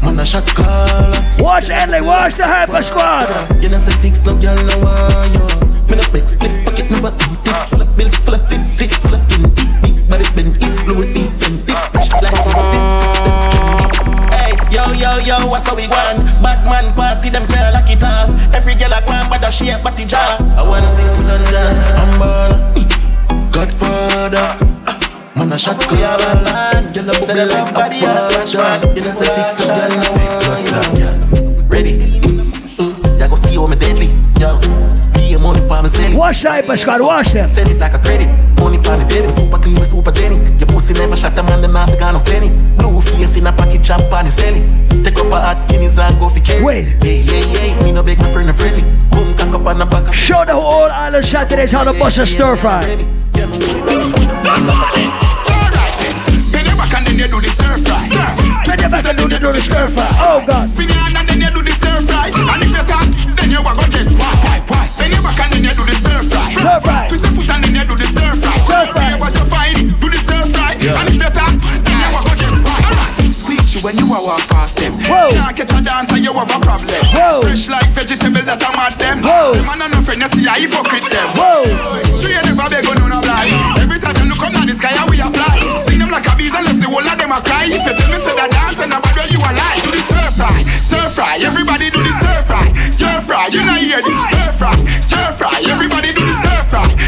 man a shot caller. Watch Enley, watch the Hyper Squad. You know say six no girl no want you. Me no big split pocket never empty. Full of bills, full of fifty, full of twenty. Big body bend it, Louis V Fendi. Fresh like this system trendy. Hey, yo yo yo, what's how we want? Batman party, them girl lock it off. Every girl a want, but she but body jaw. I wanna see London, I'm baller. Godfather. Man a shot caller. Girl a bubble like body a smash man. You know say six no girl no. Ready? Mm, Ya go see how me deadly, yo. Be a money pa me send it. Watch the Hyper them. Send it like a credit. Money pa me baby, super clean, me super jenny. Your pussy never shot a man, them not got no penny. Blue face in a pocket, chop on the selling. Take up a hot guineas and go for carry. Wait. Yeah, yeah, yeah. Me no beg my friend a friendly. Boom, cock up on the back. Show the whole Island Saturdays how to bust a stir fry. Bend your back and then you do the stir fry. Bend your back and then you do the stir fry. Oh God. Spin your and then you do the stir fry. And if you talk, then you a go get why, why, why. Bend your back and then you do the stir fry. Stir fry. Twist your foot and then you do the stir fry. Stir fry. Yeah, what you find, do the stir fry. And if you talk, then you a go get why. Squeeze you when you a walk past them. Whoa. Can't catch a dancer, you have a problem. Whoa. Fresh like vegetable that I'm at them. Whoa. Them man and no friend, you see a hypocrite them. Whoa. She ain't never beg on no blind. Every time them look up now the sky and we a fly. Sting them like a bees and left the whole of them a cry. If you tell me say that dance and about where you a lie, do the stir fry, stir fry. Everybody do the stir fry, stir fry. You know hear this stir fry, stir fry. Everybody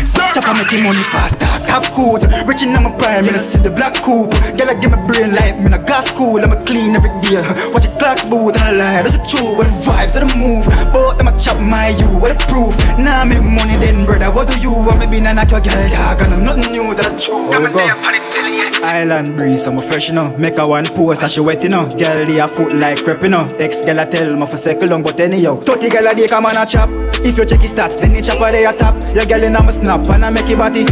Chop and making money faster, top coat Rich in my prime, me no see the black coupe. Girl, I give me brain light, me no gas cool I'm a clean every day, watch your clocks boot and I lie. That's the truth, what the vibes, what the move. Both them a chop my you, what the proof. Now nah, make money then, brother, what do you want? Me be a natural girl, dog And I'm nothing new that I true. Come and there, pan it, tell you Island breeze, I'm a fresh, you know. Make a one post, and she wet, you know. Girl, they a foot like crepe, you know. Ex girl, I tell me for circle long, but anyhow. 30 girl a day, come on a chop. If you check his stats, then you chop a day a top. Your girl in a snap and I make it body.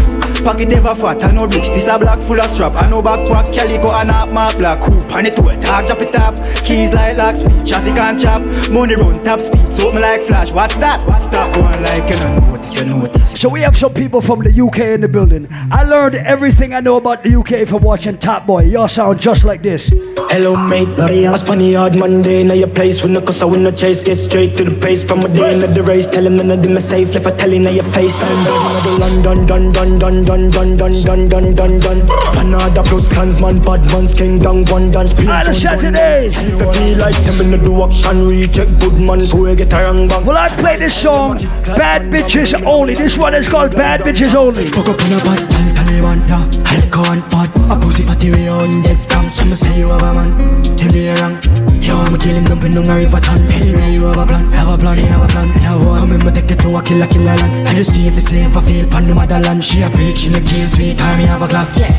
Pocket ever fat, I know rich. This a black full of strap. I know backpack, calico and a my black hoop. And it a dog drop it up. Keys like lock speed, traffic and chop. Money run top speed, so me like flash. What's that? Stop going like you know notice, you notice. So we have some people from the UK in the building. I learned everything I know about the UK from watching Top Boy. Y'all sound just like this. Hello mate, I spun the hard Monday Now your place with no cause I win no chase Get straight to the pace from a day into the race Tell him none of them are safe Left I tell in your face I'm done with the London dun dun dun dun dun dun dun dun dun dun Fanada plus clansman bad man's king down one dance Pin All the Saturdays And if I feel like sending the do action Recheck good man so we get a wrong bang Well I play this song Bad Bitches Only This one is called Bad Bitches Only. Fuck up on a bad Taliban, yeah Alcohol and pot. A pussy fatty way on dead Come some say you have a man Tell me you're wrong Yo, I'ma kill him dumping on a river ton. Anyway, you have a plan. Have a plan, you have a plan Have one. Come in, but take it to a killer, killer land. I just see if it's safe, I feel pan the motherland. She a freak, she look clean, sweet Time me have a clock Yeah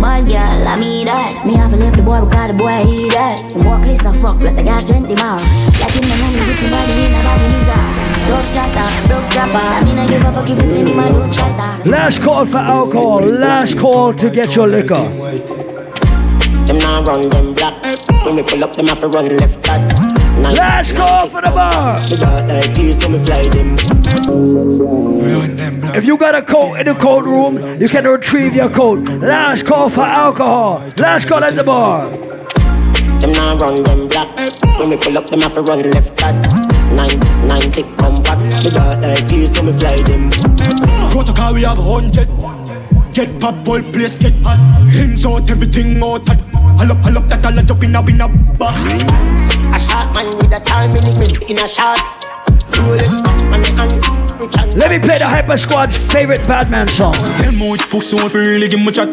Bad girl, I mean that. Me have to leave the boy because the boy he that Walk list no fuck, plus I got strength him Like him no money, with him body in a body loser Broke chatter, broke trapper I mean I give a fuck if you send him a don't chatter Last call for alcohol Last call to get your liquor Them now run them black. When we pull up, them have to run left back. Last call for the bar. We got like please, so me fly them. If you got a coat in the cold room, you can retrieve your coat. Last call for alcohol. Last call at the bar. Them now run them black. When we pull up, them have to run left back. Nine, nine click come back. We got like please, so me fly them. Protocol we have a hundred Get pop, whole place get hot Hands out, everything out hot All up, all up, that all a jump in a, in a bar A shot man with a time in the in a shots. Rolex watch man hand. Rich Let me play the Hyper Squad's favorite Batman song. Them much pussy on for really give me chat.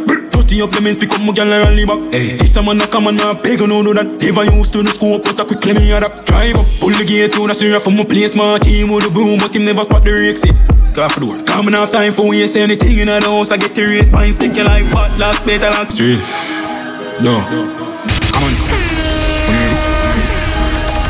Dirty up the men's pick up my gal and rally back. Hey. This a man a come and a beg no do that. Never used to the school, but I quickly me adapt. Drive up, pull the gate to the syrup from my place. My team with the boom, but him never spot the exit. Car for the door. Coming off time for we anything in the house. I get the race, mine stick you like what? Last better like. Straight. No. Come on.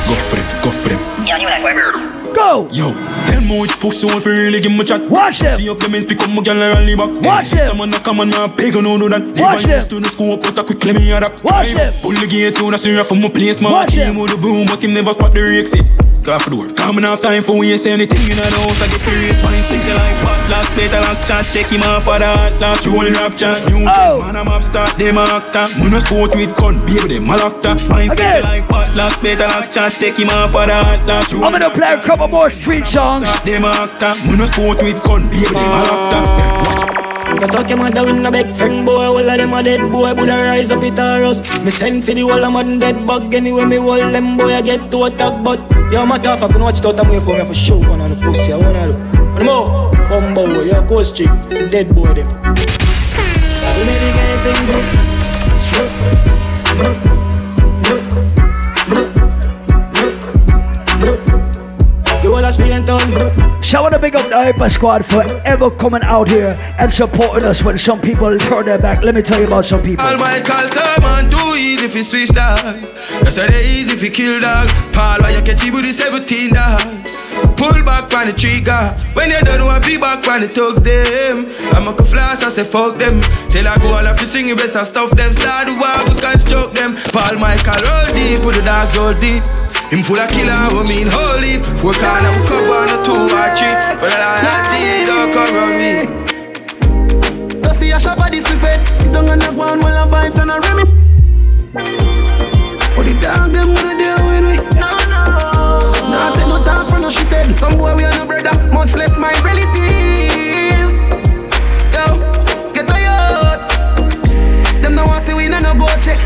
Go for them, go for them. Go! Yo, tell me which pussy want for really give me chat. Watch them. Stay up the pick up my gal and rally back. Watch them. Someone a come and a beg no do that. Watch them. to the school, but I quickly me adapt. Watch them. Pull the gate to the syrup from my place. My Watch team with the boom, but him never spot the exit. Car for the door. Coming off time for we say anything in the house. I get race, fine, think like what? Last plate, last chance, take him off for that. Last roll, rap chance. New Oh. man, I'm up start, them a actor. I sport with gun, baby, them a actor. Again. you like what? Last plate, last chance, take him off for that. Last roll, I'm gonna play a couple more street songs. them a actor. When I sport with gun, baby, them a ah. actor. Cause out your mother with a big friend boy All of them a dead boy Buddha rise up it a rust. Me send for the whole of man dead bug Anyway me hold them boy I get to attack But yo my tough I can watch it out and wait for me for show One of the pussy I wanna do. One more Bumbo boy Yo go street Dead boy them. We make the guys sing Shout out to big up the Hyper Squad for ever coming out here and supporting us when some people turn their back. Let me tell you about some people. All my call time man too easy fi switch dogs. That's why they easy fi kill dog. Paul why you catch it with the 17 dogs. Pull back on the trigger. When you done want be back on the thugs them. I'm a flash I say fuck them. Till I go all of you sing best and stuff them. Start the war we construct them. Paul Michael roll deep with the dogs roll deep. Him full of killer, we mean holy. Work on a cup on a two or three. But a loyalty don't come around me. Don't see a shop for this buffet. Sit down on the ground while I vibes and I remy. But the dog them wanna deal with me. No, no. Nah, take no talk for no shit. Some boy we are no brother, much less my relative.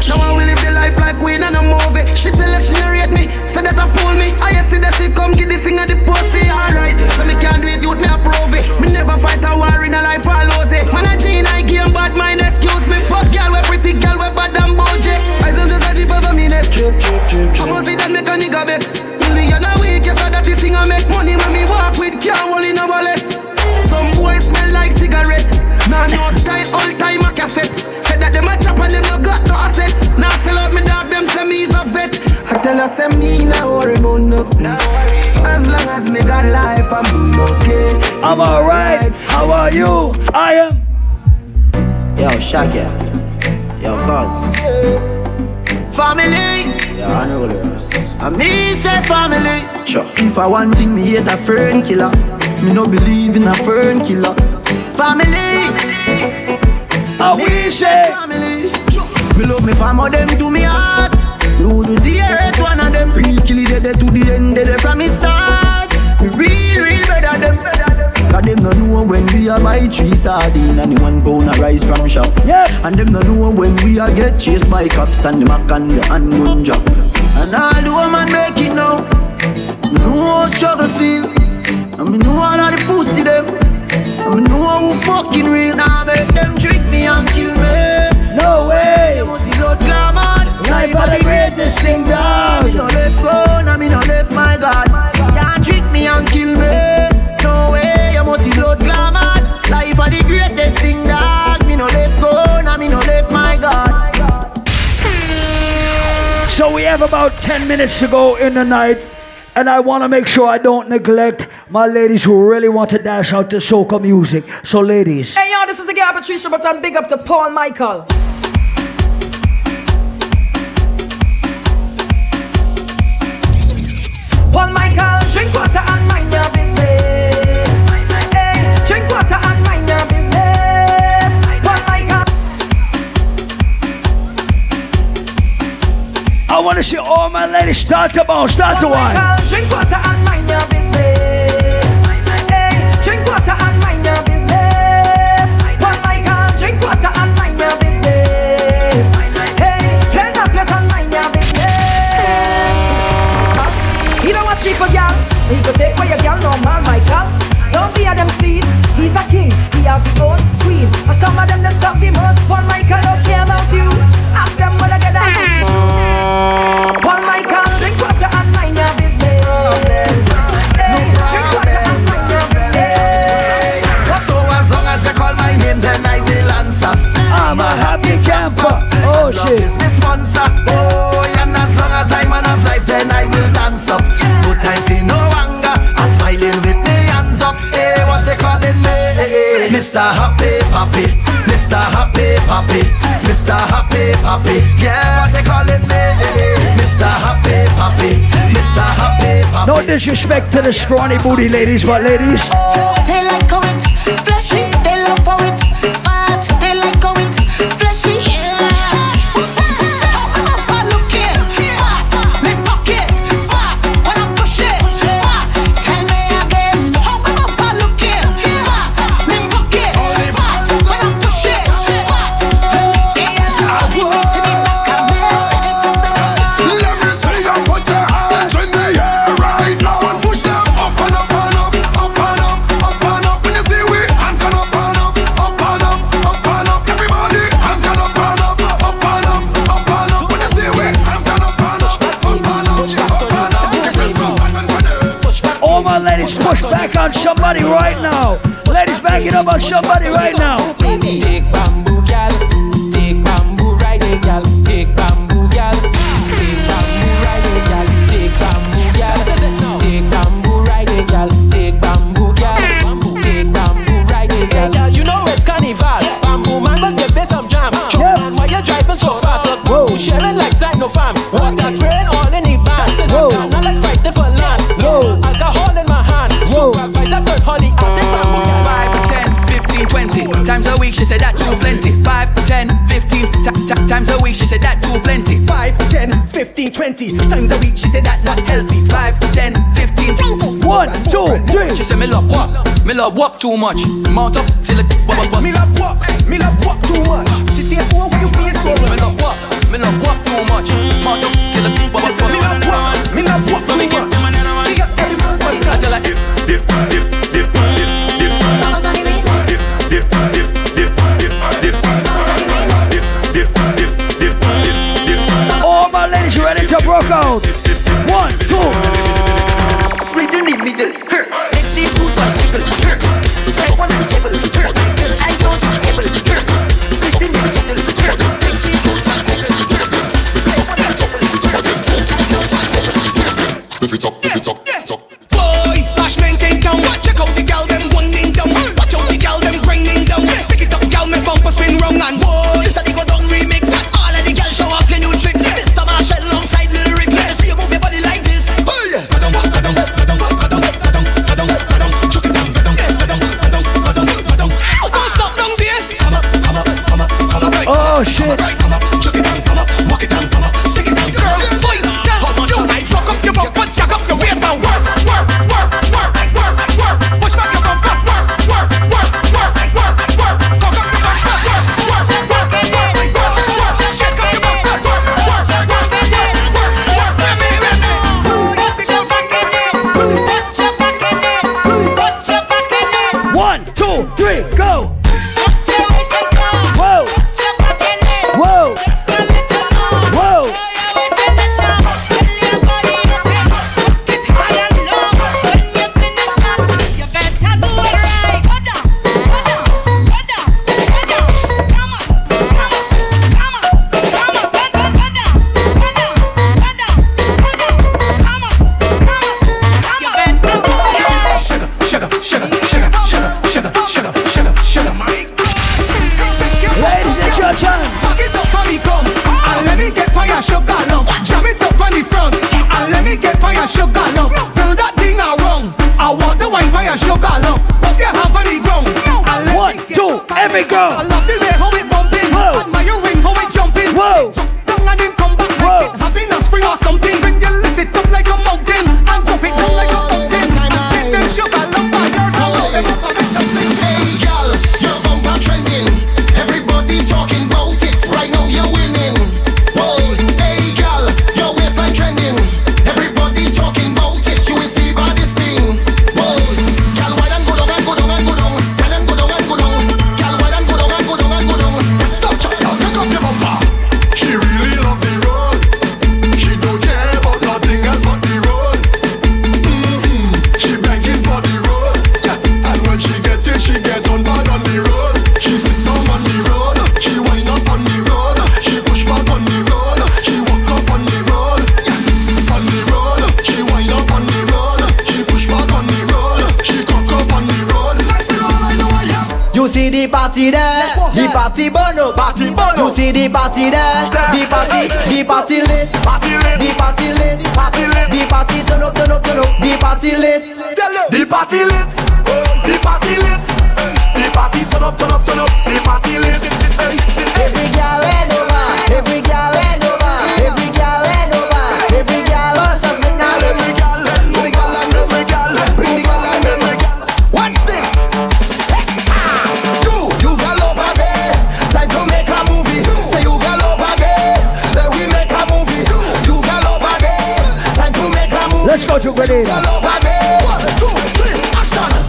Now I will live the life like we no no movie. She tell us she narrate me, say that I fool me. I see that she come this thing at the pussy, alright. So me can't do it, youth me approve it. Me never fight a war in a life, I If I want thing, me hate a fern killer. Me no believe in a fern killer. Family. I wish it. family. Me love me family, them to me heart. Me would the earth one of them. Real kill it dead to the end, dead from me start. Me real, real better them. Cause them no know when we a buy three sardine and the one pound a rice from shop. Yeah. And them no know when we a get chased by cops and the mac and the handgun job. And all the woman make it now. Know how struggle feel. And me know all of the pussy them. And me know who fucking real. Now make them trick me and kill me. No way. You must see blood clamor. Life are the greatest thing, dog. Me no left go, now me no left my God. Can't trick me and kill me. No way, you must see blood clamor. Life are the greatest thing, dog. Me no left go, now me no left my God. So we have about 10 minutes to go in the night. And I want to make sure I don't neglect my ladies who really want to dash out to soca music. So, ladies, Hey yo, this is the girl Patricia, but I'm big up to Paul Michael. Want to see all my ladies start to bounce, start to oh Paul wine. Drink water and mind your business. Hey, drink water and mind your business. Oh Paul Michael, drink water and mind your business. Hey, turn up your and mind your business. He don't want sleep a girl. He could take away your girl, no man, Michael. Don't be a them thief. He's a king. He have his own queen. And some of them that stop the most. Paul Michael don't care about you. Ask them what I get that. Paul Michael, drink water and mind your business. Hey, drink water and mind your business. So as long as call my name, then I will answer. I'm a happy camper. Oh Love shit. is my sponsor. Oh, and as long as I'm of life, then I will dance up. No time for no anger. I'm smiling with me hands up. Hey, what they calling me? Mr. Happy Papi, Mr. Happy Papi, Mr. Happy Papi. Yeah, what they calling me? Mr. Happy Papi, Mr. Happy Papi. No disrespect to the scrawny booty ladies, but ladies, They like how it 박수 한번 times a week. She said that too plenty. 5, 10, 15, 20 times a week. She said that's not healthy. 5, 10, 15, 20. One, two, three. She said me love walk. Me love walk too much. Mount up till it bust bust. Me love walk, me love walk too much. She say, oh, when you being so Me love walk. Me love walk too much. Mount up till it bust bust. Me love walk, me love walk too much. She got every first I tell her if Dip, Roger Grenada. All. One, two, three, action.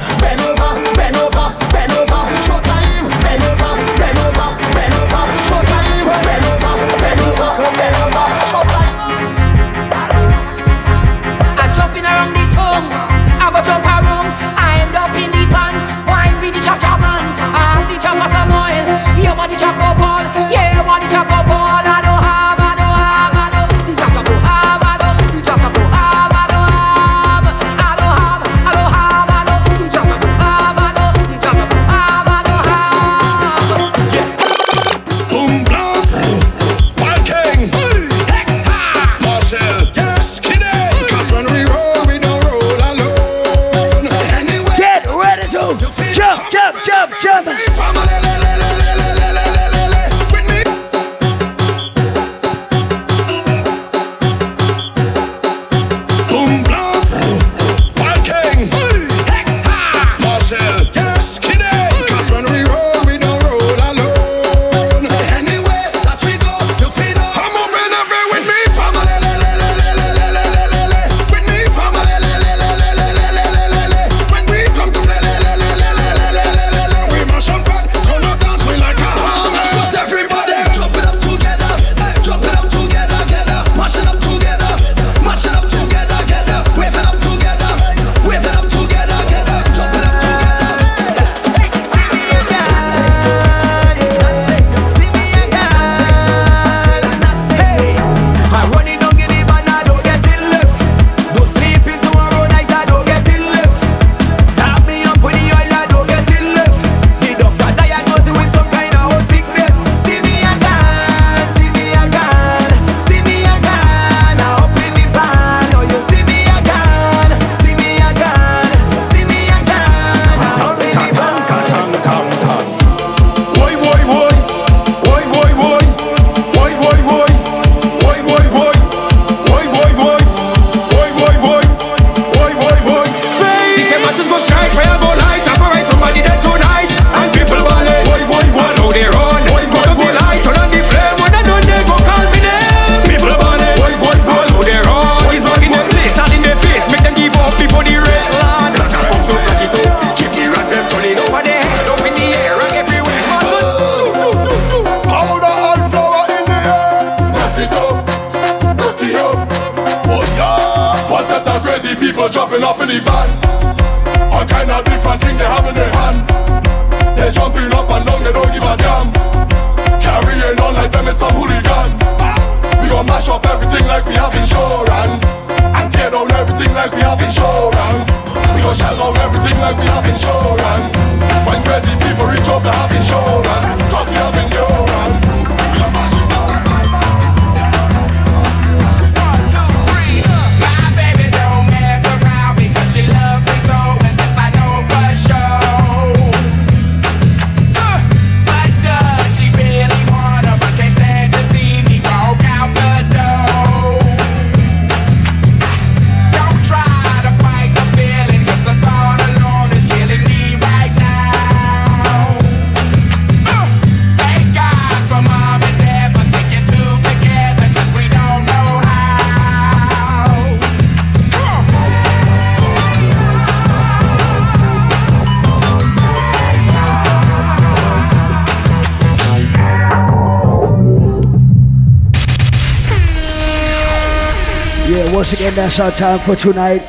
That's our time for tonight.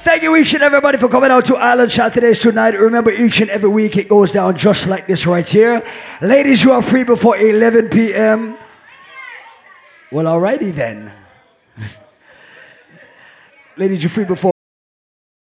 Thank you each and everybody for coming out to Island Saturdays tonight. Remember, each and every week it goes down just like this right here. Ladies, you are free before 11 p.m. Well, alrighty then. Ladies, you're free before